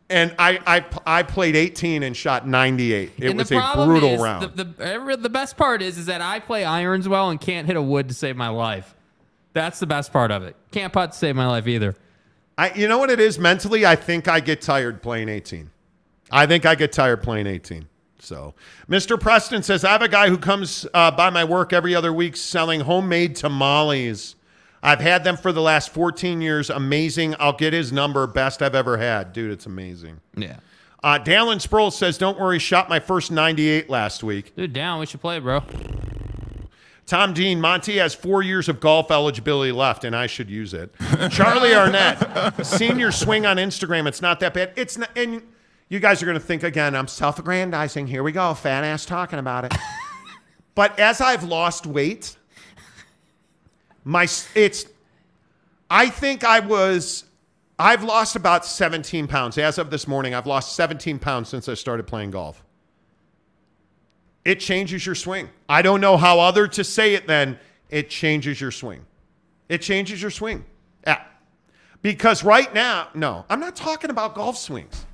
And I, I, I played 18 and shot 98. It and was a brutal round. The, the, the best part is, is that I play irons well and can't hit a wood to save my life. That's the best part of it. Can't putt to save my life either. I, you know what it is mentally? I think I get tired playing 18. I think I get tired playing 18. So, Mr. Preston says, I have a guy who comes uh, by my work every other week selling homemade tamales. I've had them for the last 14 years. Amazing. I'll get his number. Best I've ever had. Dude, it's amazing. Yeah. Uh, Dallin Sproul says, Don't worry, shot my first 98 last week. Dude, down. We should play, bro. Tom Dean, Monty has four years of golf eligibility left, and I should use it. Charlie [laughs] Arnett, senior swing on Instagram. It's not that bad. It's not, and you guys are going to think again, I'm self aggrandizing. Here we go, fat ass talking about it. [laughs] but as I've lost weight, my it's, I think I was, I've lost about 17 pounds. As of this morning, I've lost 17 pounds since I started playing golf it changes your swing. I don't know how other to say it then. It changes your swing. It changes your swing. Yeah. Because right now, no, I'm not talking about golf swings.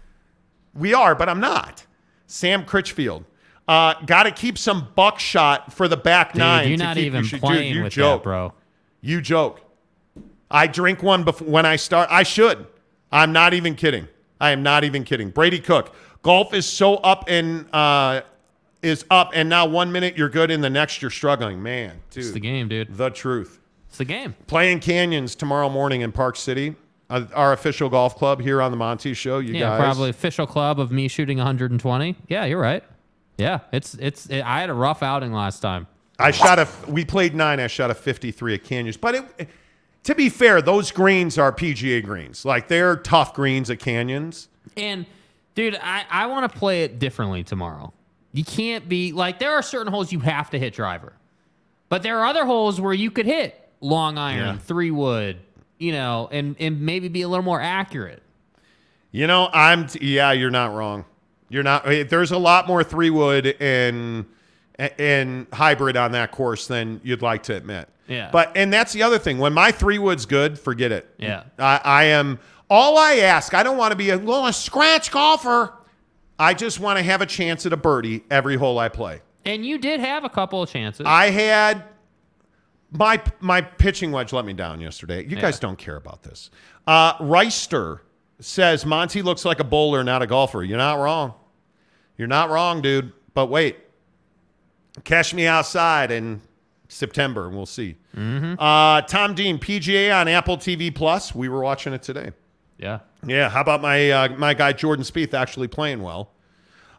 We are, but I'm not. Sam Critchfield. Uh, Got to keep some buckshot for the back Dude, nine. you're not keep even you playing dude, you with joke. that, bro. You joke. I drink one before when I start. I should. I'm not even kidding. I am not even kidding. Brady Cook. Golf is so up in uh, is up, and now one minute you're good, and the next you're struggling. Man, dude, It's the game, dude. the truth. It's the game. Playing Canyons tomorrow morning in Park City, uh, our official golf club here on the Monty Show. You yeah, guys, probably official club of me shooting 120. Yeah, you're right. Yeah, it's it's. It, I had a rough outing last time. I shot a. We played nine. I shot a 53 at Canyons, but it, to be fair, those greens are PGA greens. Like they're tough greens at Canyons. And dude, I I want to play it differently tomorrow. You can't be like there are certain holes you have to hit driver, but there are other holes where you could hit long iron, Yeah. three wood, you know, and and maybe be a little more accurate. You know, I'm. T- yeah, you're not wrong. You're not. eh, There's a lot more three wood and and hybrid on that course than you'd like to admit. Yeah. But and that's the other thing. When my three wood's good, forget it. Yeah. I, I am. All I ask, I don't want to be a well a scratch golfer. I just want to have a chance at a birdie every hole I play. And you did have a couple of chances. I had my my pitching wedge let me down yesterday. You Yeah. guys don't care about this. Uh, Reister says Monty looks like a bowler, not a golfer. You're not wrong. You're not wrong, dude. But wait, catch me outside in September, and we'll see. Uh, Tom Dean, PGA on Apple TV Plus. We were watching it today. yeah. Yeah, how about my uh, my guy Jordan Spieth actually playing well?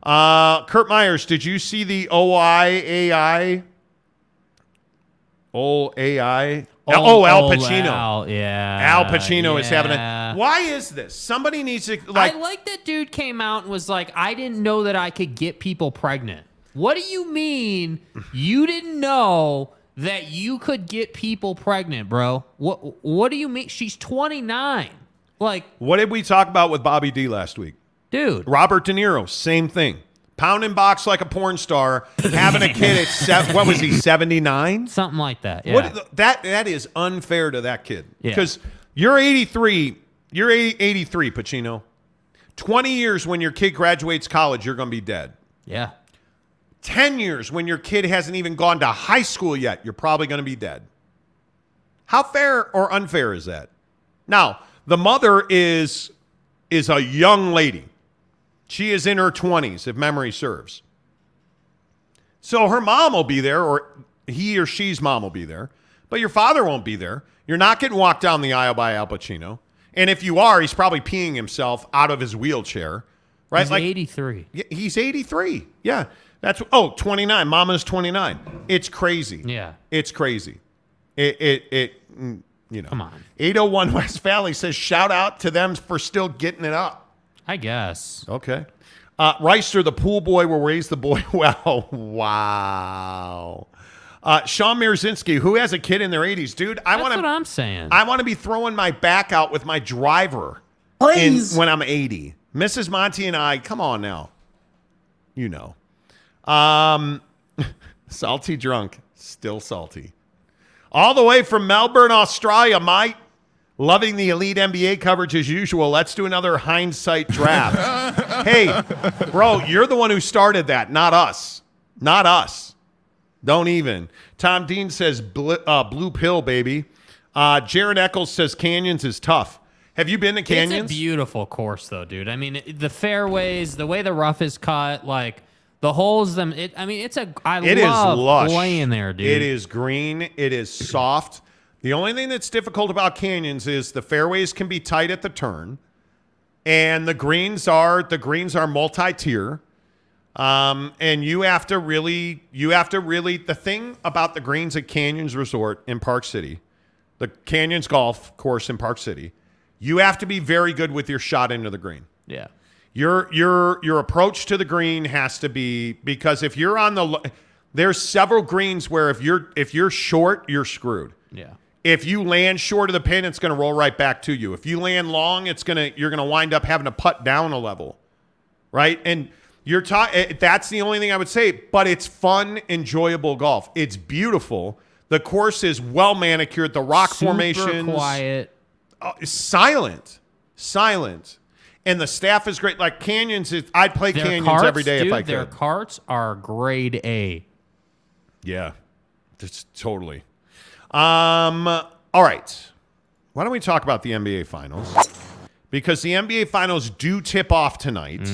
Uh, Kurt Myers, did you see the OIAI? Oh AI. oh, Al old Pacino. Al, yeah. Al Pacino is having yeah. a. Why is this? Somebody needs to like. I like that dude came out and was like, I didn't know that I could get people pregnant. What do you mean you didn't know that you could get people pregnant, bro? What what do you mean? She's 29. Like, what did we talk about with Bobby D last week? dude. Robert De Niro, same thing. Pounding box like a porn star, [laughs] having a kid at se- what was he [laughs] seventy nine? Something like that. Yeah. What that that is unfair to that kid Yeah. because you're 83. You're 80, 83, Pacino. 20 years when your kid graduates college, you're going to be dead. yeah. 10 years when your kid hasn't even gone to high school yet, you're probably going to be dead. How fair or unfair is that? Now, the mother is is a young lady. She is in her 20s if memory serves. So her mom will be there or he or she's mom will be there, but your father won't be there. You're not getting walked down the aisle by Al Pacino. And if you are, he's probably peeing himself out of his wheelchair. Right? He's 83. Yeah, He's 83. Yeah. That's oh, 29. Mama's 29. It's crazy. Yeah. It's crazy. It it it mm, you know. Come on. 801 West Valley says shout out to them for still getting it up. I guess. Okay. Uh, Reister, the pool boy, will raise the boy [laughs] well. wow. Uh, Sean Mirzinski, who has a kid in their 80s, dude. I That's want what to. I'm saying. I want to be throwing my back out with my driver in, Please. when I'm 80. Mrs. Monty and I, come on now. You know. Um, [laughs] salty drunk, still salty. All the way from Melbourne, Australia, Mike. Loving the elite NBA coverage as usual. Let's do another hindsight draft. [laughs] hey, bro, you're the one who started that, not us. Not us. Don't even. Tom Dean says bl- uh, blue pill, baby. Uh, Jared Eccles says canyons is tough. Have you been to canyons? It's a beautiful course, though, dude. I mean, the fairways, the way the rough is cut, like the holes. Them. It, I mean, it's a. I It is love lush. playing there, dude. It is green. It is soft. The only thing that's difficult about canyons is the fairways can be tight at the turn, and the greens are the greens are multi-tier. Um, and you have to really, you have to really. The thing about the greens at Canyons Resort in Park City, the Canyons Golf Course in Park City, you have to be very good with your shot into the green. Yeah. Your your your approach to the green has to be because if you're on the there's several greens where if you're if you're short, you're screwed. Yeah. If you land short of the pin, it's going to roll right back to you. If you land long, it's going to you're going to wind up having to putt down a level. Right? And you're talking that's the only thing I would say, but it's fun, enjoyable golf. It's beautiful. The course is well manicured, the rock Super formations quiet. uh, silent, silent, and the staff is great. Like Canyons, is, I'd play Their Canyons carts, every day dude, if I could. Their carts are grade A. Yeah, just totally. Um, all right. Why don't we talk about the NBA Finals? Because the NBA Finals do tip off tonight.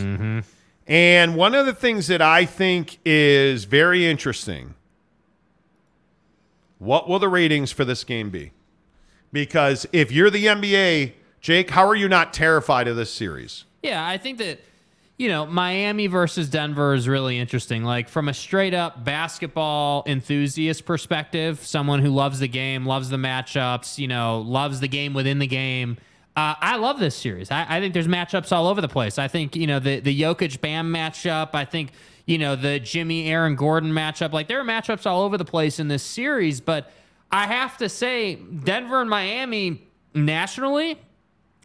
And one of the things that I think is very interesting what will the ratings for this game be? Because if you're the NBA, Jake, how are you not terrified of this series? Yeah, I think that you know Miami versus Denver is really interesting. Like from a straight up basketball enthusiast perspective, someone who loves the game, loves the matchups, you know, loves the game within the game. Uh, I love this series. I, I think there's matchups all over the place. I think you know the the Jokic Bam matchup. I think you know the Jimmy Aaron Gordon matchup. Like there are matchups all over the place in this series, but I have to say Denver and Miami nationally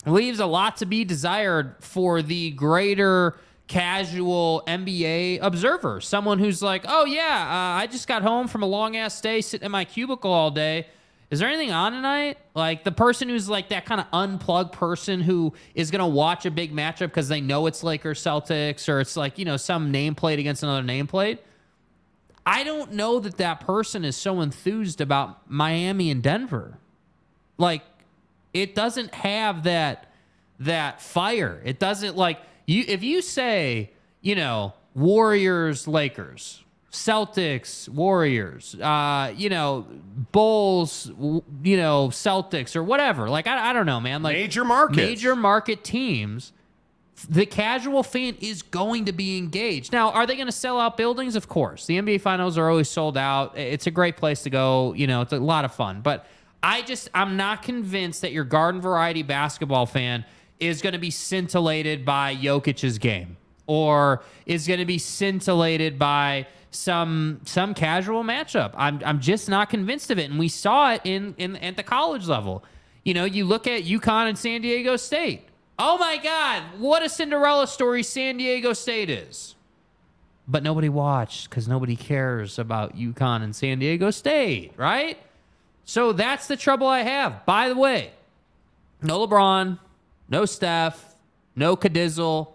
leaves a lot to be desired for the greater casual NBA observer. Someone who's like, oh, yeah, uh, I just got home from a long ass day sitting in my cubicle all day. Is there anything on tonight? Like the person who's like that kind of unplugged person who is going to watch a big matchup because they know it's Lakers Celtics or it's like, you know, some nameplate against another nameplate. I don't know that that person is so enthused about Miami and Denver. Like, it doesn't have that that fire. It doesn't like you if you say, you know, Warriors, Lakers, Celtics, Warriors, uh, you know, Bulls, you know, Celtics or whatever. Like I, I don't know, man. Like Major market major market teams. The casual fan is going to be engaged. Now, are they going to sell out buildings? Of course. The NBA finals are always sold out. It's a great place to go. You know, it's a lot of fun. But I just, I'm not convinced that your garden variety basketball fan is going to be scintillated by Jokic's game or is going to be scintillated by some some casual matchup. I'm I'm just not convinced of it, and we saw it in in at the college level. You know, you look at UConn and San Diego State. Oh my God, what a Cinderella story San Diego State is. But nobody watched because nobody cares about UConn and San Diego State, right? So that's the trouble I have. By the way, no LeBron, no Steph, no Cadizzle.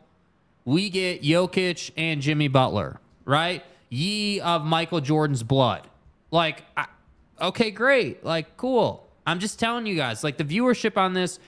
We get Jokic and Jimmy Butler, right? Ye of Michael Jordan's blood. Like, I, okay, great. Like, cool. I'm just telling you guys, like, the viewership on this,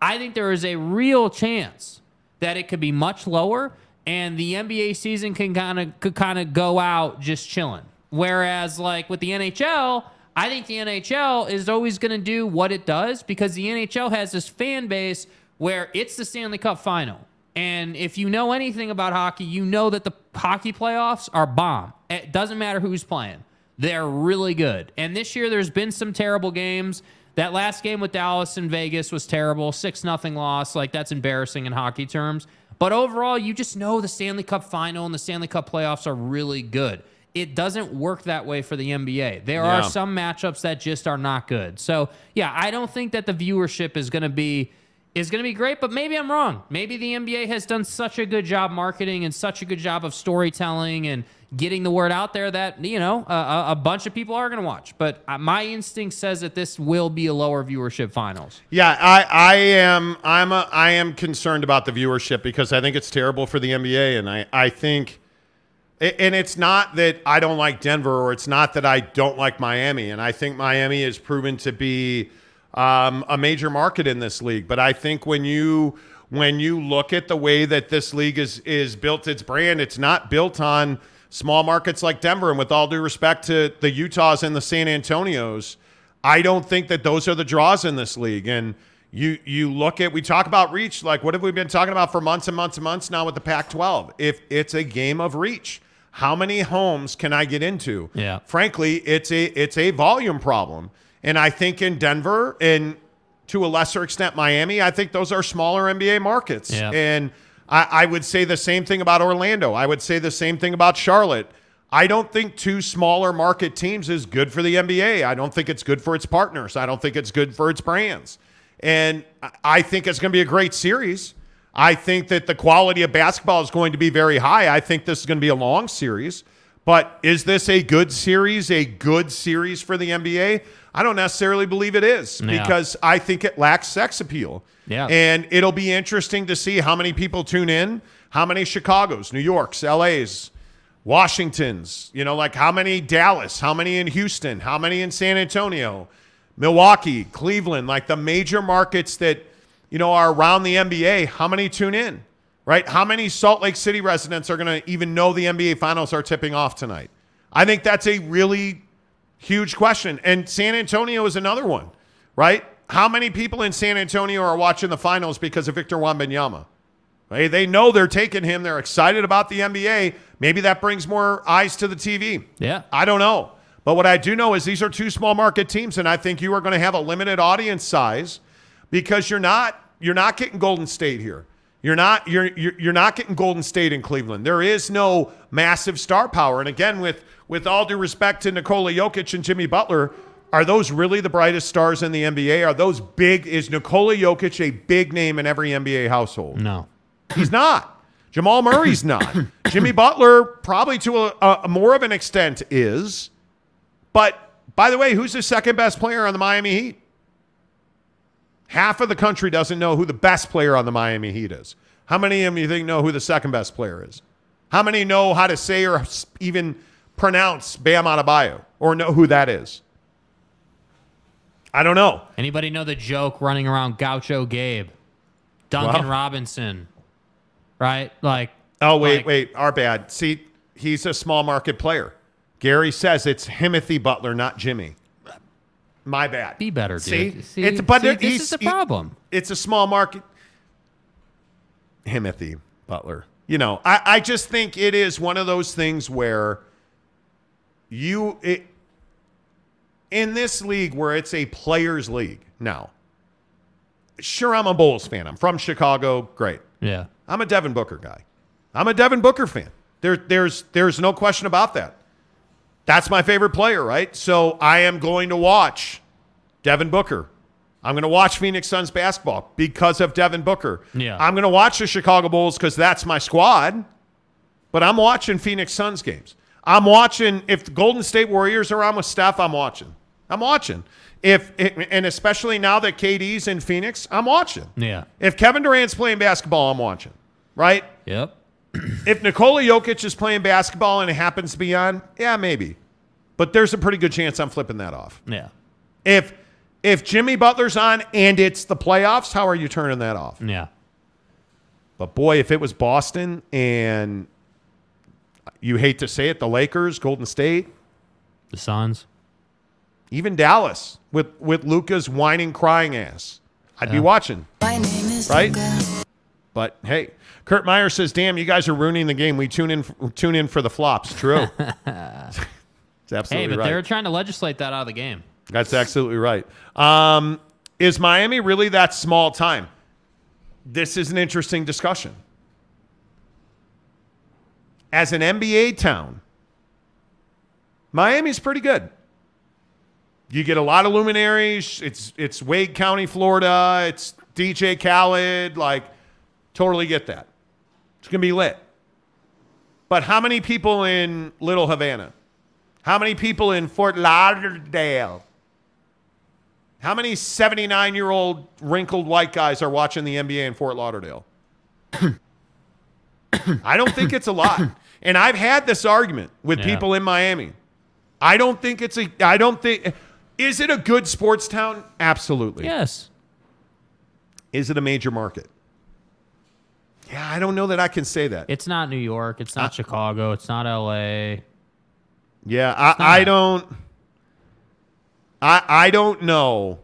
I think there is a real chance that it could be much lower and the NBA season can kind of could kind of go out just chilling. Whereas like with the NHL, I think the NHL is always going to do what it does because the NHL has this fan base where it's the Stanley Cup final. And if you know anything about hockey, you know that the hockey playoffs are bomb. It doesn't matter who's playing. They're really good. And this year there's been some terrible games. That last game with Dallas and Vegas was terrible. 6 nothing loss. Like that's embarrassing in hockey terms. But overall, you just know the Stanley Cup final and the Stanley Cup playoffs are really good. It doesn't work that way for the NBA. There Yeah. are some matchups that just are not good. So, yeah, I don't think that the viewership is going to be is going to be great, but maybe I'm wrong. Maybe the NBA has done such a good job marketing and such a good job of storytelling and getting the word out there that, you know, a, a- bunch of people are going to watch. But uh, my instinct says that this will be a lower viewership finals. Yeah, I, I am I'm a, I am concerned about the viewership because I think it's terrible for the NBA, and I, I think, and it's not that I don't like Denver or it's not that I don't like Miami, and I think Miami has proven to be um, a major market in this league. But I think when you when you look at the way that this league is is built its brand, it's not built on small markets like Denver. And with all due respect to the Utahs and the San Antonios, I don't think that those are the draws in this league. And you you look at we talk about reach, like what have we been talking about for months and months and months now with the Pac-12? If it's a game of reach, how many homes can I get into? Yeah. Frankly, it's a it's a volume problem. And I think in Denver and to a lesser extent Miami, I think those are smaller NBA markets. Yeah. And I, I would say the same thing about Orlando. I would say the same thing about Charlotte. I don't think two smaller market teams is good for the NBA. I don't think it's good for its partners. I don't think it's good for its brands. And I- I think it's going to be a great series. I think that the quality of basketball is going to be very high. I think this is going to be a long series. But is this a good series, a good series for the NBA? I don't necessarily believe it is Yeah. because I think it lacks sex appeal. Yeah. And it'll be interesting to see how many people tune in, how many Chicago's, New York's, LA's, Washington's, you know, like how many Dallas, how many in Houston, how many in San Antonio, Milwaukee, Cleveland, like the major markets that, you know, are around the NBA, how many tune in, right? How many Salt Lake City residents are going to even know the NBA finals are tipping off tonight? I think that's a really huge question. And San Antonio is another one, right? How many people in San Antonio are watching the finals because of Victor Wembanyama? They, they know they're taking him. They're excited about the NBA. Maybe that brings more eyes to the TV. Yeah. I don't know. But what I do know is these are two small market teams, and I think you are going to have a limited audience size because you're not you're not getting Golden State here. You're not you're you're, you're not getting Golden State in Cleveland. There is no massive star power. And again, with with all due respect to Nikola Jokic and Jimmy Butler, are those really the brightest stars in the NBA? Are those big? Is Nikola Jokic a big name in every NBA household? No. He's not. Jamal Murray's not. [coughs] Jimmy Butler, probably to a, a more of an extent, is. But by the way, who's the second best player on the Miami Heat? Half of the country doesn't know who the best player on the Miami Heat is. How many of them you think know who the second best player is? How many know how to say or even pronounce Bam Adebayo or know who that is? I don't know. Anybody know the joke running around Gaucho Gabe, Duncan. Robinson, right? Like, Oh, wait, Like- wait. Our bad. See, he's a small market player. Gary says it's Timothy Butler, not Jimmy. My bad. be better, dude. See, See, it's but see, it- this is the he- problem. it's a small market. Timothy Butler. You know, I, I just think it is one of those things where you it, in this league where it's a players league now. Sure, I'm a Bulls fan. I'm from Chicago. Great. Yeah. I'm a Devin Booker guy. I'm a Devin Booker fan. There, there's, there's no question about that. That's my favorite player, right? So I am going to watch Devin Booker. I'm going to watch Phoenix Suns basketball because of Devin Booker. Yeah. I'm going to watch the Chicago Bulls because that's my squad. But I'm watching Phoenix Suns games. I'm watching if the Golden State Warriors are on with Steph. I'm watching. I'm watching. If and especially now that KD's in Phoenix, I'm watching. Yeah. If Kevin Durant's playing basketball, I'm watching. Right? Yep. If Nikola Jokic is playing basketball and it happens to be on, yeah, maybe. But there's a pretty good chance I'm flipping that off. Yeah. If if Jimmy Butler's on and it's the playoffs, how are you turning that off? Yeah. But boy, if it was Boston and you hate to say it, the Lakers, Golden State, The Suns. even Dallas with with Luka's whining, crying ass, I'd be Yeah. watching. right? But hey, Kurt Meyer says, "Damn, you guys are ruining the game. We tune in tune in for the flops." True. [laughs] It's absolutely Hey, but right. they're trying to legislate that out of the game. That's absolutely right. Um, is Miami really that small time? This is an interesting discussion. As an NBA town, Miami's pretty good. You get a lot of luminaries. It's it's Wade County, Florida. It's DJ Khaled. Like, totally get that. It's gonna be lit. But how many people in Little Havana? How many people in Fort Lauderdale? How many 79 year old wrinkled white guys are watching the NBA in Fort Lauderdale? [coughs] I don't think it's a lot. And I've had this argument with Yeah. people in Miami. I don't think it's a, I don't think, is it a good sports town? Absolutely. Yes. Is it a major market? Yeah, I don't know that I can say that. It's not New York. It's not Uh, Chicago. It's not LA. Yeah, I. I don't. I I don't know.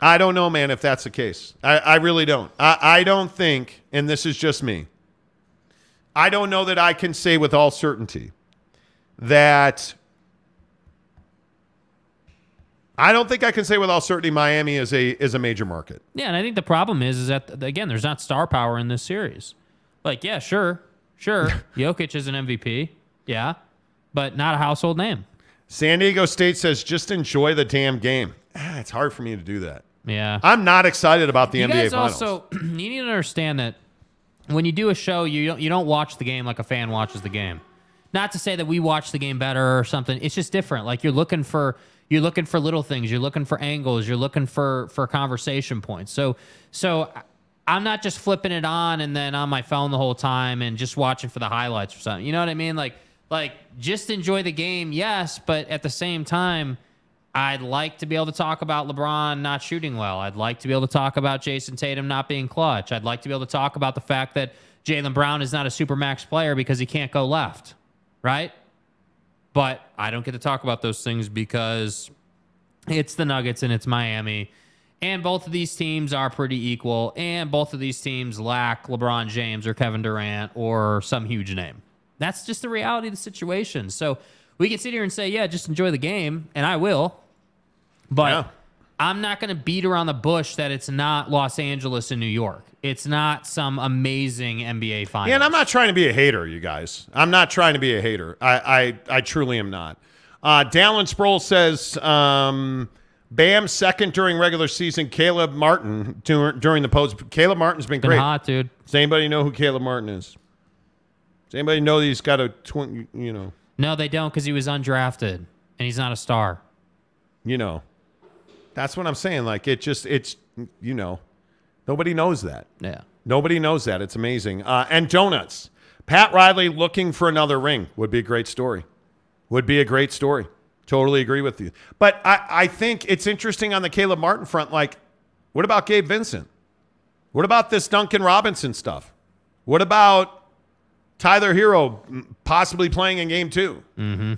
I don't know, man, if that's the case. I, I really don't. I, I don't think, and this is just me, I don't know that I can say with all certainty that I don't think I can say with all certainty Miami is a is a major market. Yeah, and I think the problem is is that again, there's not star power in this series. Like, yeah, sure, sure, [laughs] Jokic is an MVP, yeah, but not a household name. San Diego State says just enjoy the damn game. Ah, it's hard for me to do that. Yeah, I'm not excited about the you NBA guys finals. also [clears throat] you need to understand that when you do a show, you don't you don't watch the game like a fan watches the game. Not to say that we watch the game better or something. It's just different. Like you're looking for you're looking for little things. You're looking for angles. You're looking for for conversation points. So so I'm not just flipping it on and then on my phone the whole time and just watching for the highlights or something. You know what I mean? Like like just enjoy the game, yes, but at the same time. I'd like to be able to talk about LeBron not shooting well. I'd like to be able to talk about Jayson Tatum not being clutch. I'd like to be able to talk about the fact that Jaylen Brown is not a supermax player because he can't go left, right? But I don't get to talk about those things because it's the Nuggets and it's Miami. And both of these teams are pretty equal. And both of these teams lack LeBron James or Kevin Durant or some huge name. That's just the reality of the situation. So we can sit here and say, yeah, just enjoy the game. And I will. But I'm not going to beat around the bush that it's not Los Angeles and New York. It's not some amazing NBA final. Yeah, and I'm not trying to be a hater, you guys. I'm not trying to be a hater. I I, I truly am not. Uh, Dallin Sproul says, um, Bam second during regular season. Caleb Martin dur- during the post. Caleb Martin's been, Been great. hot, dude. Does anybody know who Caleb Martin is? Does anybody know that he's got a twin? You know, No, they don't because he was undrafted and he's not a star. you know. That's what I'm saying. Like it just it's you know, nobody knows that. Yeah. Nobody knows that. It's amazing. Uh, and donuts. Pat Riley looking for another ring would be a great story. Would be a great story. Totally agree with you. But I, I think it's interesting on the Caleb Martin front. Like, what about Gabe Vincent? What about this Duncan Robinson stuff? What about Tyler Herro possibly playing in game two? Mm-hmm.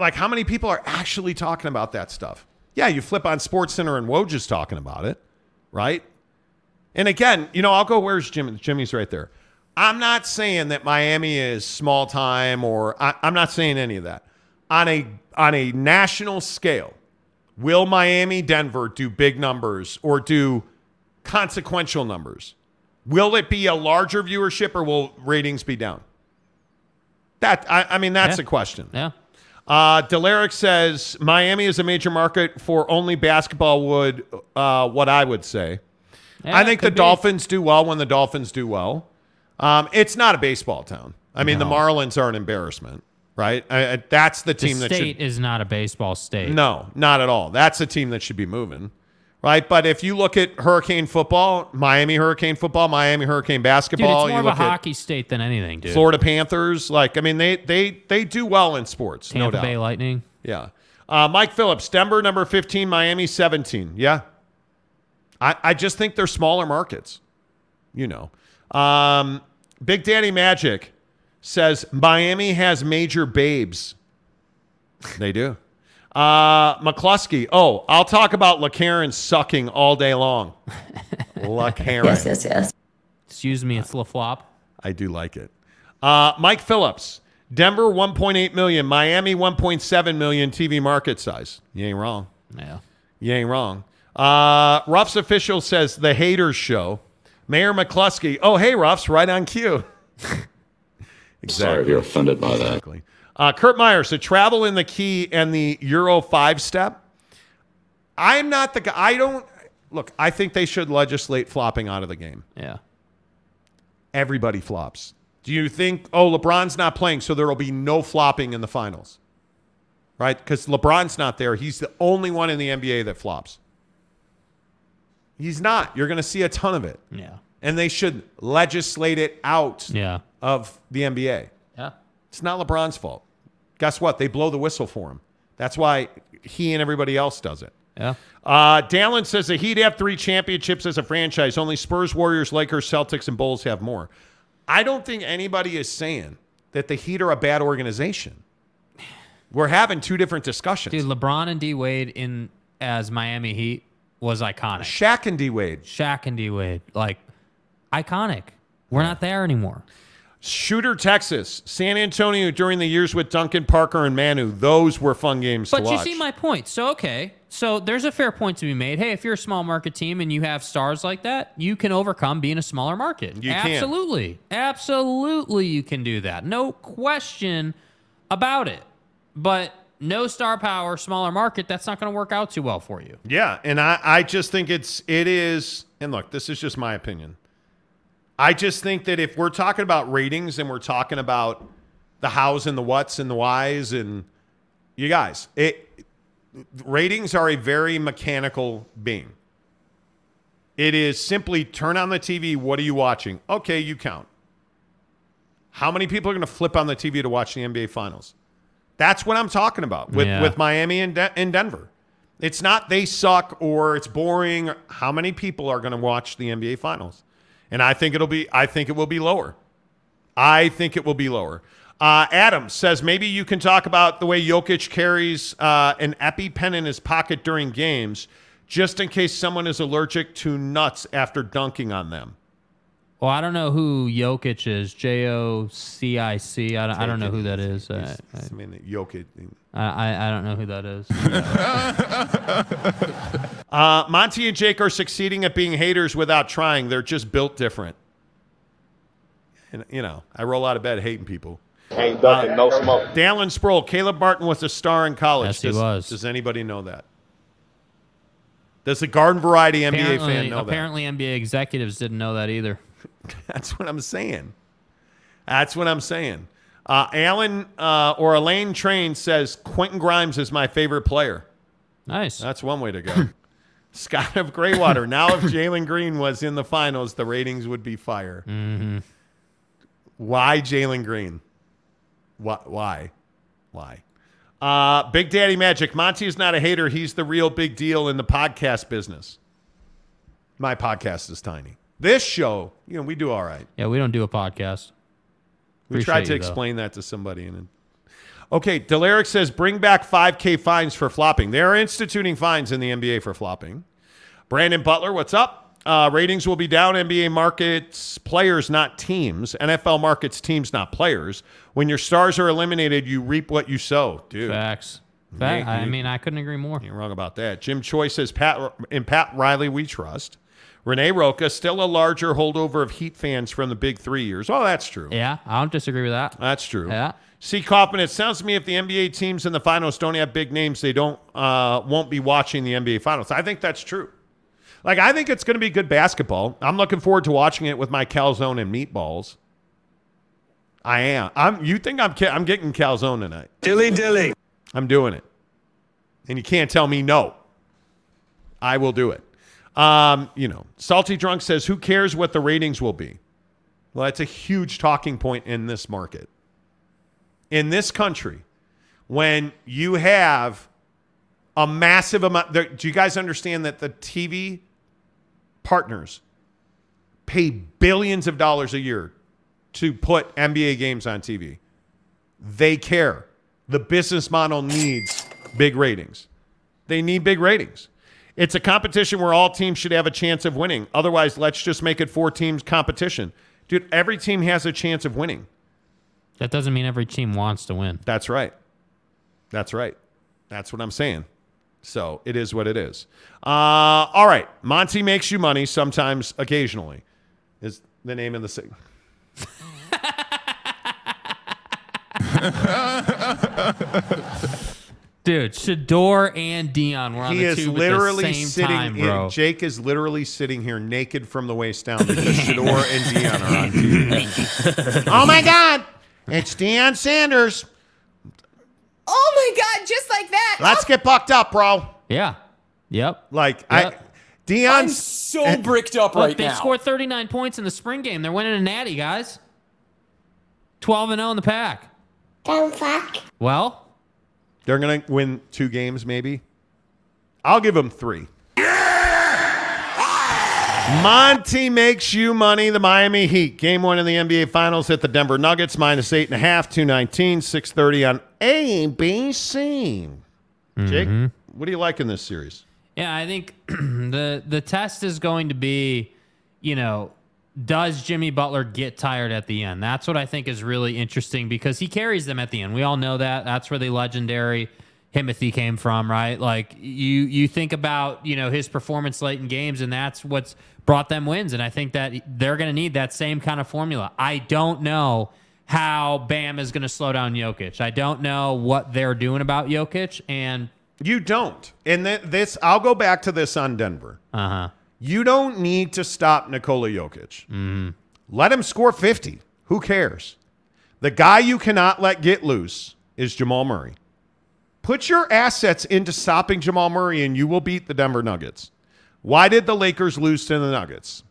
Like, how many people are actually talking about that stuff? Yeah, you flip on Sports Center and Woj is talking about it, right? And again, you know, I'll go, where's Jimmy? Jimmy's right there. I'm not saying that Miami is small time or I, I'm not saying any of that. On a on a national scale, will Miami, Denver do big numbers or do consequential numbers? Will it be a larger viewership or will ratings be down? That I, I mean, that's Yeah. a question. Yeah. Uh, Delaric says Miami is a major market for only basketball. Would uh, what I would say. Yeah, I think the be. Dolphins do well when the Dolphins do well. Um, it's not a baseball town. I mean, the Marlins are an embarrassment, right? I, I- that's the The team that state should. is not a baseball state. No, not at all. That's a team that should be moving, right? But if you look at Hurricane football, Miami Hurricane football, Miami Hurricane Dude, basketball, it's more you of a hockey state than anything, dude. Florida Panthers, like I mean, they they they do well in sports, no Tampa doubt. Bay Lightning. Yeah. Uh, Mike Phillips, Denver number 15, Miami 17. Yeah. I, I just think they're smaller markets. You know. Um, Big Daddy Magic says Miami has major babes. They do. Uh, McCluskey. Oh, I'll talk about LaCaren sucking all day long. [laughs] LaCaren. Yes, yes, yes. Excuse me, it's LaFlop. I do like it. Uh, Mike Phillips, Denver 1.8 million, Miami 1.7 million TV market size. You ain't wrong. Yeah. You ain't wrong. Uh, Ruff's official says the haters show. Mayor McCluskey. Oh, hey, Ruff's right on cue. exactly. [laughs] Sorry if you're offended by that. Exactly. Uh, Kurt Meyer. So travel in the key and the Euro five step. I'm not the guy. I don't look. I think they should legislate flopping out of the game. Yeah. Everybody flops. Do you think? Oh, LeBron's not playing, so there will be no flopping in the finals, right? Because LeBron's not there. He's the only one in the NBA that flops. He's not. You're going to see a ton of it. Yeah. And they should legislate it out Yeah. of the NBA. Yeah. It's not LeBron's fault. Guess what? They blow the whistle for him. That's why he and everybody else does it. Yeah. Uh, Dallin says the Heat have three championships as a franchise. Only Spurs, Warriors, Lakers, Celtics, and Bulls have more. I don't think anybody is saying that the Heat are a bad organization. We're having two different discussions. Dude, LeBron and D Wade in as Miami Heat was iconic. Shaq and D Wade. Shaq and D Wade, like iconic. We're not there anymore. Shooter, Texas, San Antonio during the years with Duncan Parker and Manu. Those were fun games But you see my point. So okay, so there's a fair point to be made. Hey, if you're a small market team and you have stars like that, you can overcome being a smaller market. You can. Absolutely, absolutely, you can do that. No question about it. But no star power, smaller market. That's not going to work out too well for you. Yeah, and I, I just think it's it is and look, this is just my opinion. I just think that if we're talking about ratings and we're talking about the hows and the whats and the whys and you guys, it ratings are a very mechanical being. It is simply turn on the TV, what are you watching? Okay, you count. How many people are going to flip on the TV to watch the NBA finals? That's what I'm talking about with, Yeah. with Miami and, De- and Denver. It's not they suck or it's boring. How many people are going to watch the NBA finals? And I think it'll be. I think it will be lower. I think it will be lower. Uh, Adam says maybe you can talk about the way Jokic carries uh, an EpiPen in his pocket during games, just in case someone is allergic to nuts after dunking on them. Well, I don't know who Jokic is. J O C I C. I don't, know who that is. I, I mean, Jokic. I, I, I don't know who that is. [laughs] Uh, Monty and Jake are succeeding at being haters without trying. They're just built different. And you know, I roll out of bed hating people. Ain't ducking, no smoke. Dallin Sproul, Caleb Martin was a star in college. Yes, he does, was. Does anybody know that? Does the garden variety NBA apparently, fan know apparently NBA executives didn't know that either. [laughs] That's what I'm saying. That's what I'm saying. Uh, Alan uh, or Elaine Train says Quentin Grimes is my favorite player. Nice. That's one way to go. [laughs] Scott of Graywater. Now, if Jalen Green was in the finals, the ratings would be fire. Mm-hmm. Why Jalen Green? Why? Why? Why? Uh, Big Daddy Magic. Monty is not a hater. He's the real big deal in the podcast business. My podcast is tiny. This show, you know, we do all right. Yeah, we don't do a podcast. We tried to you, though. explain that to somebody. And okay, Delaric says bring back 5K fines for flopping. They are instituting fines in the NBA for flopping. Brandon Butler, what's up? Uh, ratings will be down. NBA markets players, not teams. NFL markets teams, not players. When your stars are eliminated, you reap what you sow, dude. Facts. Fact. I mean, I couldn't agree more. You're wrong about that. Jim Choi says Pat and Pat Riley we trust. Renee Roca still a larger holdover of Heat fans from the big three years. Oh, that's true. Yeah, I don't disagree with that. That's true. Yeah. See, Kaufman, it sounds to me if the NBA teams in the finals don't have big names, they don't uh, won't be watching the NBA finals. I think that's true. Like, I think it's going to be good basketball. I'm looking forward to watching it with my calzone and meatballs. I am. I'm. You think I'm? ca- I'm getting calzone tonight? Dilly dilly. I'm doing it, and you can't tell me no. I will do it. Um, you know, Salty Drunk says, "Who cares what the ratings will be?" Well, that's a huge talking point in this market. In this country, when you have a massive amount, do you guys understand that the TV partners pay billions of dollars a year to put NBA games on TV? They care. The business model needs big ratings. They need big ratings. It's a competition where all teams should have a chance of winning. Otherwise, let's just make it four teams competition. Dude, every team has a chance of winning. That doesn't mean every team wants to win. That's right. That's right. That's what I'm saying. So it is what it is. Uh, all right. Monty makes you money sometimes, occasionally, is the name of the sig. [laughs] [laughs] Dude, Shedeur and Deion were on He the is tube literally at the same sitting. time, in- bro. Jake is literally sitting here naked from the waist down because Shedeur and Deion are on TV. [laughs] oh my God! It's Deion Sanders. Oh my God, just like that. Let's get bucked up, bro. Yeah. Yep. Like I, Yep. Deion's I'm so bricked up Look, right they now. They scored 39 points in the spring game. They're winning a natty, guys. 12 and 0 in the Pac. Don't fuck. Well, They're gonna win two games, maybe. I'll give them three. Monty makes you money. The Miami Heat game one in the NBA Finals at the Denver Nuggets minus eight and a half, two nineteen, six thirty on A, B, C. Jake, Mm-hmm. what do you like in this series? Yeah, I think [clears throat] the the test is going to be, you know, does Jimmy Butler get tired at the end? That's what I think is really interesting because he carries them at the end. We all know that. That's where the legendary Himothy came from, right? Like you you think about, you know, his performance late in games and that's what's brought them wins and I think that they're going to need that same kind of formula. I don't know how Bam is going to slow down Jokic. I don't know what they're doing about Jokic and You don't. And th- this, I'll go back to this on Denver. uh-huh. You don't need to stop Nikola Jokic. Mm-hmm. Let him score 50. Who cares? The guy you cannot let get loose is Jamal Murray. Put your assets into stopping Jamal Murray and you will beat the Denver Nuggets. Why did the Lakers lose to the Nuggets?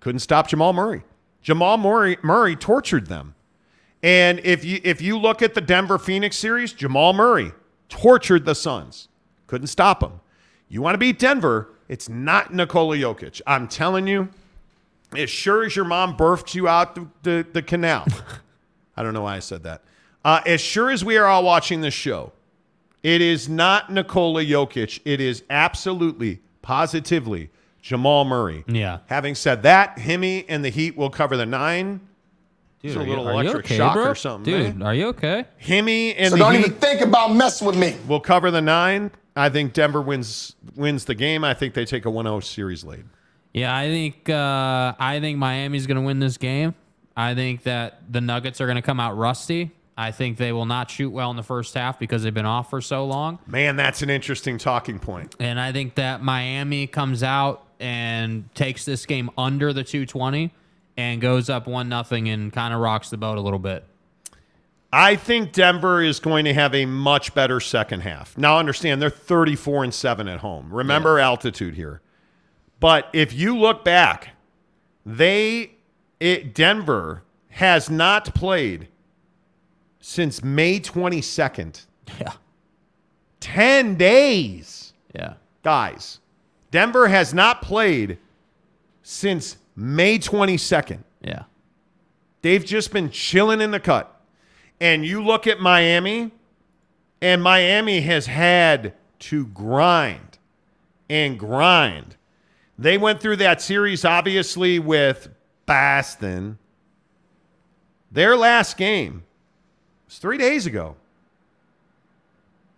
Couldn't stop Jamal Murray. Jamal Murray, Murray tortured them. And if you if you look at the Denver Phoenix series, Jamal Murray tortured the Suns. Couldn't stop them. You want to beat Denver, it's not Nikola Jokic. I'm telling you, as sure as your mom birthed you out the, the, the canal. [laughs] I don't know why I said that. Uh, as sure as we are all watching this show, it is not Nikola Jokic. It is absolutely, positively Jamal Murray. Yeah. Having said that, Himmy and the Heat will cover the nine. Dude, It's a are you- little you electric okay, shock bro? or something. Dude, man. are you okay? Himmy and So the don't Heat even think about messing with me. We'll cover the nine. I think Denver wins wins the game. I think they take a 1-0 series lead. Yeah, I think uh, I think Miami's going to win this game. I think that the Nuggets are going to come out rusty. I think they will not shoot well in the first half because they've been off for so long. Man, that's an interesting talking point. And I think that Miami comes out and takes this game under the 220 and goes up one nothing and kind of rocks the boat a little bit. I think Denver is going to have a much better second half. Now understand they're 34 and 7 at home. Remember altitude here. But if you look back, they it, Denver has not played since May 22nd. Yeah. 10 days. Yeah. Guys, Denver has not played since May 22nd. Yeah. They've just been chilling in the cut. And you look at Miami, and Miami has had to grind and grind. They went through that series, obviously, with Boston. Their last game was three days ago.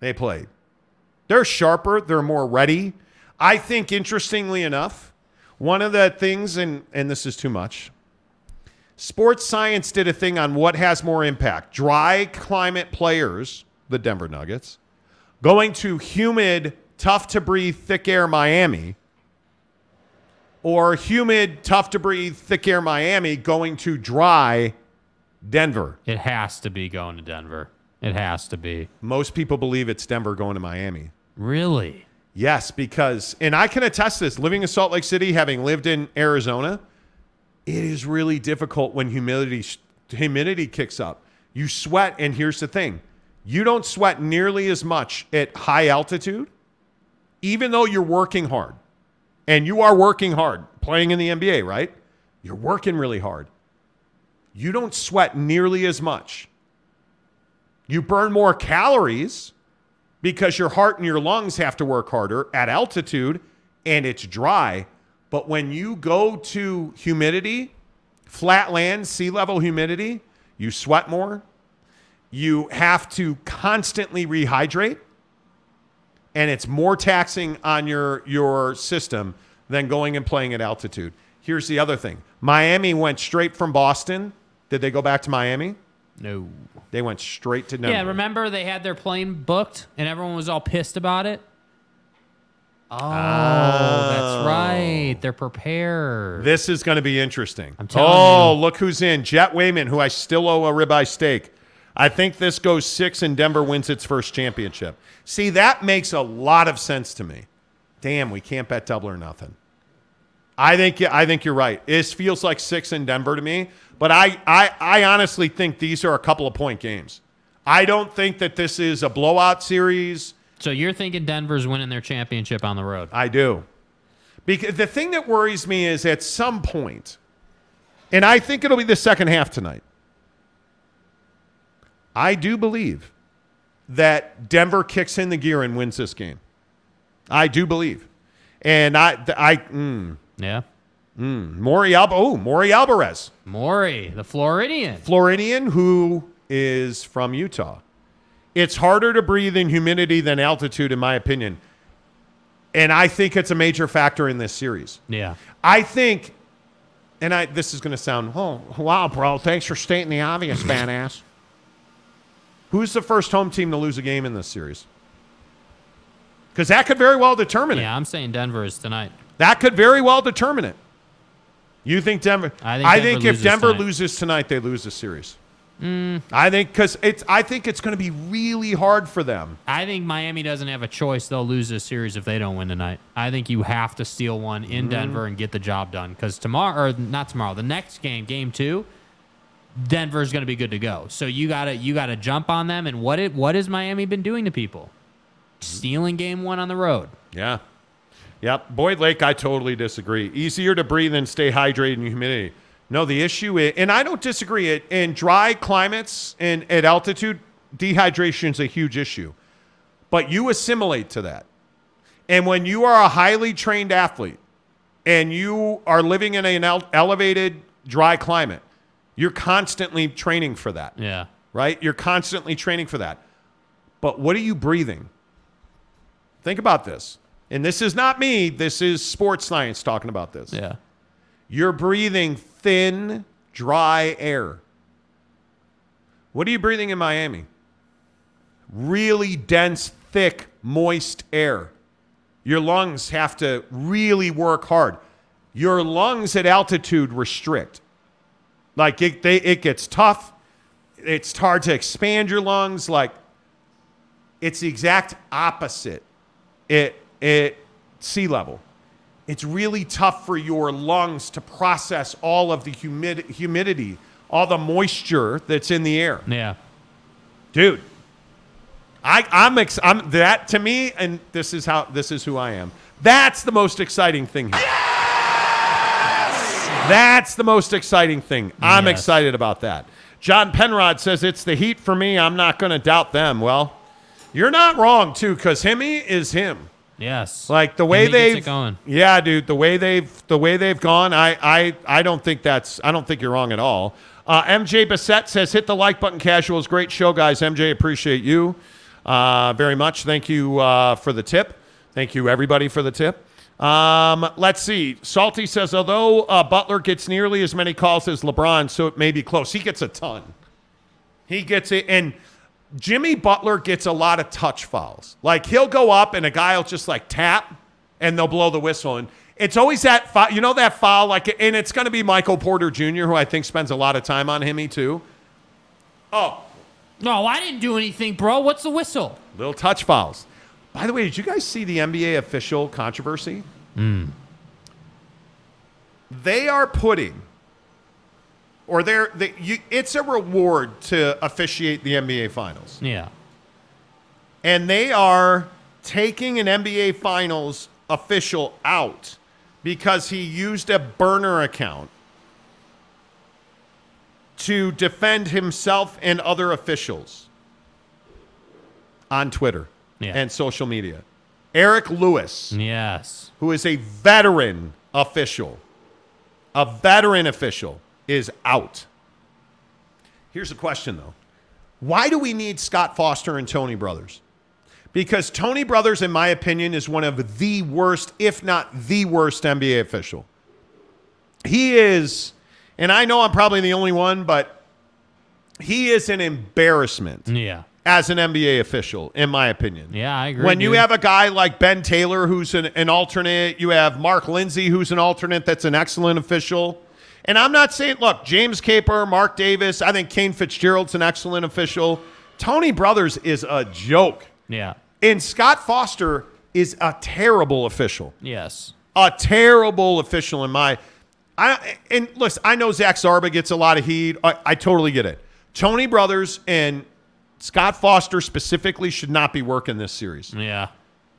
They played. They're sharper, they're more ready. I think, interestingly enough, one of the things, and, and this is too much, Sports Science did a thing on what has more impact dry climate players, the Denver Nuggets, going to humid, tough to breathe, thick air Miami, or humid, tough to breathe, thick air Miami going to dry Denver. It has to be going to Denver. It has to be. Most people believe it's Denver going to Miami. Really? Yes, because, and I can attest this living in Salt Lake City, having lived in Arizona, it is really difficult when humidity humidity kicks up. You sweat, and here's the thing: you don't sweat nearly as much at high altitude, even though you're working hard, and you are working hard playing in the NBA, right? You're working really hard. You don't sweat nearly as much. You burn more calories because your heart and your lungs have to work harder at altitude and it's dry. But when you go to humidity, flat land, sea level humidity, you sweat more. You have to constantly rehydrate. And it's more taxing on your, your system than going and playing at altitude. Here's the other thing Miami went straight from Boston. Did they go back to Miami? No. They went straight to Denver. Yeah, remember they had their plane booked and everyone was all pissed about it? Oh, that's oh. right. They're prepared. This is going to be interesting. I'm telling oh, you. look who's in. Jet Wayman, who I still owe a ribeye steak. I think this goes six and Denver wins its first championship. See, that makes a lot of sense to me. Damn, we can't bet double or nothing. I think I think you're right. This feels like six in Denver to me, but I, I I honestly think these are a couple of point games. I don't think that this is a blowout series. So you're thinking Denver's winning their championship on the road? I do. Because the thing that worries me is at some point, and I think it'll be the second half tonight. I do believe that Denver kicks in the gear and wins this game. I do believe. And I, I, mm, Yeah. mm, Maury Alba, oh, Maury Alvarez, Maury, the Floridian. Floridian who is from Utah. It's harder to breathe in humidity than altitude, in my opinion. And I think it's a major factor in this series. Yeah. I think, and I this is going to sound, oh, wow, bro, thanks for stating the obvious, [laughs] badass. Who's the first home team to lose a game in this series? Because that could very well determine it. Yeah, I'm saying Denver is tonight. That could very well determine it. You think Denver? I I think think, if Denver tonight. loses tonight, they lose the series. Mm, I think because it's. I think it's going to be really hard for them. I think Miami doesn't have a choice. They'll lose this series if they don't win tonight. I think you have to steal one in Mhm. Denver and get the job done. Because tomorrow, or not tomorrow, the next game, game two, Denver's going to be good to go. So you gotta you gotta jump on them. And what it what has Miami been doing to people? Stealing game one on the road. Yeah. Yep. Boyd Lake, I totally disagree. Easier to breathe and stay hydrated in humidity. No, the issue is, and I don't disagree, it in dry climates and at altitude, dehydration is a huge issue. But you assimilate to that. And when you are a highly trained athlete and you are living in an ele- elevated dry climate, you're constantly training for that. Yeah. Right? You're constantly training for that. But what are you breathing? Think about this. And this is not me, this is sports science talking about this. Yeah. You're breathing thin, dry air. What are you breathing in Miami? Really dense, thick, moist air. Your lungs have to really work hard. Your lungs at altitude restrict. Like it, they, it gets tough. It's hard to expand your lungs. Like it's the exact opposite at, at sea level. It's really tough for your lungs to process all of the humid, humidity, all the moisture that's in the air. Yeah. Dude, I, I'm, ex- I'm that to me, and this is how this is who I am. That's the most exciting thing here. Yes! That's the most exciting thing. I'm Yes. excited about that. John Penrod says it's the heat for me. I'm not going to doubt them. Well, you're not wrong too, because Himmy is him. Yes. Like the way And he gets they've going. Yeah, dude, the way they've the way they've gone, I I I don't think that's I don't think you're wrong at all. Uh, MJ Bassett says hit the like button casuals. Great show, guys. MJ, appreciate you uh, very much. Thank you uh, for the tip. Thank you everybody for the tip. Um, let's see. Salty says although uh, Butler gets nearly as many calls as LeBron, so it may be close. He gets a ton. He gets it, and Jimmy Butler gets a lot of touch fouls. Like he'll go up and a guy will just like tap, and they'll blow the whistle. And it's always that foul, you know that foul, like, and it's going to be Michael Porter Jr., who I think spends a lot of time on him too. Oh, No, I didn't do anything, bro. What's the whistle? little touch fouls. By the way, did you guys see the NBA official controversy? Mm. They are putting, or they're, they, you, it's a reward to officiate the NBA Finals. Yeah. and they are taking an NBA Finals official out because he used a burner account to defend himself and other officials on Twitter Yeah. and social media. Eric Lewis, Yes. who is a veteran official, a veteran official, is out. Here's the question though. Why do we need Scott Foster and Tony Brothers? Because Tony Brothers, in my opinion, is one of the worst, if not the worst, NBA official. He is, and I know I'm probably the only one, but he is an embarrassment Yeah. as an NBA official, in my opinion. Yeah, I agree. When you have a guy like Ben Taylor, who's an, an alternate, you have Mark Lindsay, who's an alternate that's an excellent official. And I'm not saying, look, James Caper, Mark Davis, I think Kane Fitzgerald's an excellent official. Tony Brothers is a joke. Yeah. And Scott Foster is a terrible official. Yes. A terrible official in my. I and listen, I know Zach Zarba gets a lot of heat. I, I totally get it. Tony Brothers and Scott Foster specifically should not be working this series Yeah.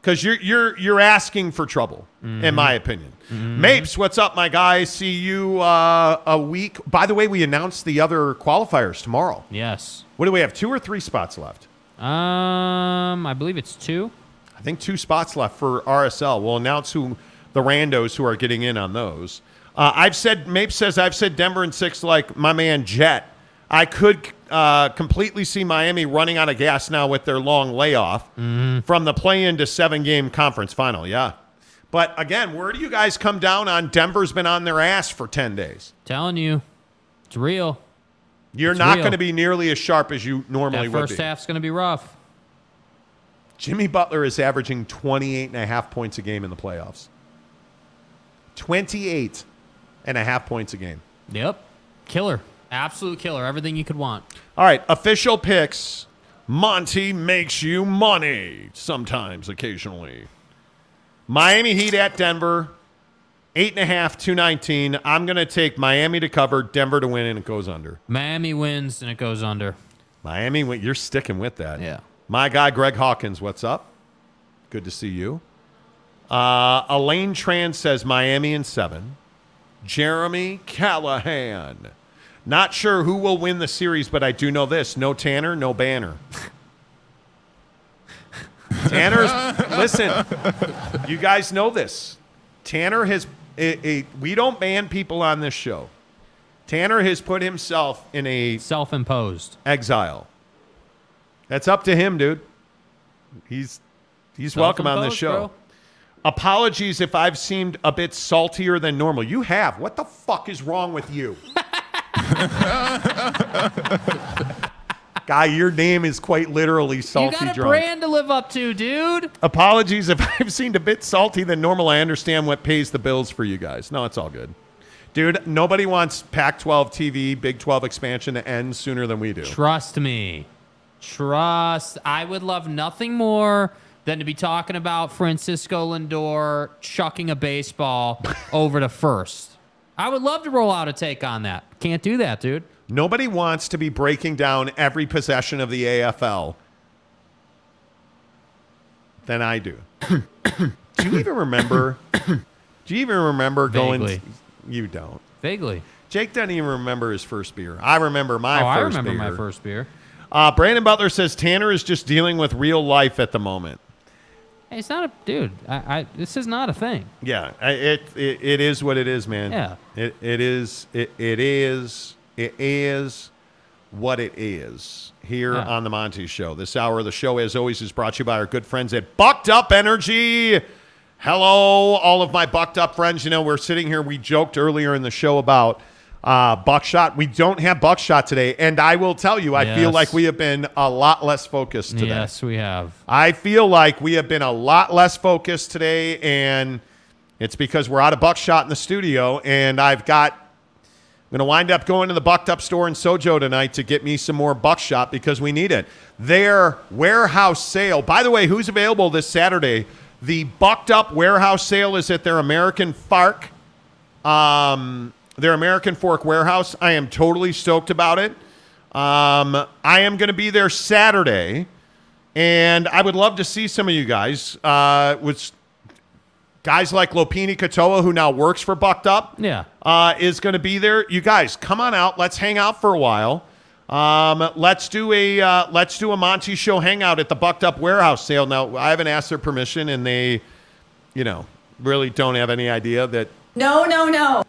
Because you're you're you're asking for trouble, in my opinion. Mapes, what's up, my guy? See you uh, a week. By the way, we announced the other qualifiers tomorrow. Yes. What do we have? Two or three spots left? Um, I believe it's two. I think two spots left for RSL. We'll announce who the randos who are getting in on those. Uh, I've said Mape says I've said Denver in six like my man Jet. I could uh, completely see Miami running out of gas now with their long layoff from the play-in to seven-game conference final. Yeah, but again, where do you guys come down on? Denver's been on their ass for ten days. Telling you, it's real. You're It's not going to be nearly as sharp as you normally That would first half's going to be rough. Jimmy Butler is averaging 28 and a half points a game in the playoffs. 28 and a half points a game. Yep. Killer. Absolute killer. Everything you could want. All right, official picks. Monty makes you money sometimes, occasionally. Miami Heat at Denver. Eight and a half, 219. I'm going to take Miami to cover, Denver to win, and it goes under. Miami wins and it goes under. Miami, win- you're sticking with that. Yeah. My guy, Greg Hawkins, what's up? Good to see you. Uh, Elaine Tran says Miami in seven. Jeremy Callahan. Not sure who will win the series, but I do know this no Tanner, no banner. Tanner's, [laughs] listen, you guys know this. Tanner has, it, it, we don't ban people on this show. Tanner has put himself in a self imposed exile. That's up to him, dude. He's he's welcome on this Self-imposed, show. Apologies if I've seemed a bit saltier than normal. You have. What the fuck is wrong with you? [laughs] [laughs] Guy, your name is quite literally salty You salty got a drunk. brand to live up to, dude. Apologies if [laughs] I've seemed a bit salty than normal. I understand what pays the bills for you guys. No, it's all good. Dude, nobody wants Pac 12 TV, Big 12 expansion to end sooner than we do. Trust me. Trust. I would love nothing more than to be talking about Francisco Lindor chucking a baseball [laughs] over to first. I would love to roll out a take on that. Can't do that, dude. Nobody wants to be breaking down every possession of the AFL than I do. [coughs] do you even remember? [coughs] do you even remember going? Vaguely. You don't. Vaguely. Jake doesn't even remember his first beer. I remember my oh, I first remember beer. my first beer. Uh, Brandon Butler says Tanner is just dealing with real life at the moment. It's not a dude. I, I this is not a thing. Yeah, I- it, it it is what it is, man. Yeah. It it is it, it is it is what it is here Yeah. on the Monty Show. This hour of the show, as always, is brought to you by our good friends at Bucked Up Energy. Hello, all of my bucked up friends. You know, we're sitting here. We joked earlier in the show about uh, buckshot. We don't have buckshot today, and I will tell you, I feel like we have been a lot less focused today. Yes, we have. I feel like we have been a lot less focused today, and it's because we're out of buckshot in the studio, and I've got. I'm going to wind up going to the Bucked Up store in Sojo tonight to get me some more buckshot because we need it. Their warehouse sale. By the way, who's available this Saturday? The Bucked Up warehouse sale is at their American Fark, um, their American Fork warehouse. I am totally stoked about it. Um, I am going to be there Saturday, and I would love to see some of you guys. Uh, with guys like Lopini Katoa, who now works for Bucked Up, Yeah. uh, is going to be there. You guys, come on out. Let's hang out for a while. Um, let's do a uh, let's do a Monty Show hangout at the Bucked Up Warehouse sale. Now, I haven't asked their permission, and they, you know, really don't have any idea that No, no, no.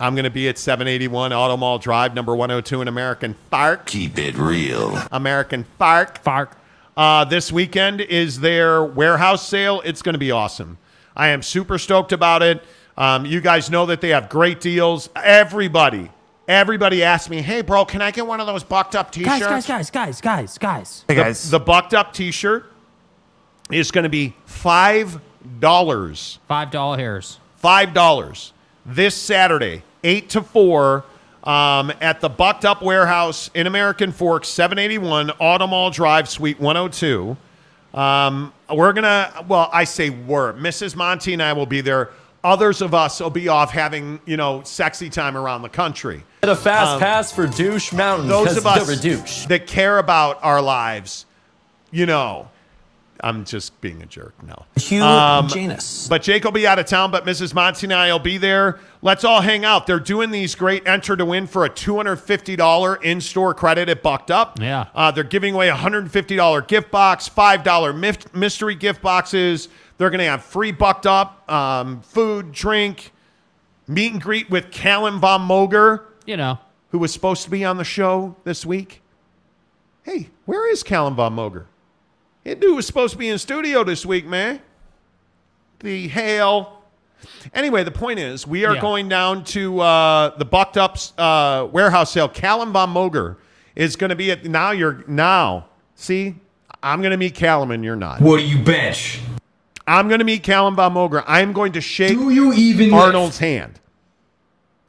I'm going to be at 781 Auto Mall Drive, number 102 in American Park. Keep it real. American Park. Park. Uh, this weekend is their warehouse sale. It's going to be awesome. I am super stoked about it. Um, you guys know that they have great deals. Everybody, everybody asked me, hey, bro, can I get one of those bucked up t shirts? Guys, guys, guys, guys, guys, guys. The, the bucked up t shirt is going to be $5. Five dollar hairs. five dollars this Saturday, eight to four, um, at the Bucked Up Warehouse in American Forks, seven eighty one Auto Mall Drive, Suite one hundred two. Um, we're gonna, well, I say we're. Mrs. Monty and I will be there. Others of us will be off having, you know, sexy time around the country. Get a fast Um, pass for Douche Mountain. Those of us you're a douche. that care about our lives, you know, I'm just being a jerk. No. Hugh Um, Janus. But Jake will be out of town, but Mrs. Monty and I will be there. Let's all hang out. They're doing these great enter to win for a $250 in store credit at Bucked Up. Yeah. Uh, they're giving away a $150 gift box, $5 mif- mystery gift boxes. They're going to have free Bucked Up, um, food, drink, meet and greet with Calum Von Moger, You know, who was supposed to be on the show this week. Hey, where is Calum Von Moger? He dude was supposed to be in studio this week, man. The hail. Anyway, the point is, we are Yeah. going down to uh, the Bucked Up uh, warehouse sale. Calum Von Moger is going to be at now. You're now. See, I'm going to meet Calum, and you're not. What do you bench? I'm going to meet Calum Von Moger. I'm going to shake Do you even Arnold's hand,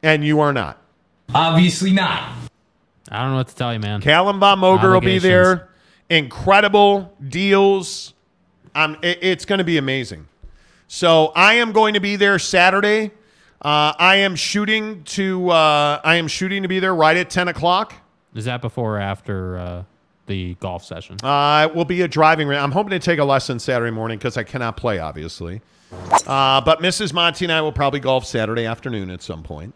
and you are not. Obviously not. I don't know what to tell you, man. Calum Von Moger will be there. Incredible deals. Um, it- it's going to be amazing. So I am going to be there Saturday. Uh, I am shooting to. Uh, I am shooting to be there right at ten o'clock. Is that before or after uh, the golf session? Uh, it will be a driving range. I'm hoping to take a lesson Saturday morning because I cannot play, obviously. Uh, but Mrs. Monty and I will probably golf Saturday afternoon at some point.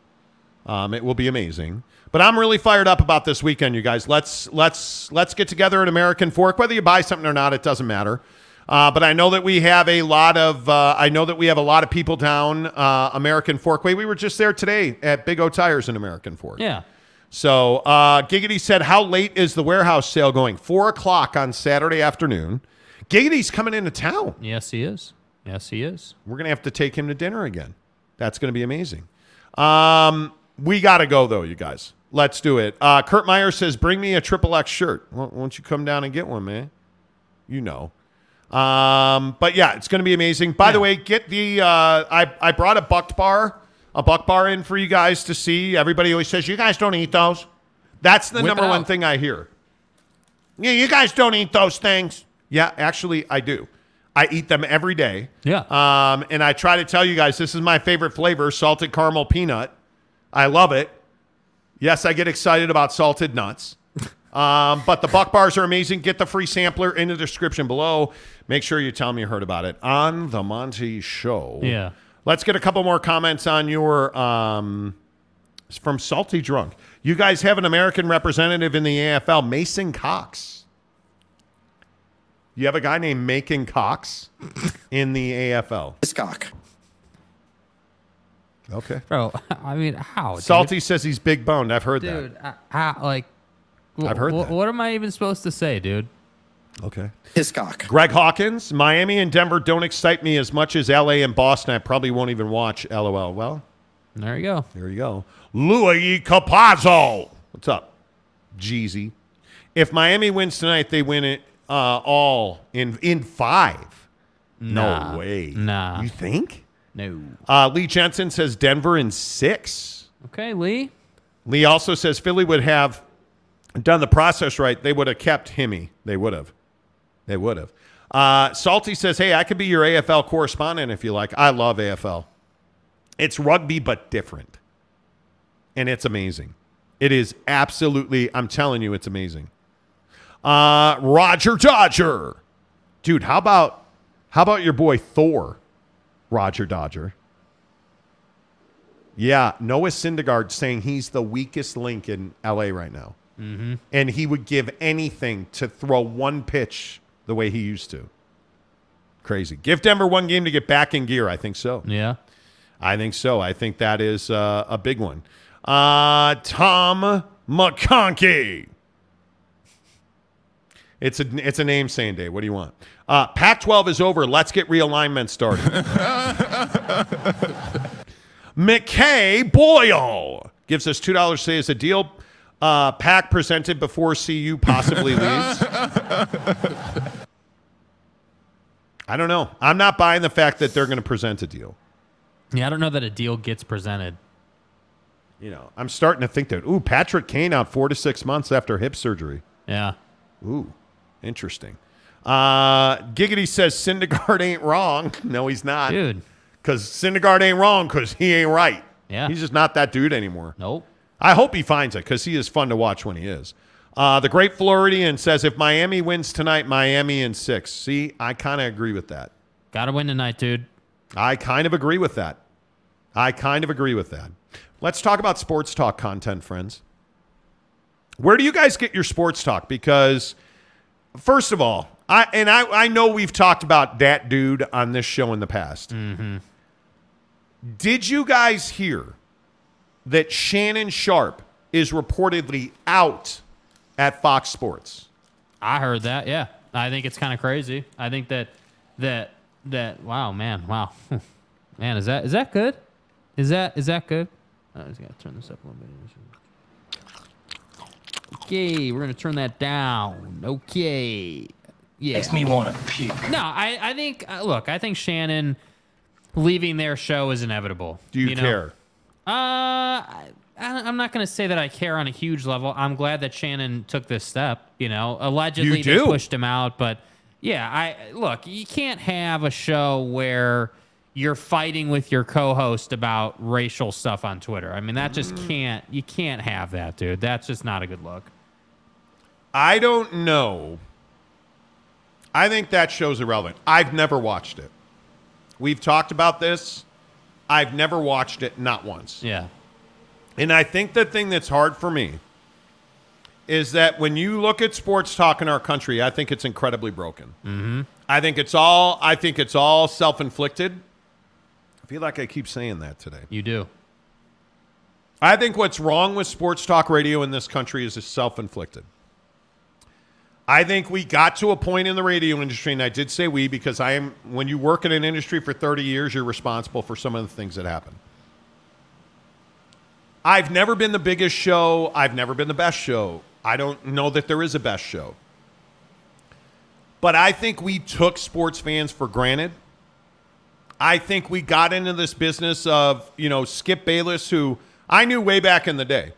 Um, it will be amazing. But I'm really fired up about this weekend, you guys. Let's let's let's get together at American Fork. Whether you buy something or not, it doesn't matter. Uh, but I know that we have a lot of uh, I know that we have a lot of people down uh, American Forkway. We were just there today at Big O Tires in American Fork. Yeah. So uh, Giggity said, "How late is the warehouse sale going? Four o'clock on Saturday afternoon." Giggity's coming into town. Yes, he is. Yes, he is. We're gonna have to take him to dinner again. That's gonna be amazing. Um, we gotta go though, you guys. Let's do it. Uh, Kurt Meyer says, "Bring me a triple X shirt." Don't you come down and get one, man? You know. Um, but yeah, it's gonna be amazing. By the way, get the uh, I I brought a buck bar, a buck bar in for you guys to see. Everybody always says you guys don't eat those. That's the Whip number one thing I hear. Yeah, you guys don't eat those things. Yeah, actually, I do. I eat them every day. Yeah. Um, and I try to tell you guys this is my favorite flavor salted caramel peanut. I love it. Yes, I get excited about salted nuts. [laughs] Um, but the buck bars are amazing. Get the free sampler in the description below. Make sure you tell me you heard about it on the Monty Show. Yeah. Let's get a couple more comments on your um, from Salty Drunk. You guys have an American representative in the AFL, Mason Cox. You have a guy named Macon Cox [laughs] in the AFL. This Cock. Okay. Bro, [laughs] I mean, how? dude? Salty says he's big boned. I've heard that. Dude, uh, how, like, wh- I've heard wh- that. What am I even supposed to say, dude? Okay. His cock. Greg Hawkins, Miami and Denver don't excite me as much as LA and Boston. I probably won't even watch. LOL. Well, There you go. there you go. Louis Capazzo. What's up, Jeezy? If Miami wins tonight, they win it uh, all in in five. Nah. No way. Nah. You think? No. Uh, Lee Jensen says Denver in six. Okay, Lee. Lee also says Philly would have done the process right. They would have kept Himmy. They would have. They would have. Uh, Salty says, "Hey, I could be your AFL correspondent if you like. I love AFL. It's rugby, but different, and it's amazing. It is absolutely. I'm telling you, it's amazing. Uh, Roger Dodger, dude. How about how about your boy Thor, Roger Dodger? Yeah, Noah Syndergaard saying he's the weakest link in LA right now. Mm-hmm. And he would give anything to throw one pitch the way he used to. Crazy. Give Denver one game to get back in gear. I think so. Yeah. I think so. I think that is uh, a big one. Uh, Tom McConkey. It's a it's a name saying day. What do you want? Uh, Pac-12 is over. Let's get realignment started. [laughs] McKay Boyle gives us two dollars. Say as a deal. Uh, pack presented before CU possibly leaves. I don't know. I'm not buying the fact that they're going to present a deal. Yeah, I don't know that a deal gets presented. You know, I'm starting to think that. Ooh, Patrick Kane out four to six months after hip surgery. Yeah. Ooh, interesting. Uh, Giggity says Syndergaard ain't wrong. [laughs] No, he's not, Dude. Because Syndergaard ain't wrong because he ain't right. Yeah. he's just not that dude anymore. Nope. I hope he finds it because he is fun to watch when he is. Uh, the Great Floridian says if Miami wins tonight, Miami in six. See, I kind of agree with that. Got to win tonight, dude. I kind of agree with that. I kind of agree with that. Let's talk about sports talk content, friends. Where do you guys get your sports talk? Because, first of all, I and I, I know we've talked about that dude on this show in the past. Mm-hmm. Did you guys hear that Shannon Sharpe is reportedly out at Fox Sports? I heard that. Yeah, I think it's kind of crazy. I think that that that wow, man, wow, [laughs] man, is that is that good? Is that is that good? I just gotta turn this up a little bit. Okay, we're gonna turn that down. Okay, yeah. Makes me want to puke. No, I I think uh, look, I think Shannon leaving their show is inevitable. Do you, know? care? Uh, I, I'm not going to say that I care on a huge level. I'm glad that Shannon took this step. You know, allegedly You they do. pushed him out, but yeah, I look. You can't have a show where you're fighting with your co-host about racial stuff on Twitter. I mean, that just Mm. can't. You can't have that, dude. That's just not a good look. I don't know. I think that show's irrelevant. I've never watched it. We've talked about this. I've never watched it, not once. Yeah. And I think the thing that's hard for me is that when you look at sports talk in our country, I think it's incredibly broken. Mm-hmm. I think it's all I think it's all self-inflicted. I feel like I keep saying that today. You do. I think what's wrong with sports talk radio in this country is it's self-inflicted. I think we got to a point in the radio industry, and I did say we because I am when you work in an industry for 30 years, you're responsible for some of the things that happen. I've never been the biggest show. I've never been the best show. I don't know that there is a best show. But I think we took sports fans for granted. I think we got into this business of, you know, Skip Bayless, who I knew way back in the day.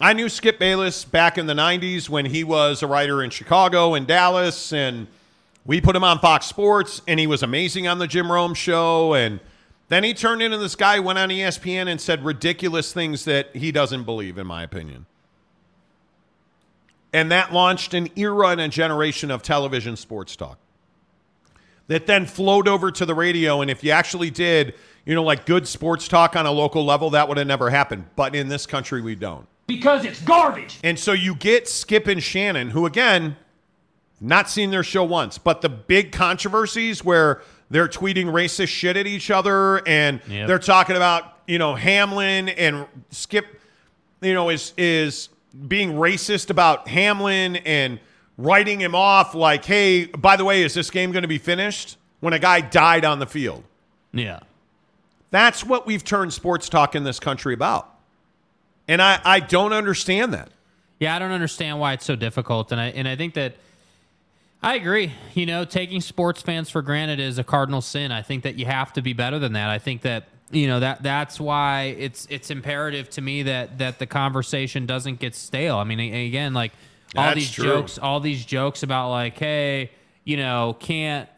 I knew Skip Bayless back in the 90s when he was a writer in Chicago and Dallas, and we put him on Fox Sports, and he was amazing on the Jim Rome show. And then he turned into this guy, went on ESPN, and said ridiculous things that he doesn't believe, in my opinion. And that launched an era and a generation of television sports talk that then flowed over to the radio. And if you actually did, you know, like good sports talk on a local level, that would have never happened. But in this country, we don't. Because it's garbage. And so you get Skip and Shannon, who again, not seen their show once, but the big controversies where they're tweeting racist shit at each other and Yep. they're talking about, you know, Hamlin and Skip, you know, is is being racist about Hamlin and writing him off like, hey, by the way, is this game going to be finished? When a guy died on the field. Yeah. That's what we've turned sports talk in this country about. And I, I don't understand that. Yeah, I don't understand why it's so difficult, and I and I think that I agree. You know, taking sports fans for granted is a cardinal sin. I think that you have to be better than that. I think that you know that that's why it's it's imperative to me that that the conversation doesn't get stale. I mean, again, like all That's these true. jokes, all these jokes about like, hey, you know, can't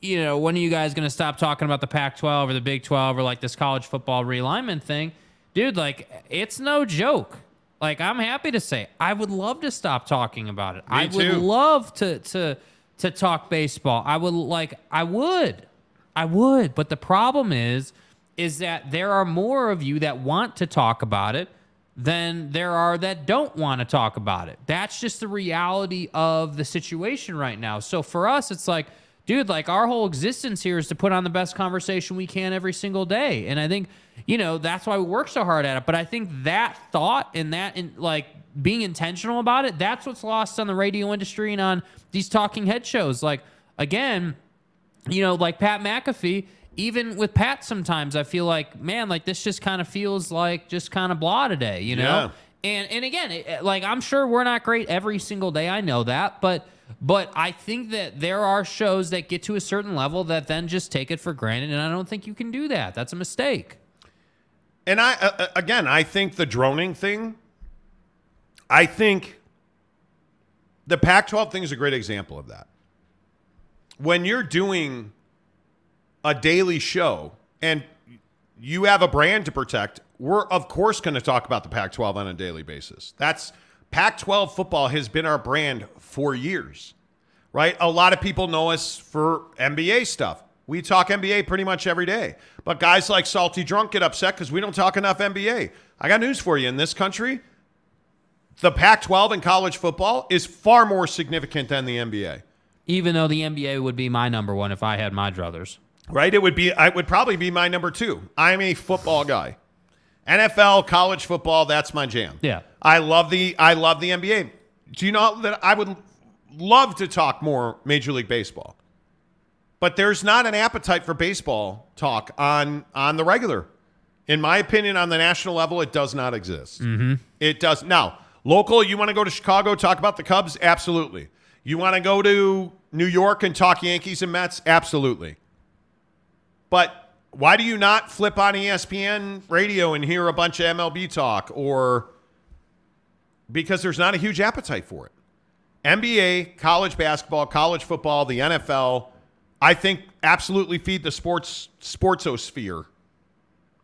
you know, when are you guys going to stop talking about the Pac 12 or the Big 12 or like this college football realignment thing? Dude, like, it's no joke. Like, I'm happy to say, I would love to stop talking about it. I would love to, to, to talk baseball. I would like, I would. I would. But the problem is, is that there are more of you that want to talk about it than there are that don't want to talk about it. That's just the reality of the situation right now. So for us, it's like, dude, like our whole existence here is to put on the best conversation we can every single day. And I think, you know, that's why we work so hard at it. But I think that thought and that, in, like, being intentional about it, that's what's lost on the radio industry and on these talking head shows. Like, again, you know, like Pat McAfee, even with Pat, sometimes I feel like, man, like this just kind of feels like just kind of blah today, you know? Yeah. And and again, it- like I'm sure we're not great every single day. I know that, but but I think that there are shows that get to a certain level that then just take it for granted, and I don't think you can do that. That's a mistake. And I uh, uh, again, I think the droning thing. I think the Pac-12 thing is a great example of that. When you're doing a daily show and you have a brand to protect, we're of course going to talk about the Pac-12 on a daily basis. That's Pac 12 football has been our brand for years, right? A lot of people know us for NBA stuff. We talk NBA pretty much every day. But guys like Salty Drunk get upset because we don't talk enough NBA. I got news for you. In this country, the Pac 12 in college football is far more significant than the NBA. Even though the NBA would be my number one if I had my druthers. Right? It would be I would probably be my number two. I'm a football guy. NFL, college football, that's my jam. Yeah. I love the I love the NBA. Do you know that I would love to talk more Major League Baseball? But there's not an appetite for baseball talk on on the regular. In my opinion, on the national level, it does not exist. Mm-hmm. It does now. Local, you want to go to Chicago, talk about the Cubs? Absolutely. You want to go to New York and talk Yankees and Mets? Absolutely. But why do you not flip on ESPN radio and hear a bunch of MLB talk or because there's not a huge appetite for it. NBA, college basketball, college football, the NFL, I think absolutely feed the sports sportsosphere,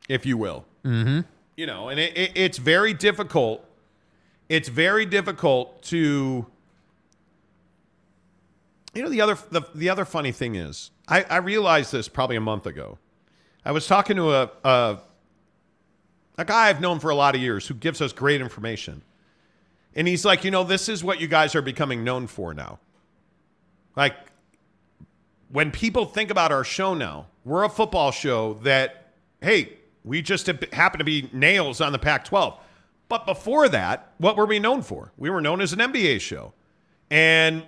if you will. Mm-hmm. You know, and it, it, it's very difficult. It's very difficult to. You know, the other the, the other funny thing is, I, I realized this probably a month ago. I was talking to a, a a guy I've known for a lot of years who gives us great information. And he's like, you know, this is what you guys are becoming known for now. Like, when people think about our show now, we're a football show that, hey, we just happen to be nails on the Pac 12. But before that, what were we known for? We were known as an NBA show. And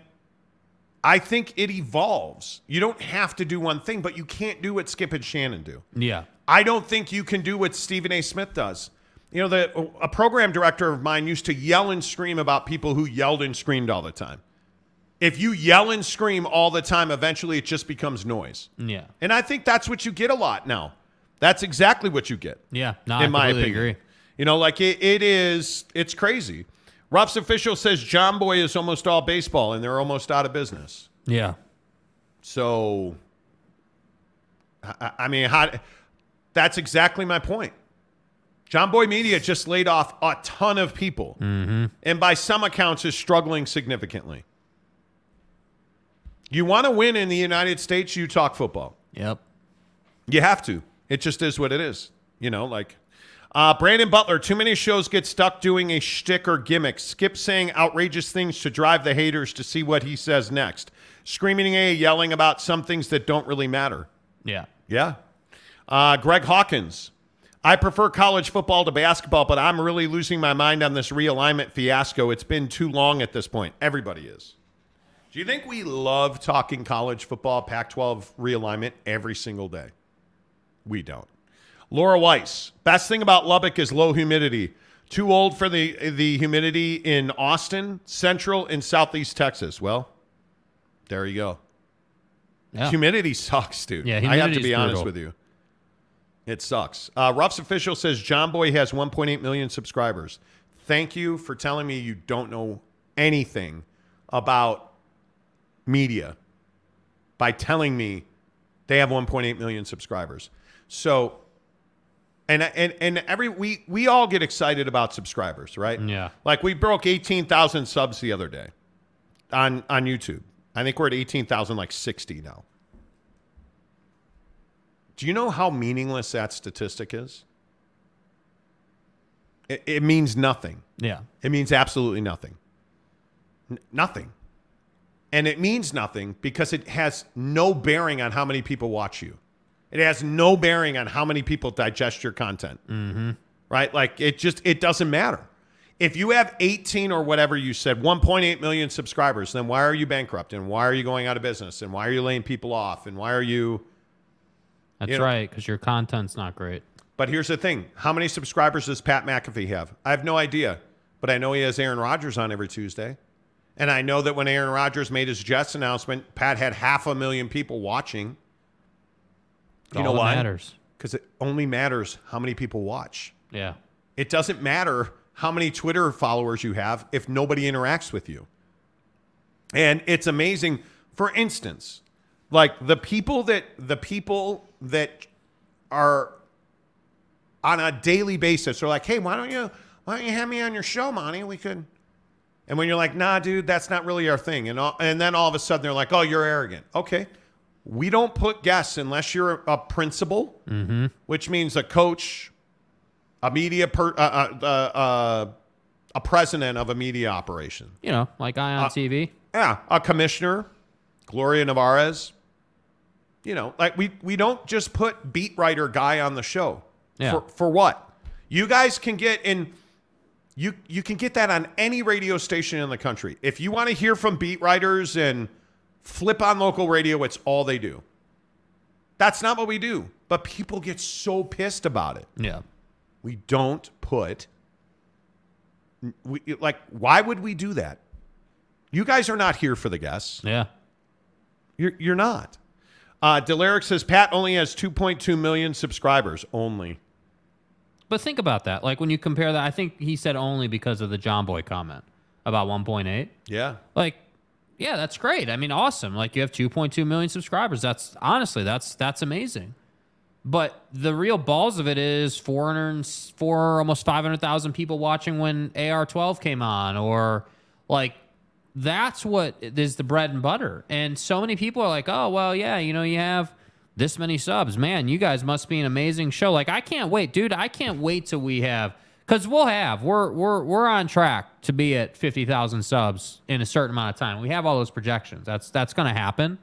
I think it evolves. You don't have to do one thing, but you can't do what Skip and Shannon do. Yeah. I don't think you can do what Stephen A. Smith does. You know, the a program director of mine used to yell and scream about people who yelled and screamed all the time. If you yell and scream all the time, eventually it just becomes noise. Yeah. And I think that's what you get a lot now. That's exactly what you get. Yeah. No, in I my opinion. agree. You know, like it, it is, it's crazy. Ruff's official says Jomboy is almost all baseball and they're almost out of business. Yeah. So, I, I mean, how, that's exactly my point. Jomboy Media just laid off a ton of people, Mm-hmm. and by some accounts is struggling significantly. You want to win in the United States, you talk football. Yep. You have to. It just is what it is. You know, like uh, Brandon Butler. Too many shows get stuck doing a shtick or gimmick. Skip saying outrageous things to drive the haters to see what he says next. Screaming a yelling about some things that don't really matter. Yeah. Yeah. Uh, Greg Hawkins. I prefer college football to basketball, but I'm really losing my mind on this realignment fiasco. It's been too long at this point. Everybody is. Do you think we love talking college football, Pac 12 realignment every single day? We don't. Laura Weiss. Best thing about Lubbock is low humidity. Too old for the, the humidity in Austin, Central, and Southeast Texas. Well, there you go. Yeah. Humidity sucks, dude. Yeah, I have to be honest with you. It sucks. Uh, Ruff's official says Jomboy has 1.8 million subscribers. Thank you for telling me you don't know anything about media by telling me they have 1.8 million subscribers. So, and and and every we we all get excited about subscribers, right? Yeah. Like we broke 18,000 subs the other day on on YouTube. I think we're at 18,000 like 60 now. Do you know how meaningless that statistic is? It, it means nothing. Yeah. It means absolutely nothing. N- nothing. And it means nothing because it has no bearing on how many people watch you. It has no bearing on how many people digest your content. Mm-hmm. Right? Like it just it doesn't matter. If you have 18 or whatever you said, 1.8 million subscribers, then why are you bankrupt? And why are you going out of business? And why are you laying people off? And why are you That's You know- right, because your content's not great. But here's the thing: how many subscribers does Pat McAfee have? I have no idea, but I know he has Aaron Rodgers on every Tuesday, and I know that when Aaron Rodgers made his Jets announcement, Pat had half a million people watching. You know why? matters. Because it only matters how many people watch. Yeah. It doesn't matter how many Twitter followers you have if nobody interacts with you. And it's amazing. For instance, like the people that the people that are on a daily basis are like, hey, why don't you why don't you have me on your show, Monty? We could And when you're like, nah, dude, that's not really our thing. And, all, and then all of a sudden they're like, oh, you're arrogant. Okay. We don't put guests unless you're a principal, Mm-hmm. which means a coach, a media, per, uh, uh, uh, uh, a president of a media operation. You know, like I on Uh, TV. Yeah, a commissioner, Gloria Nevarez. You know, like we we don't just put beat writer guy on the show. Yeah. For for what? You guys can get in you you can get that on any radio station in the country. If you want to hear from beat writers and flip on local radio, it's all they do. That's not what we do. But people get so pissed about it. Yeah. We don't put we like why would we do that? You guys are not here for the guests. Yeah. You're you're not. Uh Deleric says Pat only has 2.2 million subscribers only. But think about that. Like when you compare that, I think he said only because of the Jomboy comment about 1.8. Yeah. Like, yeah, that's great. I mean, awesome. Like you have 2.2 million subscribers. That's honestly, that's that's amazing. But the real balls of it is 400, four, almost 500,000 people watching when AR12 came on, or like that's what is the bread and butter. And so many people are like, oh, well, yeah, you know, you have this many subs. Man, you guys must be an amazing show. Like, I can't wait, dude. I can't wait till we have, because we'll have, we're, we're, we're on track to be at 50,000 subs in a certain amount of time. We have all those projections. That's, that's going to happen.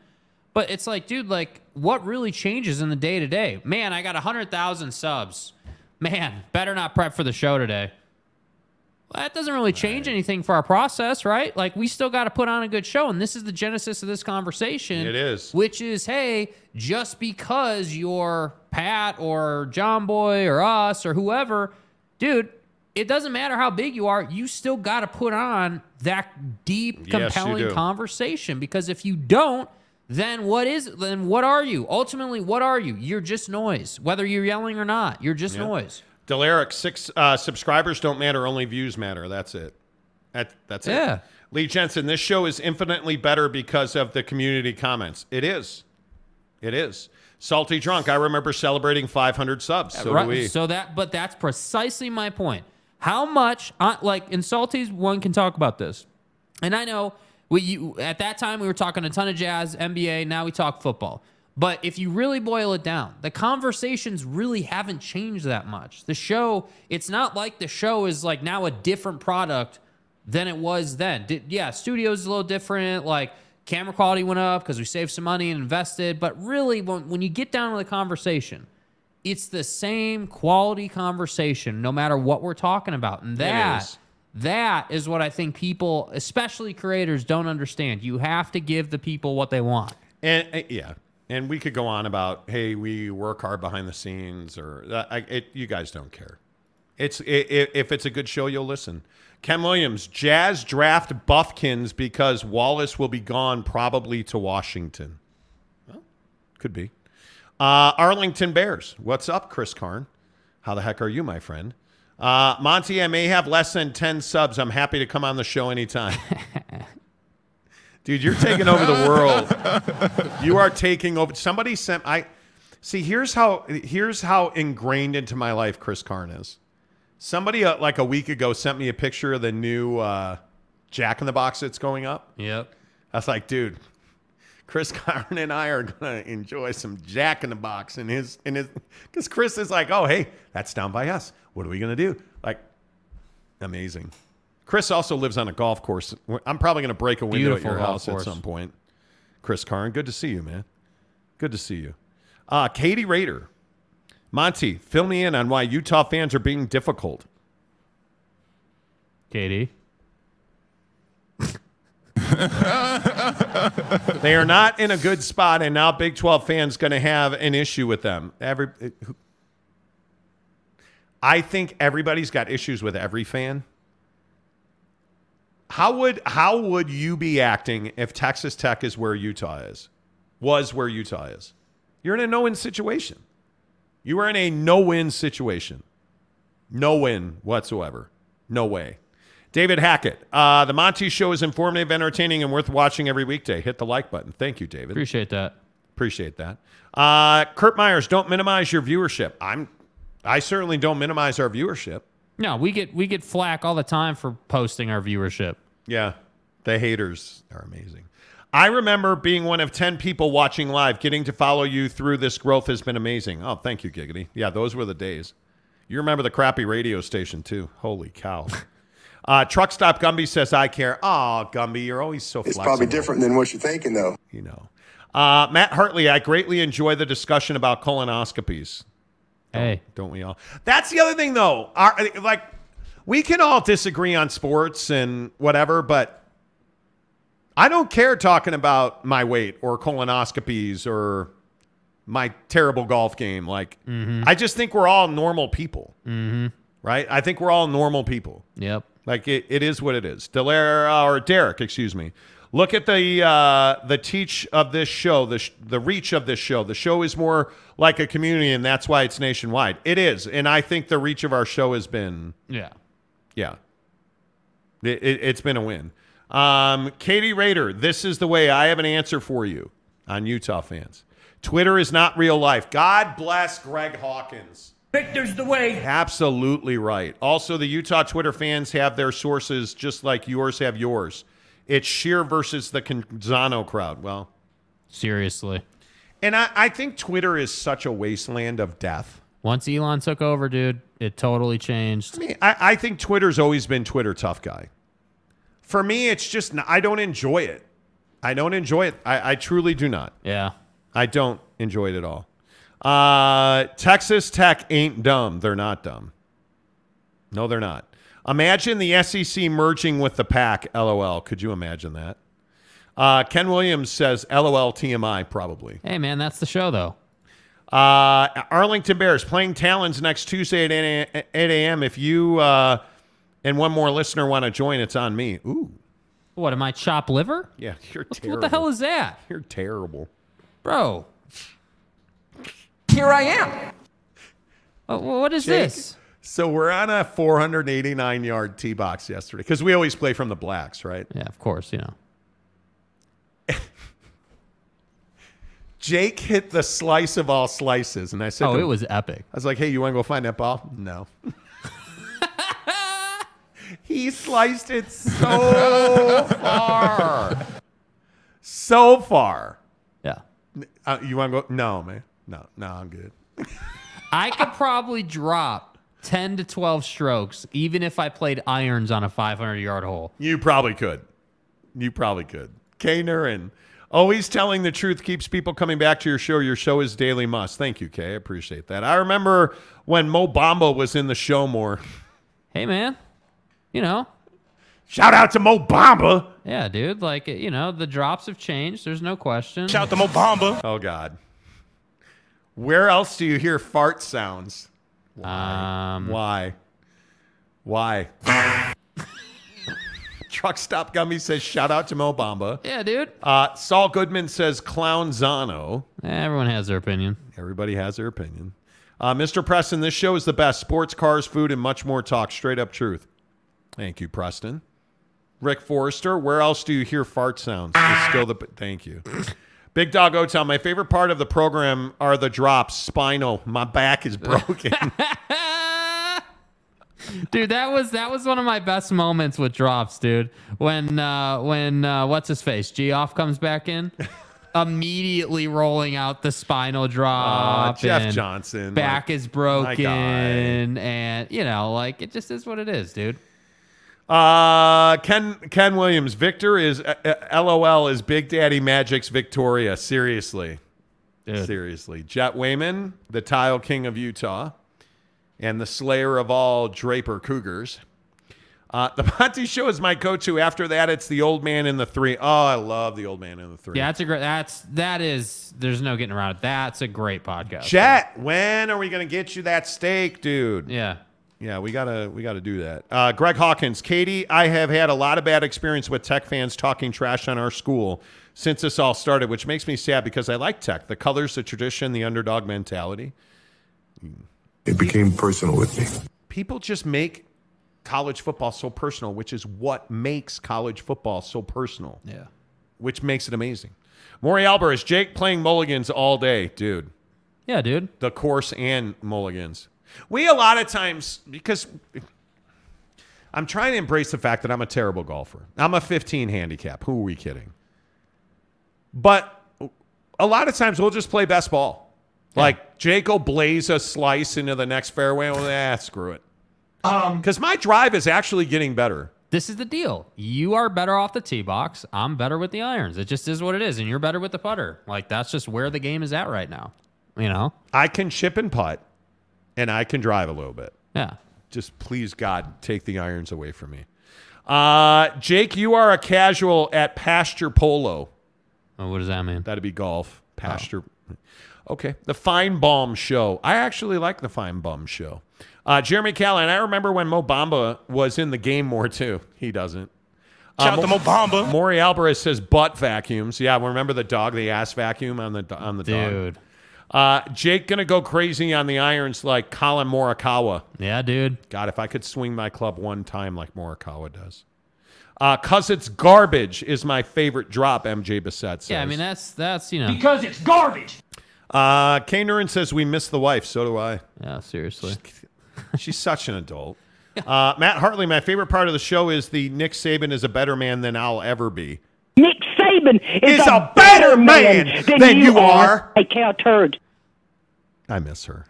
But it's like, dude, like, what really changes in the day to day? Man, I got 100,000 subs. Man, better not prep for the show today. Well, that doesn't really change anything for our process, right? Like, we still got to put on a good show. And this is the genesis of this conversation. It is. Which is, hey, just because you're Pat or Jomboy or us or whoever, dude, it doesn't matter how big you are. You still got to put on that deep, compelling do. conversation. Because if you don't, then what is then what are you? Ultimately, what are you? You're just noise. Whether you're yelling or not, you're just Yeah. noise. Deleric, six uh, subscribers don't matter, only views matter. That's it. That, that's Yeah. it. Lee Jensen, this show is infinitely better because of the community comments. It is. It is. Salty Drunk, I remember celebrating 500 subs. So right. do we. So that, but that's precisely my point. How much, uh, like in Salty's, one can talk about this, and I know we you at that time we were talking a ton of jazz, NBA. Now we talk football. But if you really boil it down, the conversations really haven't changed that much. The show, it's not like the show is like now a different product than it was then. Did, yeah, studios a little different. Like camera quality went up because we saved some money and invested. But really, when, when you get down to the conversation, it's the same quality conversation no matter what we're talking about. And that is. that is what I think people, especially creators, don't understand. You have to give the people what they want. And uh, yeah, and we could go on about hey, we work hard behind the scenes, or uh, I, it, you guys don't care. It's i i if it's a good show, you'll listen. Ken Williams, Jazz draft Bufkins because Wallace will be gone probably to Washington. Well, could be. Uh, Arlington Bears, what's up, Chris Karn? How the heck are you, my friend? Uh, Monty, I may have less than 10 subs. I'm happy to come on the show anytime. [laughs] Dude, you're taking over the world. You are taking over. Somebody sent I see. Here's how. Here's how ingrained into my life Chris Karn is. Somebody uh, like a week ago sent me a picture of the new uh, Jack in the Box that's going up. Yep. I was like, dude, Chris [laughs] Karn and I are gonna enjoy some Jack in the Box in his in his [laughs] because Chris is like, oh hey, that's down by us. What are we gonna do? Like, amazing. Chris also lives on a golf course. I'm probably gonna break a window Beautiful at your house course. at some point. Chris Karn, good to see you, man. Good to see you. Uh, Katie Rader, Monty, fill me in on why Utah fans are being difficult. Katie. they are not in a good spot, and now Big 12 fans going to have an issue with them. Every, uh, I think everybody's got issues with every fan. How would how would you be acting if Texas Tech is where Utah is, was where Utah is? You're in a no-win situation. You are in a no-win situation. No win whatsoever. No way. David Hackett, uh, the Monty Show is informative, entertaining, and worth watching every weekday. Hit the like button. Thank you, David. Appreciate that. Appreciate that. Uh, Kurt Myers, don't minimize your viewership. I'm, I certainly don't minimize our viewership. No, we get we get flack all the time for posting our viewership. Yeah, the haters are amazing. I remember being one of 10 people watching live. Getting to follow you through this growth has been amazing. Oh, thank you, Giggity. Yeah, those were the days. You remember the crappy radio station, too. Holy cow. [laughs] Uh, Truck Stop Gumby says, I care. Oh, Gumby, you're always so It's flexible. probably different than what you're thinking, though. You know. Uh, Matt Hartley, I greatly enjoy the discussion about colonoscopies. Hey. Don't we all? That's the other thing, though. Our, like, we can all disagree on sports and whatever, but I don't care talking about my weight or colonoscopies or my terrible golf game. Like, I just think we're all normal people, Mm-hmm. right? I think we're all normal people. Yep. Like it, it is what it is. Delaire or Derek, excuse me. Look at the uh, the teach of this show, the sh- the reach of this show. The show is more like a community, and that's why it's nationwide. It is, and I think the reach of our show has been, Yeah. yeah, it, it, it's been a win. Um, Katie Rader, this is the way. I have an answer for you on Utah fans. Twitter is not real life. God bless Greg Hawkins. Victor's the way. Absolutely right. Also, the Utah Twitter fans have their sources just like yours have yours. It's Sheer versus the Canzano crowd. Well, Seriously. and I, I think Twitter is such a wasteland of death. Once Elon took over, dude, it totally changed. I mean, I, I think Twitter's always been Twitter tough guy. For me, it's just, I don't enjoy it. I don't enjoy it. I, I truly do not. Yeah. I don't enjoy it at all. Uh, Texas Tech ain't dumb. They're not dumb. No, they're not. Imagine the SEC merging with the pack. LOL. Could you imagine that? Uh, Ken Williams says LOL TMI probably. Hey, man, that's the show, though. Uh, Arlington Bears playing Talons next Tuesday at 8 8 a.m. If you uh, and one more listener want to join, it's on me. Ooh, What, am I chop liver? yeah, you're What, terrible. what the hell is that? You're terrible. Bro. Here I am. Uh, what is Jake, this? So we're on a 489 yard tee box yesterday because we always play from the blacks, right? Yeah, of course, you know. [laughs] Jake hit the slice of all slices, and I said, Oh, to it was epic. I was like, "Hey, you want to go find that ball?" No. [laughs] he sliced it [laughs] so far, so far. Yeah. Uh, you want to go? No, man. No, no, I'm good. [laughs] I could probably drop 10 to 12 strokes even if I played irons on a 500 yard hole. You probably could. You probably could. Kaner and always telling the truth keeps people coming back to your show. Your show is daily must. Thank you, Kay. I appreciate that. I remember when Mo Bamba was in the show more. Hey, man. You know, Shout out to Mo Bamba. yeah, dude. Like, you know, the drops have changed. There's no question. Shout out to Mo Bamba. Oh God. Where else do you hear fart sounds? Why? Um, Why? Why? [laughs] Truck Stop Gumby says shout out to Mo Bamba. Yeah, dude. Uh, Saul Goodman says Clown Zano. Everyone has their opinion. Everybody has their opinion. Uh, Mr. Preston, this show is the best. Sports, cars, food, and much more talk. Straight up truth. Thank you, Preston. Rick Forrester, where else do you hear fart sounds? It's still the thank you. Big Dog O-Town, my favorite part of the program are the drops. Spinal, my back is broken. [laughs] dude that was that was one of my best moments with drops dude when uh when uh what's his face Geoff comes back in [laughs] immediately rolling out the spinal drop Jeff Johnson, back like, is broken and you know like it just is what it is dude Uh, Ken Ken Williams, Victor is uh, uh, LOL is Big Daddy Magic's Victoria. Seriously, seriously. Jet Wayman, the Tile King of Utah, and the Slayer of all Draper Cougars. Uh, [laughs] the Monty Show is my go-to. After that, it's the Old Man and the Three. Oh, I love the Old Man and the Three. yeah that's a great that's that is there's no getting around it that's a great podcast Jet, when are we gonna get you that steak, dude? yeah Yeah, we gotta we gotta do that. Uh, Greg Hawkins, Katie, I have had a lot of bad experience with Tech fans talking trash on our school since this all started, which makes me sad because I like Tech, the colors, the tradition, the underdog mentality. It became personal with me. People just make college football so personal, which is what makes college football so personal. Yeah. Which makes it amazing. Maury Alvarez, Jake playing mulligans all day, dude. yeah dude the course and mulligans. We a lot of times because I'm trying to embrace the fact that I'm a terrible golfer. I'm a 15 handicap. Who are we kidding? But a lot of times we'll just play best ball. Like Jake will blaze a slice into the next fairway. Well, ah, screw it. Because my drive is actually getting better. This is the deal. You are better off the tee box. I'm better with the irons. It just is what it is, and you're better with the putter. Like that's just where the game is at right now. You know? I can chip and putt, and I can drive a little bit. Yeah. Just please, God, take the irons away from me. Uh, Jake, you are a casual at Pasture Polo. Oh, what does that mean? That'd be golf. Pasture. Okay. The Fine Balm Show. I actually like the Fine Balm Show. Uh, Jeremy Callan, I remember when Mo Bamba was in the game more too. He doesn't. Shout out to Mo Bamba. Maury Alvarez says butt vacuums. Yeah, remember the dog, the ass vacuum on the on the Dude. dog. Uh, Jake gonna go crazy on the irons like Collin Morikawa. Yeah, dude. God, if I could swing my club one time like Morikawa does. Uh, Cause it's garbage is my favorite drop. MJ Bissett says. Yeah, I mean that's that's you know Because it's garbage. Uh, Kay Nurin says we miss the wife. So do I. Yeah, seriously. She's such an adult. [laughs] Uh, Matt Hartley, my favorite part of the show is the Nick Saban is a better man than I'll ever be. Nick Saban is, Is a, better man than, you, are. I count turd. I miss her.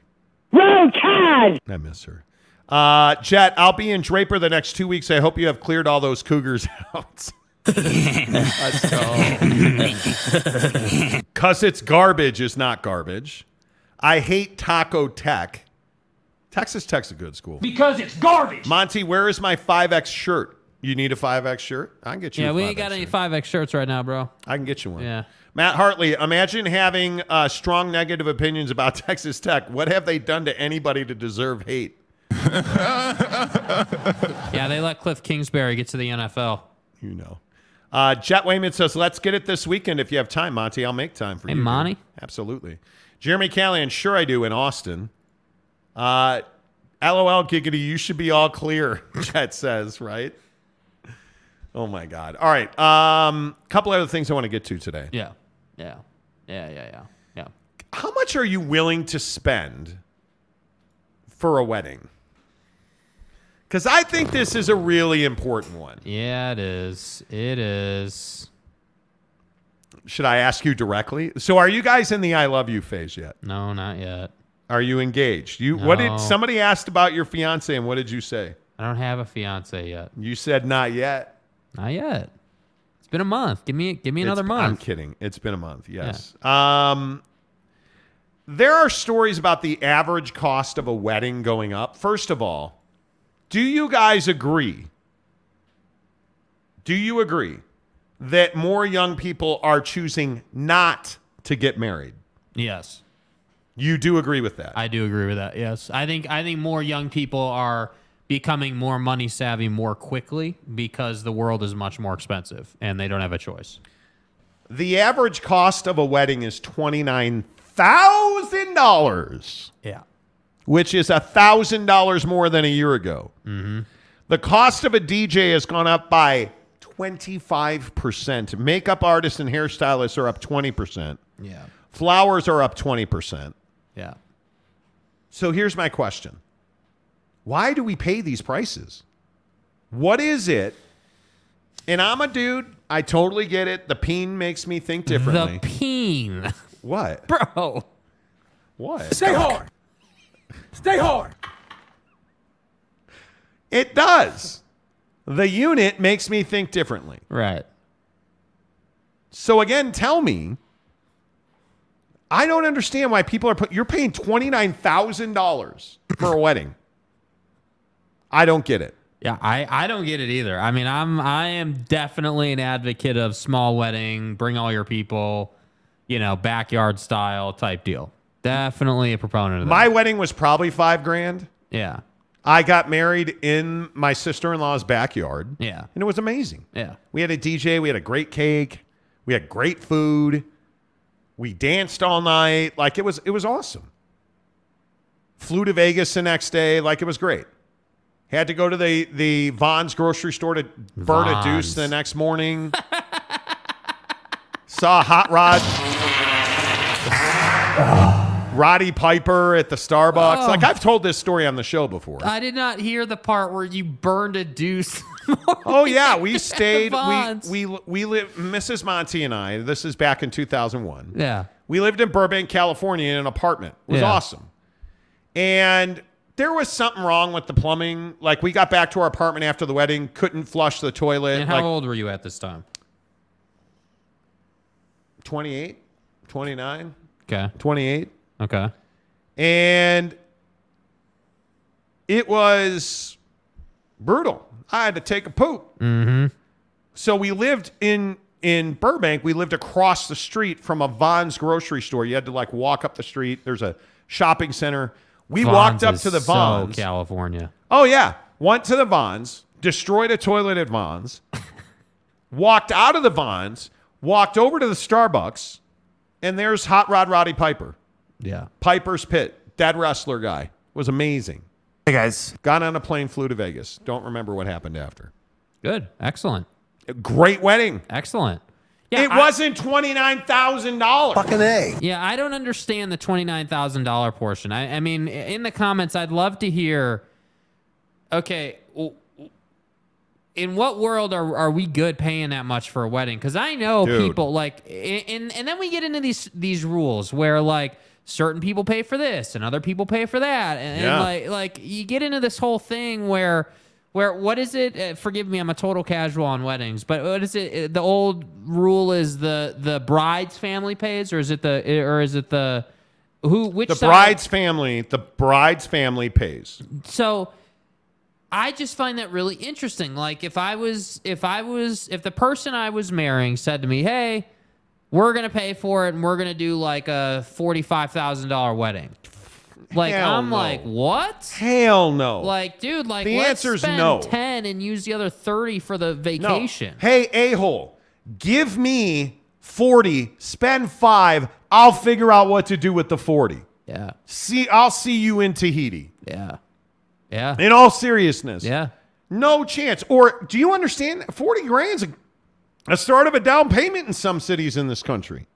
Roll Tide. I miss her. Uh, Jet, I'll be in Draper the next two weeks. I hope you have cleared all those cougars [laughs] out. Let's go. [laughs] Cause it's garbage is not garbage. I hate Taco Tech. Texas Tech's a good school. Because it's garbage. Monty, where is my 5X shirt? You need a 5X shirt? I can get you Yeah, a we 5X ain't got shirt. any five X shirts right now, bro. I can get you one. Yeah. Matt Hartley, imagine having uh, strong negative opinions about [laughs] Texas Tech. What have they done to anybody to deserve hate? [laughs] Yeah, they let Kliff Kingsbury get to the NFL. You know. Uh, Jet Wayman says, let's get it this weekend if you have time, Monty. I'll make time for Hey, you. Monty. Absolutely. Jeremy Callahan, sure I do in Austin. Uh, LOL, Giggity, you should be all clear, [laughs] Jet says, right? Oh, my God. All right. Um, couple other things I want to get to today. Yeah. Yeah. Yeah, yeah, yeah. Yeah. How much are you willing to spend for a wedding? Because I think this is a really important one. Yeah, it is. It is. Should I ask you directly? So, are you guys in the "I love you" phase yet? No, not yet. Are you engaged? You what did somebody asked about your fiance and what did you say? I don't have a fiance yet. You said not yet. Not yet. Been a month. Give me give me another It's- month. I'm kidding. It's been a month. Yes. Um, there are stories about the average cost of a wedding going up. First of all, do you guys agree? Do you agree that more young people are choosing not to get married? Yes. You do agree with that? I do agree with that. Yes. I think I think more young people are becoming more money savvy more quickly because the world is much more expensive and they don't have a choice. The average cost of a wedding is $29,000. Yeah. which is a $1,000 more than a year ago. Mm-hmm. The cost of a DJ has gone up by 25%. Makeup artists and hairstylists are up 20%. Yeah. Flowers are up 20%. Yeah. So here's my question Why do we pay these prices? What is it? And I'm a dude. I totally get it. The peen makes me think differently. The peen. What? [laughs] Bro. What? Stay hard. Stay hard. It does. The unit makes me think differently. Right. So again, tell me. I don't understand why people are put. You're paying twenty nine thousand dollars for a wedding. I don't get it. Yeah, I, I don't get it either. I mean, I'm I am definitely an advocate of small wedding, bring all your people, you know, backyard style type deal. Definitely a proponent of that. My wedding was probably five grand. yeah. I got married in my sister in law's backyard. Yeah. And it was amazing. Yeah. We had a DJ, we had a great cake, we had great food, we danced all night. Like it was it was awesome. Flew to Vegas the next day, like it was great. Had to go to the the Vons grocery store to burn a deuce the next morning. Saw a hot rod. [sighs] Roddy Piper at the Starbucks. Oh. Like I've told this story on the show before. I did not hear the part where you burned a deuce. Oh yeah, we [laughs] stayed. We we we lived. Mrs. Monty and I. This is back in 2001. Yeah. We lived in Burbank, California, in an apartment. It was Yeah. awesome. And there was something wrong with the plumbing. Like we got back to our apartment after the wedding, couldn't flush the toilet. And how like old were you at this time? 28, 29, Okay. 28. Okay. and it was brutal. I had to take a poop. Mm-hmm. So we lived in in Burbank. We lived across the street from a Vons grocery store. You had to like walk up the street. There's a shopping center. We walked up to the Vons. So California. Oh yeah, went to the Vons, destroyed a toilet at Vons, [laughs] walked out of the Vons, walked over to the Starbucks, and there's Hot Rod Roddy Piper. Yeah. Piper's Pit, that wrestler guy was amazing. Hey guys, got on a plane, flew to Vegas. Don't remember what happened after. Good. Excellent. Great wedding. Excellent. It I- wasn't twenty nine thousand dollars. Fucking A. Yeah, I don't understand the twenty nine thousand dollar portion. I, I mean, in the comments, I'd love to hear. Okay, w- in what world are are we good paying that much for a wedding? Because I know Dude. people like, and and then we get into these these rules where like certain people pay for this and other people pay for that, and, and like like you get into this whole thing where. Where what is it? Uh, forgive me, I'm a total casual on weddings, but what is it? Uh, The old rule is the the bride's family pays, or is it the or is it the who which The side? bride's family, the bride's family pays. So I just find that really interesting. Like if I was if I was if the person I was marrying said to me, "Hey, we're gonna pay for it, and we're gonna do like a forty five thousand dollar wedding," like Hell I'm no. like, "What?" Hell no. Like, dude, like The let's answer's spend no. ten and use the other thirty for the No. vacation. Hey, a hole, give me forty, spend five. I'll figure out what to do with the forty. Yeah, See, I'll see you in Tahiti. yeah, yeah, In all seriousness, yeah. no chance. Or do you understand? Forty grand's a, a start of a down payment in some cities in this country.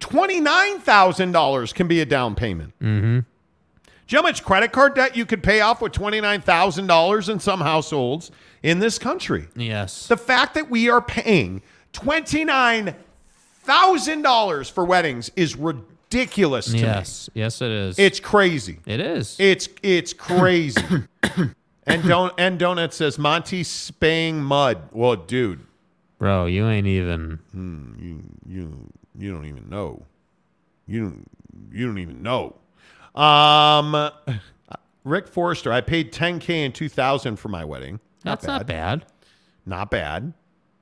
Twenty-nine thousand dollars can be a down payment. Mm-hmm. Do you know how much credit card debt you could pay off with twenty-nine thousand dollars in some households in this country? Yes. The fact that we are paying twenty-nine thousand dollars for weddings is ridiculous to me. Yes. Yes, it is. It's crazy. it is. It's it's crazy. [coughs] and don't and donut says Monty spaying mud. Well, dude, Bro, you ain't even. hmm, you you you don't even know. You don't you don't even know. Um, [laughs] Rick Forrester, I paid 10k in 2000 for my wedding. That's not bad. Not bad.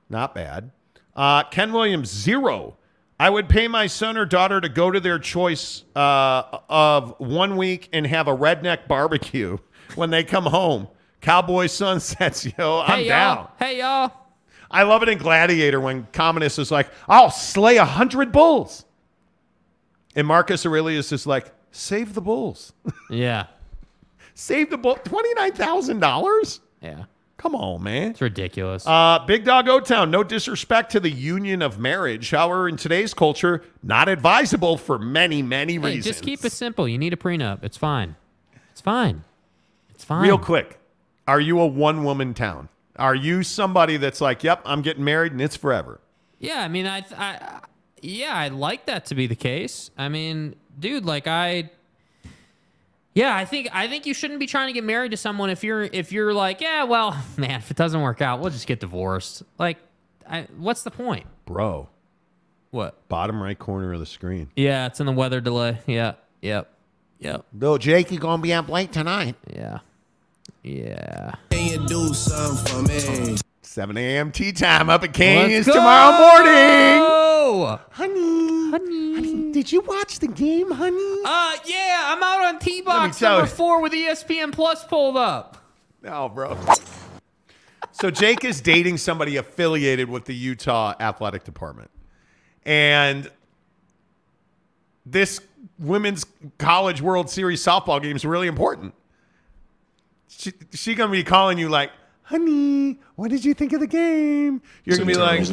Not bad. Uh, Ken Williams, zero. I would pay my son or daughter to go to their choice uh, of one week and have a redneck barbecue [laughs] when they come home. Cowboy sunsets, [laughs] yo. I'm hey down. y'all. Hey y'all. I love it in Gladiator when Commodus is like, I'll slay a hundred bulls. And Marcus Aurelius is like, save the bulls. [laughs] Yeah. save the bull. $29,000? Yeah. Come on, man. It's ridiculous. Uh, Big Dog O Town, no disrespect to the union of marriage. However, in today's culture, not advisable for many, many Hey, reasons. just keep it simple. You need a prenup. It's fine. It's fine. It's fine. Real quick, are you a one woman town? Are you somebody that's like, yep, I'm getting married and it's forever? Yeah, I mean, I, I, yeah, I'd like that to be the case. I mean, dude, like I, yeah, I think I think you shouldn't be trying to get married to someone if you're if you're like, yeah, well, [laughs] man, if it doesn't work out, we'll just get divorced. Like, I, what's the point? Bro, What? bottom right corner of the screen. Yeah, it's in the weather delay. Yeah, yep, yep. Bill Jake, you going to be up late tonight? Yeah, yeah. Can you do something for me? 7 a.m. tee time up at Canyons tomorrow morning. go! Honey, honey, did you watch the game, honey? Uh, yeah, I'm out on T box number you. four with ESPN Plus pulled up. No, bro. So Jake is dating somebody affiliated with the Utah Athletic Department. And this women's college World Series softball game is really important. She, she gonna be calling you like, honey, what did you think of the game? You're gonna be like,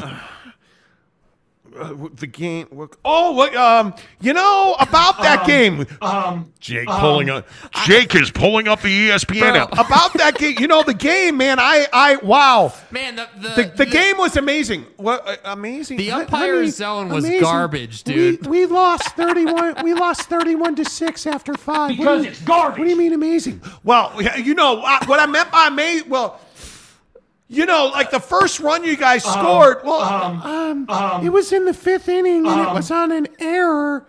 uh, the game. Oh, look, um, you know about that Um, game. Um, Jake um, pulling up. Jake is pulling up the ESPN app about that [laughs] game. You know the game, man. I, I, wow. Man, the the, The, the game was amazing. What uh, amazing? The Hon- umpire honey, zone was amazing. garbage, dude. We, we lost thirty-one. we lost thirty-one to six after five. What do Because you- it's garbage. What do you mean amazing? Well, you know what I meant by amazing. Well, you know, like the first run you guys scored. Well, um, um, it was in the fifth inning, and it um, was on an error.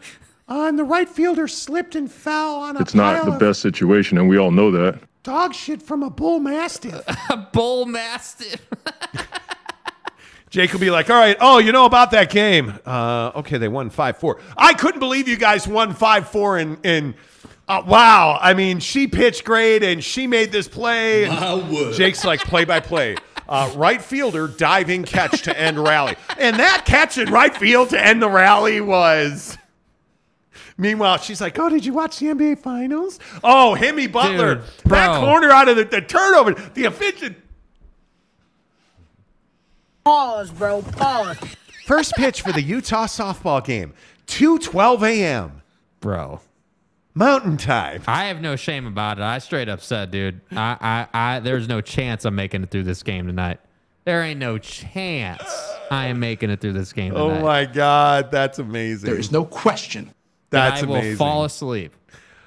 Uh, and the right fielder slipped and fell on a It's not the of best situation, and we all know that. dog shit from a bull mastiff. [laughs] a bull mastiff. [laughs] Jake will be like, all right, oh, you know about that game. Uh, okay, they won 5 4. I couldn't believe you guys won 5 4 in. in uh, wow. I mean, she pitched great and she made this play. Jake's like play by play. [laughs] Uh, right fielder diving catch to end rally. And that catch in right field to end the rally was. Meanwhile, she's like, "Oh, did you watch the NBA Finals? Oh, Jimmy Butler, Dude, that corner out of the, the turnover, the efficient Pause, bro. Pause. First pitch for the Utah softball game, 2:12 a.m. Bro. Mountain Time. I have no shame about it. I straight up said, dude, I, I, I, there's no chance I'm making it through this game tonight. There ain't no chance I am making it through this game oh tonight. Oh my God, that's amazing. There is no question. That's I will fall asleep.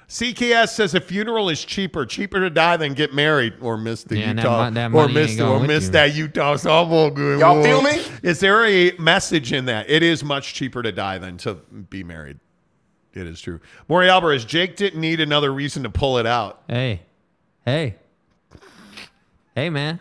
CKS says a funeral is cheaper, cheaper to die than get married or miss the Yeah, and that Utah that or miss the, or miss you. that Utah softball game. Y'all feel me? Is there a message in that? It is much cheaper to die than to be married. It is true. Maury Alvarez, Jake didn't need another reason to pull it out. Hey, hey, hey, man.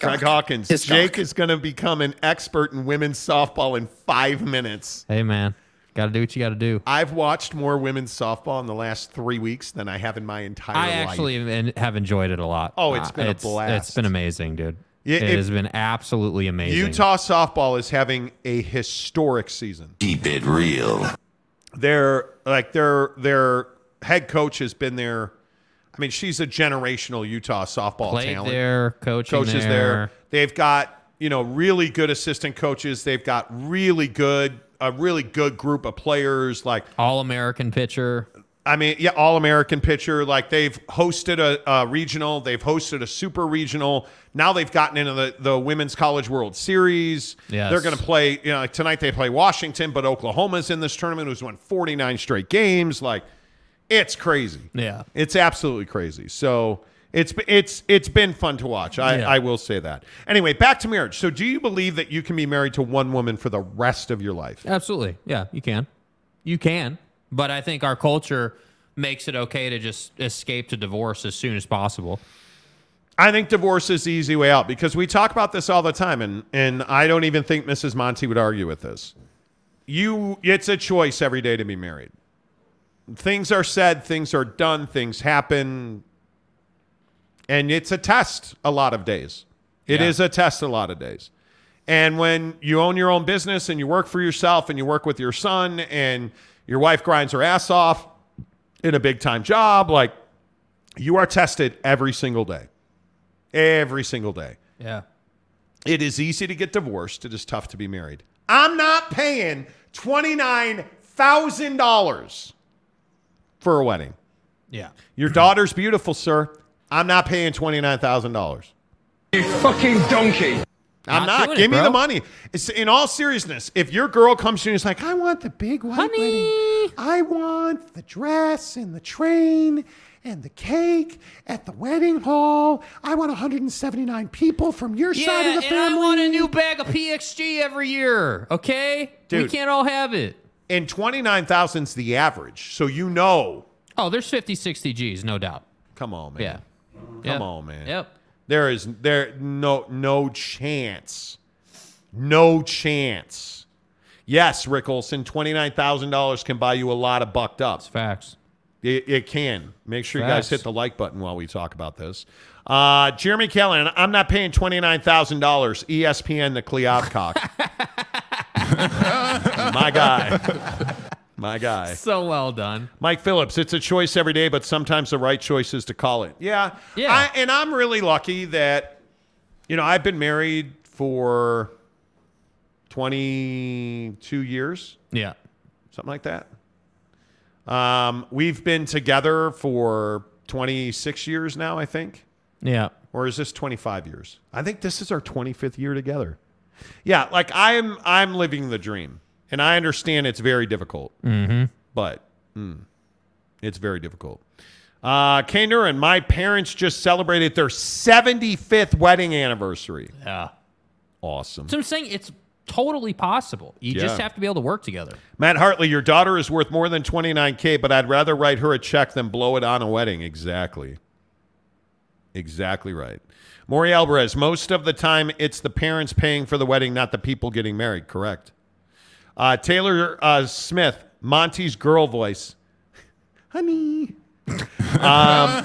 Craig Hawkins, Jake is going to become an expert in women's softball in five minutes. Hey, man. Got to do what you got to do. I've watched more women's softball in the last three weeks than I have in my entire I life. I actually have enjoyed it a lot. Oh, it's Uh, been a it's, blast. It's been amazing, dude. Yeah, it if- has been absolutely amazing. Utah softball is having a historic season. Keep it real. Their like their their head coach has been there. I mean, she's a generational Utah softball Played talent. there, coaching coaches there. there. They've got you know really good assistant coaches. They've got really good a really good group of players. Like All American pitcher. I mean, yeah, all American pitcher. Like they've hosted a, a regional, they've hosted a super regional. Now they've gotten into the, the Women's College World Series. Yes. They're going to play, you know, like tonight they play Washington, but Oklahoma's in this tournament who's won 49 straight games. Like it's crazy. Yeah. It's absolutely crazy. So it's it's it's been fun to watch. I, Yeah. I will say that. Anyway, back to marriage. So do you believe that you can be married to one woman for the rest of your life? Absolutely. Yeah, you can. You can. But I think our culture makes it okay to just escape to divorce as soon as possible. I think divorce is the easy way out because we talk about this all the time, and and I don't even think Mrs. Monty would argue with this. You, it's a choice every day to be married. Things are said, things are done, things happen, and it's a test a lot of days. It is Yeah. a test a lot of days. And when you own your own business and you work for yourself and you work with your son and your wife grinds her ass off in a big time job, like you are tested every single day. Every single day. Yeah. It is easy to get divorced. It is tough to be married. I'm not paying $29,000 for a wedding. Yeah. Your daughter's beautiful, sir. I'm not paying $29,000. You fucking donkey. I'm Not not. Give it, me the money. It's, in all seriousness, if your girl comes to you and is like, I want the big white wedding. I want the dress and the train and the cake at the wedding hall. I want 179 people from your Yeah, side of the and family. I want a new bag of PXG every year. Okay, we can't all have it. And 29,000's the average. So you know. Oh, there's 50, 60 G's, no doubt. Come on, man. Yeah. Come Yep. on, man. Yep. There is there no no chance. No chance. Yes, Rick Olson, $29,000 can buy you a lot of bucked up. Facts. It, it can. Make sure you guys hit the like button while we talk about this. Uh, Jeremy Callahan, I'm not paying $29,000. ESPN, the Cleopcock. [laughs] My guy. My guy. So well done. Mike Phillips, it's a choice every day, but sometimes the right choice is to call it. Yeah. Yeah. I, and I'm really lucky that, you know, I've been married for 22 years, Yeah. something like that. Um, we've been together for 26 years now, I think. Yeah. Or is this 25 years? I think this is our 25th year together. Yeah, like I'm I'm living the dream. And I understand it's very difficult. Mm-hmm. But mm, it's very difficult. Uh and my parents just celebrated their 75th wedding anniversary. Yeah. Awesome. So I'm saying it's totally possible. You just have to be able to work together. Matt Hartley, your daughter is worth more than 29K, but I'd rather write her a check than blow it on a wedding. Exactly. Exactly right. Maury Alvarez, most of the time it's the parents paying for the wedding, not the people getting married. Correct. Uh, Taylor uh, Smith, Monty's girl voice. Honey. [laughs] um,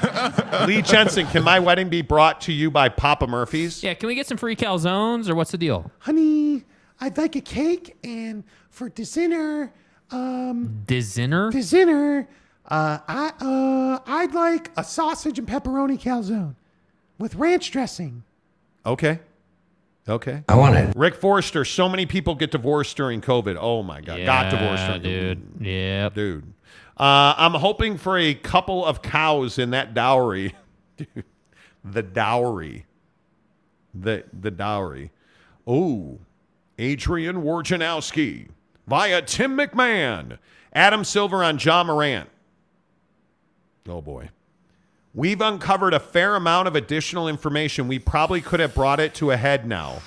Lee Jensen, can my wedding be brought to you by Papa Murphy's? Yeah, can we get some free calzones or what's the deal? Honey, I'd like a cake, and for dinner, um, Dinner? dinner, uh, I uh, I'd like a sausage and pepperoni calzone with ranch dressing. Okay. Okay. I want it. Rick Forrester, so many people get divorced during COVID. Oh my God. Got divorced Yeah, during dude. Yeah. Dude. Uh, I'm hoping for a couple of cows in that dowry. [laughs] Dude, the dowry. The the dowry. Oh, Adrian Wojnarowski via Tim McMahon. Adam Silver on Ja Morant. Oh boy. We've uncovered a fair amount of additional information. We probably could have brought it to a head now.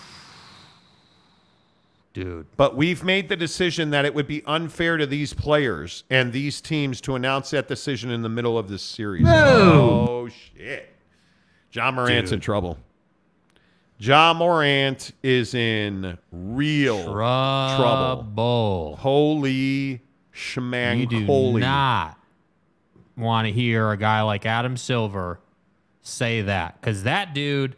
Dude. But we've made the decision that it would be unfair to these players and these teams to announce that decision in the middle of this series. No. Oh, shit. Ja Morant's in trouble. John Morant is in real trouble. Trouble. Holy shmang You do holy. not want to hear a guy like Adam Silver say that because that dude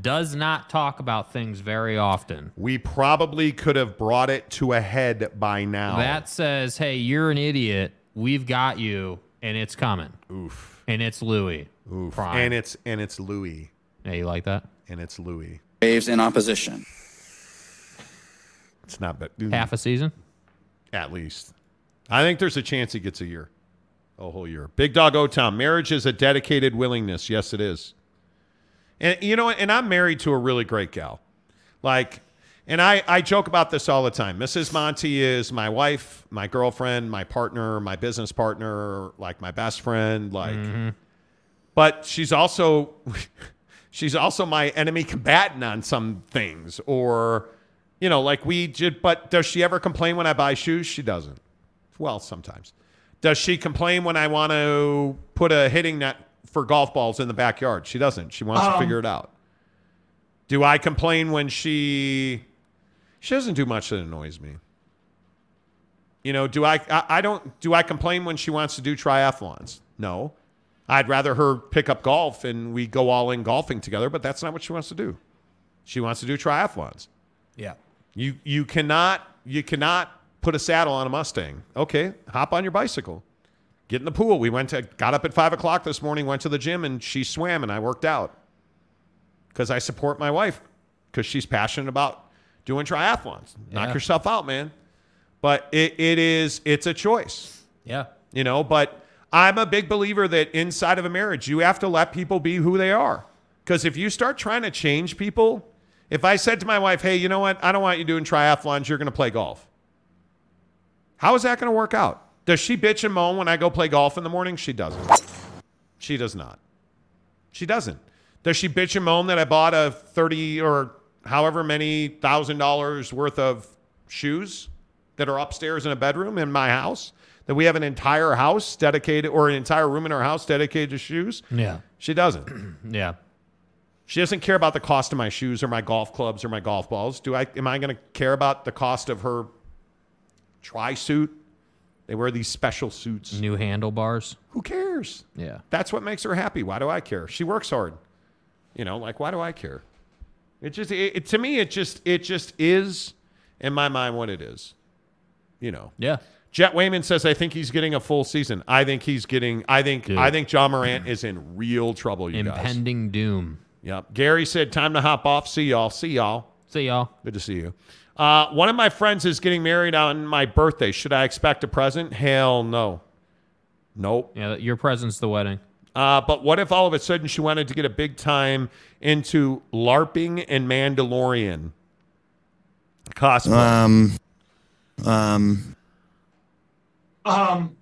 does not talk about things very often. We probably could have brought it to a head by now. That says, hey, you're an idiot. We've got you, and it's coming. Oof. And it's Louis. Oof. Prime. And it's and it's Louis. Yeah, you like that? And it's Louis. Waves in opposition. It's not bad. Half a season? At least. I think there's a chance he gets a year. A whole year. Big Dog O Town. Marriage is a dedicated willingness. Yes, it is. And you know, and I'm married to a really great gal. Like, and I, I joke about this all the time. Mrs. Monty is my wife, my girlfriend, my partner, my business partner, like my best friend, like mm-hmm. but she's also [laughs] she's also my enemy combatant on some things or you know like we did but does she ever complain when i buy shoes she doesn't well sometimes does she complain when i want to put a hitting net for golf balls in the backyard she doesn't she wants to Um. figure it out do i complain when she she doesn't do much that annoys me you know do I, I i don't do i complain when she wants to do triathlons no I'd rather her pick up golf and we go all in golfing together, but that's not what she wants to do. She wants to do triathlons. Yeah. You you cannot you cannot put a saddle on a Mustang. Okay, hop on your bicycle. Get in the pool. We went to got up at five o'clock this morning, went to the gym, and she swam and I worked out. Because I support my wife. Because she's passionate about doing triathlons. Knock yourself out, man. But it, it is it's a choice. Yeah. You know, but I'm a big believer that inside of a marriage, you have to let people be who they are. Because if you start trying to change people, if I said to my wife, hey, you know what? I don't want you doing triathlons, you're going to play golf. How is that going to work out? Does she bitch and moan when I go play golf in the morning? She doesn't. She does not. She doesn't. Does she bitch and moan that I bought a 30 or however many thousand dollars worth of shoes that are upstairs in a bedroom in my house? That we have an entire house dedicated or an entire room in our house dedicated to shoes? Yeah. She doesn't. [clears throat] Yeah. She doesn't care about the cost of my shoes or my golf clubs or my golf balls. Do I am I going to care about the cost of her tri suit? They wear these special suits. New handlebars. Who cares? Yeah. That's what makes her happy. Why do I care? She works hard. You know, like why do I care? It just it, it- to me it just it just is in my mind what it is. You know. Yeah. Jet Wayman says I think he's getting a full season. I think he's getting I think Dude. I think Ja Morant is in real trouble, you guys. Impending doom. Yep. Gary said time to hop off. See y'all. See y'all. See y'all. Good to see you. Uh, one of my friends is getting married on my birthday. Should I expect a present? Hell no. Nope. Yeah, your present's the wedding. Uh, but what if all of a sudden she wanted to get a big time into LARPing and Mandalorian cosplay? Um, um, Um,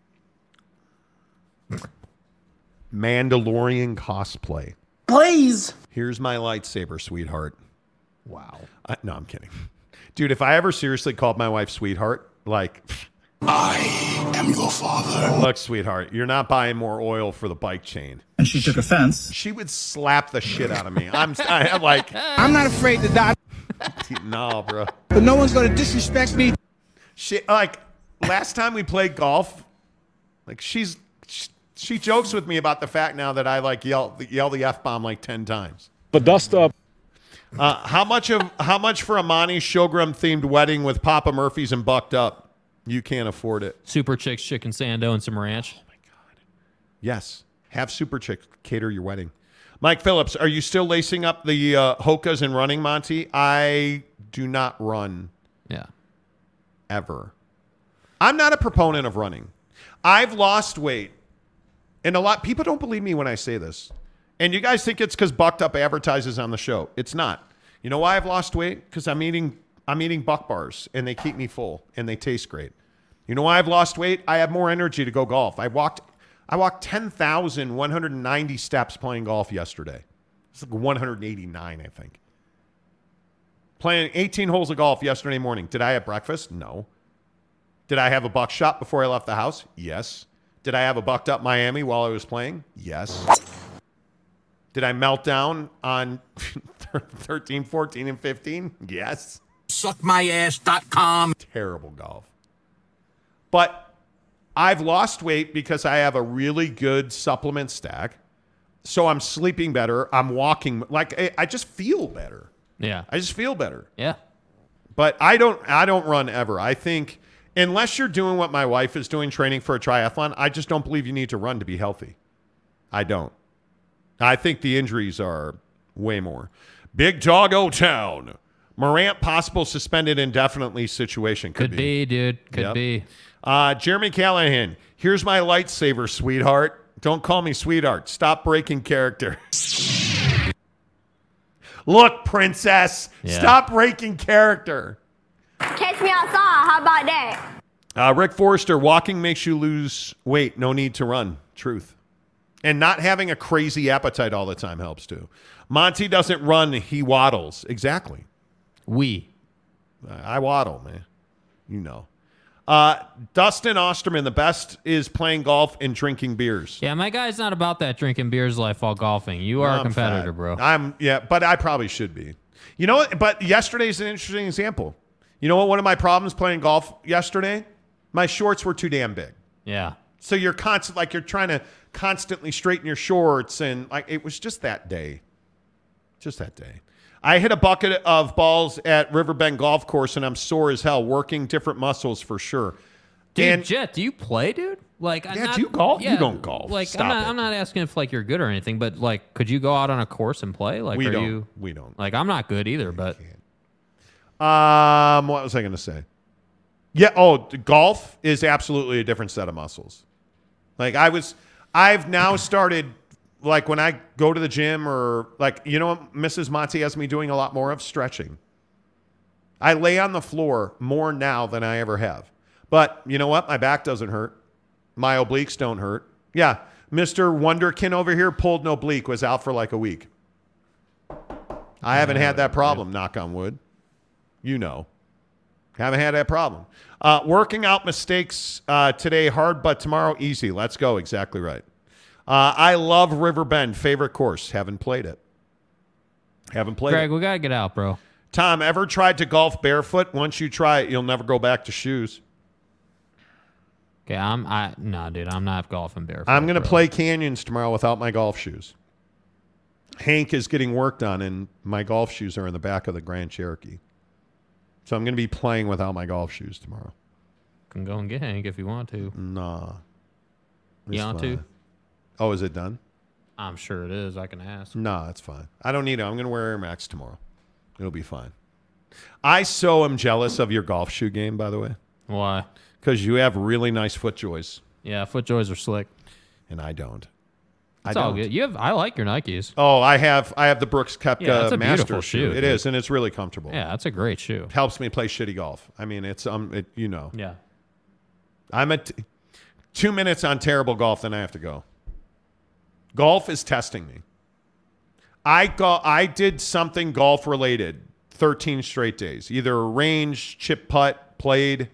Mandalorian cosplay. please. Here's my lightsaber, sweetheart. Wow. I, no, I'm kidding. Dude, if I ever seriously called my wife sweetheart, like, I am your father. look, sweetheart, you're not buying more oil for the bike chain. And she took offense. She would slap the shit out of me. I'm, I am like, [laughs] I'm not afraid to die, [laughs] no, bro. but no one's gonna disrespect me. She like last time we played golf, like she's she, she jokes with me about the fact now that I like yell yell the f bomb like ten times. But dust up. Uh, how much of how much for a Monty Showgram themed wedding with Papa Murphy's and Bucked Up? You can't afford it. Super Chicks Chicken Sando and some ranch. Oh my god. Yes, have Super Chick cater your wedding. Mike Phillips, are you still lacing up the uh, Hokas and running, Monty? I do not run. Yeah. Ever. I'm not a proponent of running. I've lost weight, and a lot people don't believe me when I say this. And you guys think it's because Bucked Up advertises on the show. It's not. You know why I've lost weight? Because I'm eating I'm eating buck bars and they keep me full and they taste great. You know why I've lost weight? I have more energy to go golf. I walked I walked 10,190 steps playing golf yesterday. It's like 189, I think. Playing 18 holes of golf yesterday morning. Did I have breakfast? No. Did I have a buck shot before I left the house? Yes. Did I have a bucked up Miami while I was playing? Yes. Did I melt down on [laughs] 13, 14, and 15? Yes. Suckmyass.com. Terrible golf. But I've lost weight because I have a really good supplement stack. So I'm sleeping better. I'm walking like I, I just feel better. Yeah. I just feel better. Yeah. But I don't I don't run ever. I think unless you're doing what my wife is doing training for a triathlon, I just don't believe you need to run to be healthy. I don't. I think the injuries are way more. Big Dog O Town. Morant possible suspended indefinitely situation. Could, Could be, dude. Could Yep. be. Uh, Jeremy Callahan, here's my lightsaber, sweetheart. Don't call me sweetheart. Stop breaking character. [laughs] Look, princess, Yeah. stop breaking character. Catch me outside. How about that? Uh, Rick Forrester, walking makes you lose weight. No need to run. Truth. And not having a crazy appetite all the time helps too. Monty doesn't run, he waddles. Exactly. We. I waddle, man. You know. Uh, Dustin Osterman, the best is playing golf and drinking beers. Yeah, my guy's not about that drinking beers life while golfing. You are a I'm competitor, fat. bro. I'm yeah, but I probably should be. You know what? But yesterday's an interesting example. You know what? One of my problems playing golf yesterday, my shorts were too damn big. Yeah. So you're constant like you're trying to constantly straighten your shorts and like it was just that day. Just that day. I hit a bucket of balls at Riverbend Golf Course and I'm sore as hell, working different muscles for sure. Dude, and Jet, do you play, dude? Like, I'm Yeah, not, do you golf? You Yeah, don't golf. Like, Stop I'm not. it. I'm not asking if like you're good or anything, but like, could you go out on a course and play? Like, We are don't. you? We don't. Like, I'm not good either, but Um, what was I going to say? Yeah. Oh, golf is absolutely a different set of muscles. Like I was, I've now started. Like when I go to the gym or like you know what Mrs. Monty has me doing a lot more of stretching. I lay on the floor more now than I ever have. But you know what? My back doesn't hurt. My obliques don't hurt. Yeah, Mr. Wonderkin over here pulled an oblique, was out for like a week. I haven't had that problem, knock on wood. You know. Haven't had that problem. Uh, working out mistakes uh, today hard, but tomorrow easy. Let's go. Exactly right. Uh, I love River Bend. Favorite course. Haven't played it. Haven't played Greg, it. we gotta get out, bro. Tom, ever tried to golf barefoot? Once you try it, you'll never go back to shoes. Okay, I'm. I no, dude, I'm not golfing barefoot. I'm going to bro. play canyons tomorrow without my golf shoes. Hank is getting worked on, and my golf shoes are in the back of the Grand Cherokee. So I'm going to be playing without my golf shoes tomorrow. Can go and get Hank if you want to. Nah. You It's want to? Oh, is it done? I'm sure it is. I can ask. No, it's fine. I don't need it. I'm going to wear Air Max tomorrow. It'll be fine. I so am jealous of your golf shoe game, by the way. Why? Because you have really nice foot joys. Yeah, foot joys are slick. And I don't. It's I all good. You have. I like your Nikes. Oh, I have I have the Brooks Koepka Yeah, it's a Master shoe. shoe, It is, and it's really comfortable. Yeah, that's a great shoe. It helps me play shitty golf. I mean, it's um, it, you know. Yeah. I'm at two minutes on terrible golf, then I have to go. Golf is testing me. I go. I did something golf related. Thirteen straight days, either a range, chip putt, played,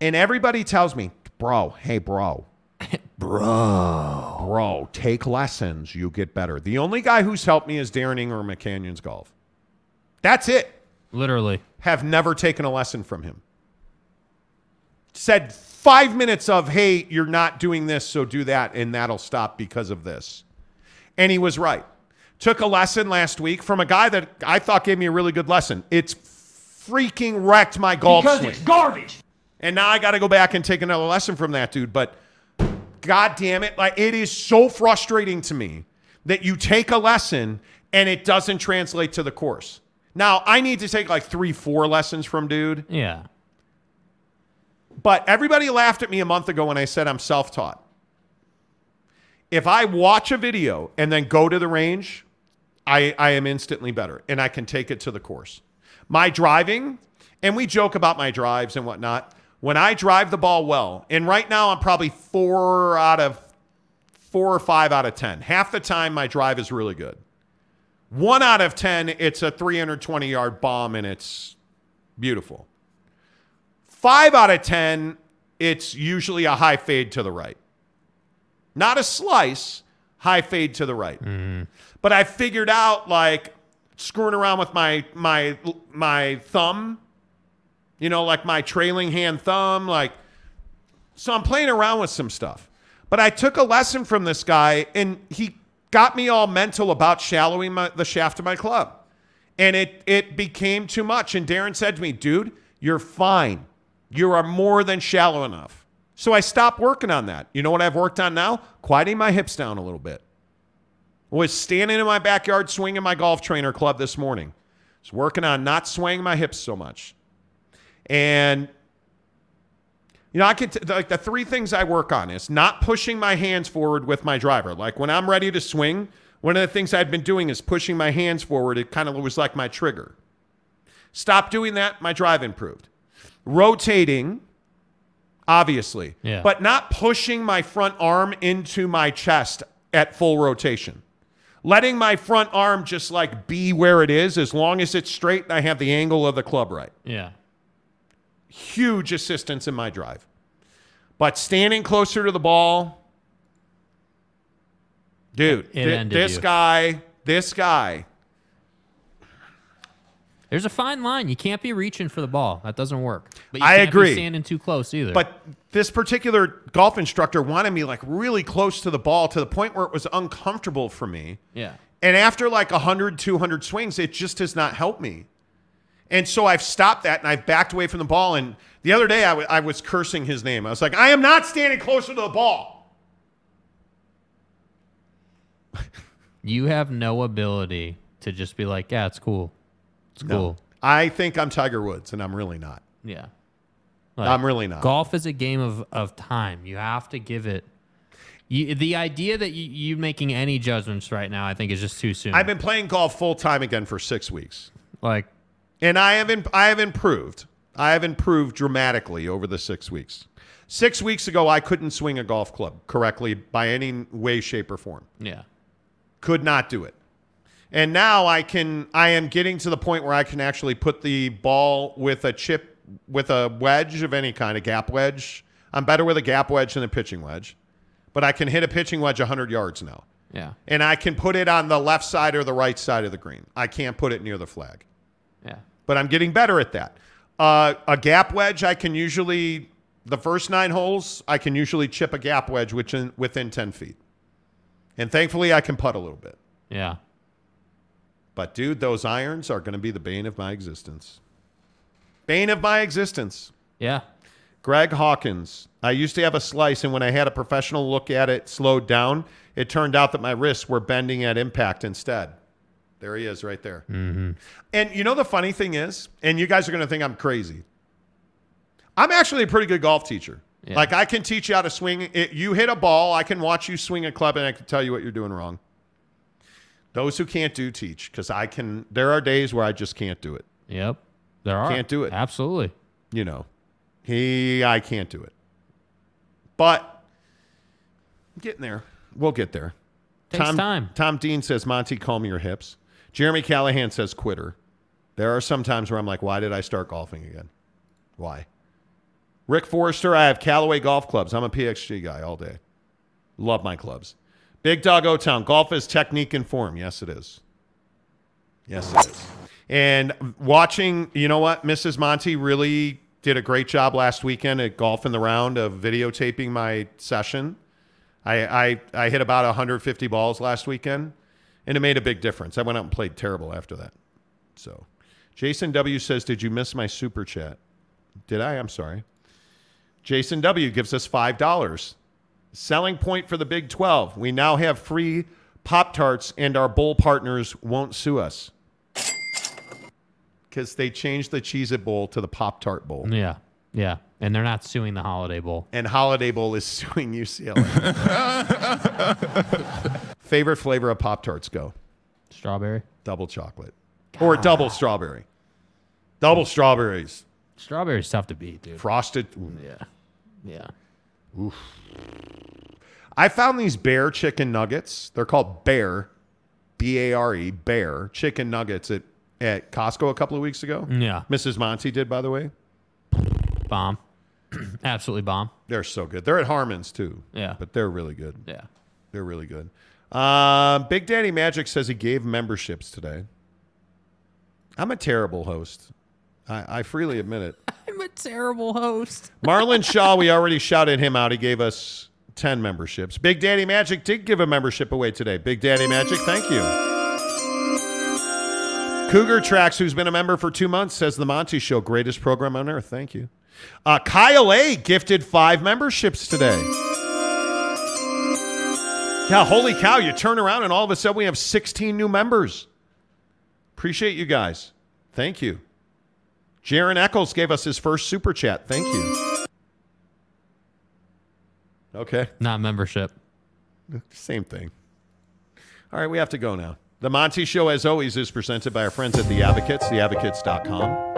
and everybody tells me, "Bro, hey, bro, bro, bro, take lessons. You get better." The only guy who's helped me is Darren Ingram at Canyons Golf. That's it Literally. have never taken a lesson from him. Said five minutes of, hey, you're not doing this, so do that, and that'll stop because of this. And he was right. Took a lesson last week from a guy that I thought gave me a really good lesson. It's freaking wrecked my golf because swing. it's garbage. And now I got to go back and take another lesson from that dude. But God damn it, like it is so frustrating to me that you take a lesson and it doesn't translate to the course. Now I need to take like three, four lessons from dude. Yeah. But everybody laughed at me a month ago when I said I'm self-taught. If I watch a video and then go to the range, I, I am instantly better and I can take it to the course. My driving, and we joke about my drives and whatnot. When I drive the ball well, and right now I'm probably four out of four or five out of 10. Half the time, my drive is really good. One out of 10, it's a 320 yard bomb and it's beautiful. Five out of 10, it's usually a high fade to the right. Not a slice, high fade to the right. Mm-hmm. But I figured out like screwing around with my my my thumb, you know, like my trailing hand thumb, like so I'm playing around with some stuff. But I took a lesson from this guy and he got me all mental about shallowing my, the shaft of my club. And it it became too much. And Darren said to me, dude, you're fine. You are more than shallow enough. So I stopped working on that. You know what I've worked on now? Quieting my hips down a little bit. Was standing in my backyard swinging my golf trainer club this morning. Was working on not swaying my hips so much. And you know, I could t- like the three things I work on is not pushing my hands forward with my driver. Like when I'm ready to swing, one of the things I'd been doing is pushing my hands forward. It kind of was like my trigger. Stop doing that, my drive improved. Rotating, obviously, Yeah. but not pushing my front arm into my chest at full rotation. Letting my front arm just like be where it is as long as it's straight and I have the angle of the club right Yeah. Huge assistance in my drive. But standing closer to the ball, dude, ended this you. guy, this guy, There's a fine line. You can't be reaching for the ball. That doesn't work. But you I can't agree. Be standing too close either. but this particular golf instructor wanted me like really close to the ball to the point where it was uncomfortable for me. yeah. And after like 100, 200 swings, it just has not helped me. And so I've stopped that and I've backed away from the ball. And the other day I was cursing his name. I was like, I am not standing closer to the ball. You have no ability to just be like, yeah, it's cool. It's No. cool. I think I'm Tiger Woods, and I'm really not. Yeah. I'm really not. Golf is a game of, of time. You have to give it. You, the idea that you, you making any judgments right now, I think, is just too soon. I've been playing golf full time again for six weeks, like, and I have in, I have improved. I have improved dramatically over the six weeks. Six weeks ago, I couldn't swing a golf club correctly by any way, shape, or form. yeah. Could not do it. And now I can. I am getting to the point where I can actually put the ball with a chip, with a wedge of any kind, a gap wedge. I'm better with a gap wedge than a pitching wedge, but I can hit a pitching wedge 100 yards now. Yeah. and I can put it on the left side or the right side of the green. I can't put it near the flag. But I'm getting better at that. Uh, a gap wedge, I can usually the first nine holes, I can usually chip a gap wedge within within ten feet, and thankfully I can putt a little bit. Yeah. But dude, those irons are going to be the bane of my existence. Bane of my existence. Yeah. Greg Hawkins. I used to have a slice, and when I had a professional look at it slowed down, it turned out that my wrists were bending at impact instead. There he is, right there. Mm-hmm. And you know the funny thing is, and you guys are going to think I'm crazy. I'm actually a pretty good golf teacher. Yeah. Like I can teach you how to swing. It, you hit a ball, I can watch you swing a club, and I can tell you what you're doing wrong. Those who can't do teach because I can. There are days where I just can't do it. Yep. There are. Can't do it. Absolutely. You know, he. I can't do it. But I'm getting there. We'll get there. Takes Tom, time. Tom Dean says, Monty, calm your hips. Jeremy Callahan says, quitter. There are some times where I'm like, why did I start golfing again? Why? Rick Forrester, I have Callaway golf clubs. I'm a PXG guy all day. Love my clubs. Big Dog O Town, golf is technique and form. Yes, it is. Yes, it is. And watching, you know what? Mrs. Monty really did a great job last weekend at Golf in the Round of videotaping my session. I, I, I hit about 150 balls last weekend, and it made a big difference. I went out and played terrible after that. So, Jason W says, Did you miss my super chat? Did I? I'm sorry. Jason W gives us $5. Selling point for the Big 12. We now have free Pop Tarts, and our bowl partners won't sue us because they changed the Cheez It Bowl to the Pop Tart Bowl. Yeah. Yeah. And they're not suing the Holiday Bowl. And Holiday Bowl is [laughs] suing UCLA. [laughs] Favorite flavor of Pop Tarts? Go. Strawberry. Double chocolate. Or double strawberry. Double strawberries. Strawberry's tough to beat, dude. Frosted. ooh. Yeah. Yeah. Oof. I found these bear chicken nuggets. They're called Bear, B A R E, Bare chicken nuggets at, at Costco a couple of weeks ago. Yeah. Mrs. Monty did, by the way. Bomb. [clears throat] Absolutely bomb. They're so good. They're at Harmon's too. Yeah. But they're really good. Yeah. They're really good. Uh, Big Daddy Magic says he gave memberships today. I'm a terrible host. I, I freely admit it. [laughs] I'm a terrible host. [laughs] Marlon Shaw, we already shouted him out. He gave us 10 memberships. Big Daddy Magic did give a membership away today. Big Daddy Magic, thank you. Cougar Tracks, who's been a member for two months, says The Monty Show, greatest program on earth. Thank you. Uh, Kyle A gifted five memberships today. Yeah, holy cow. You turn around and all of a sudden we have 16 new members. Appreciate you guys. Thank you. Jaron Eccles gave us his first super chat. Thank you. Okay. Not membership. Same thing. All right, we have to go now. The Monty Show, as always, is presented by our friends at The Advocates, theadvocates.com.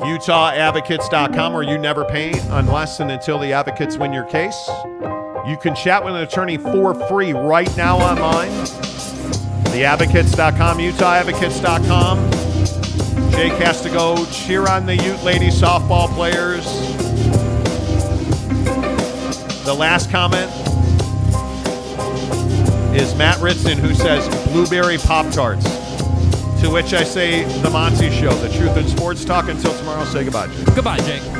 UtahAdvocates.com, where you never pay unless and until the advocates win your case. You can chat with an attorney for free right now online. TheAdvocates.com, UtahAdvocates.com. Jake has to go cheer on the Ute lady softball players. The last comment is Matt Ritson, who says blueberry Pop Tarts. To which I say, The Monty Show, the truth in sports talk. Until tomorrow, say goodbye, Jake. Goodbye, Jake.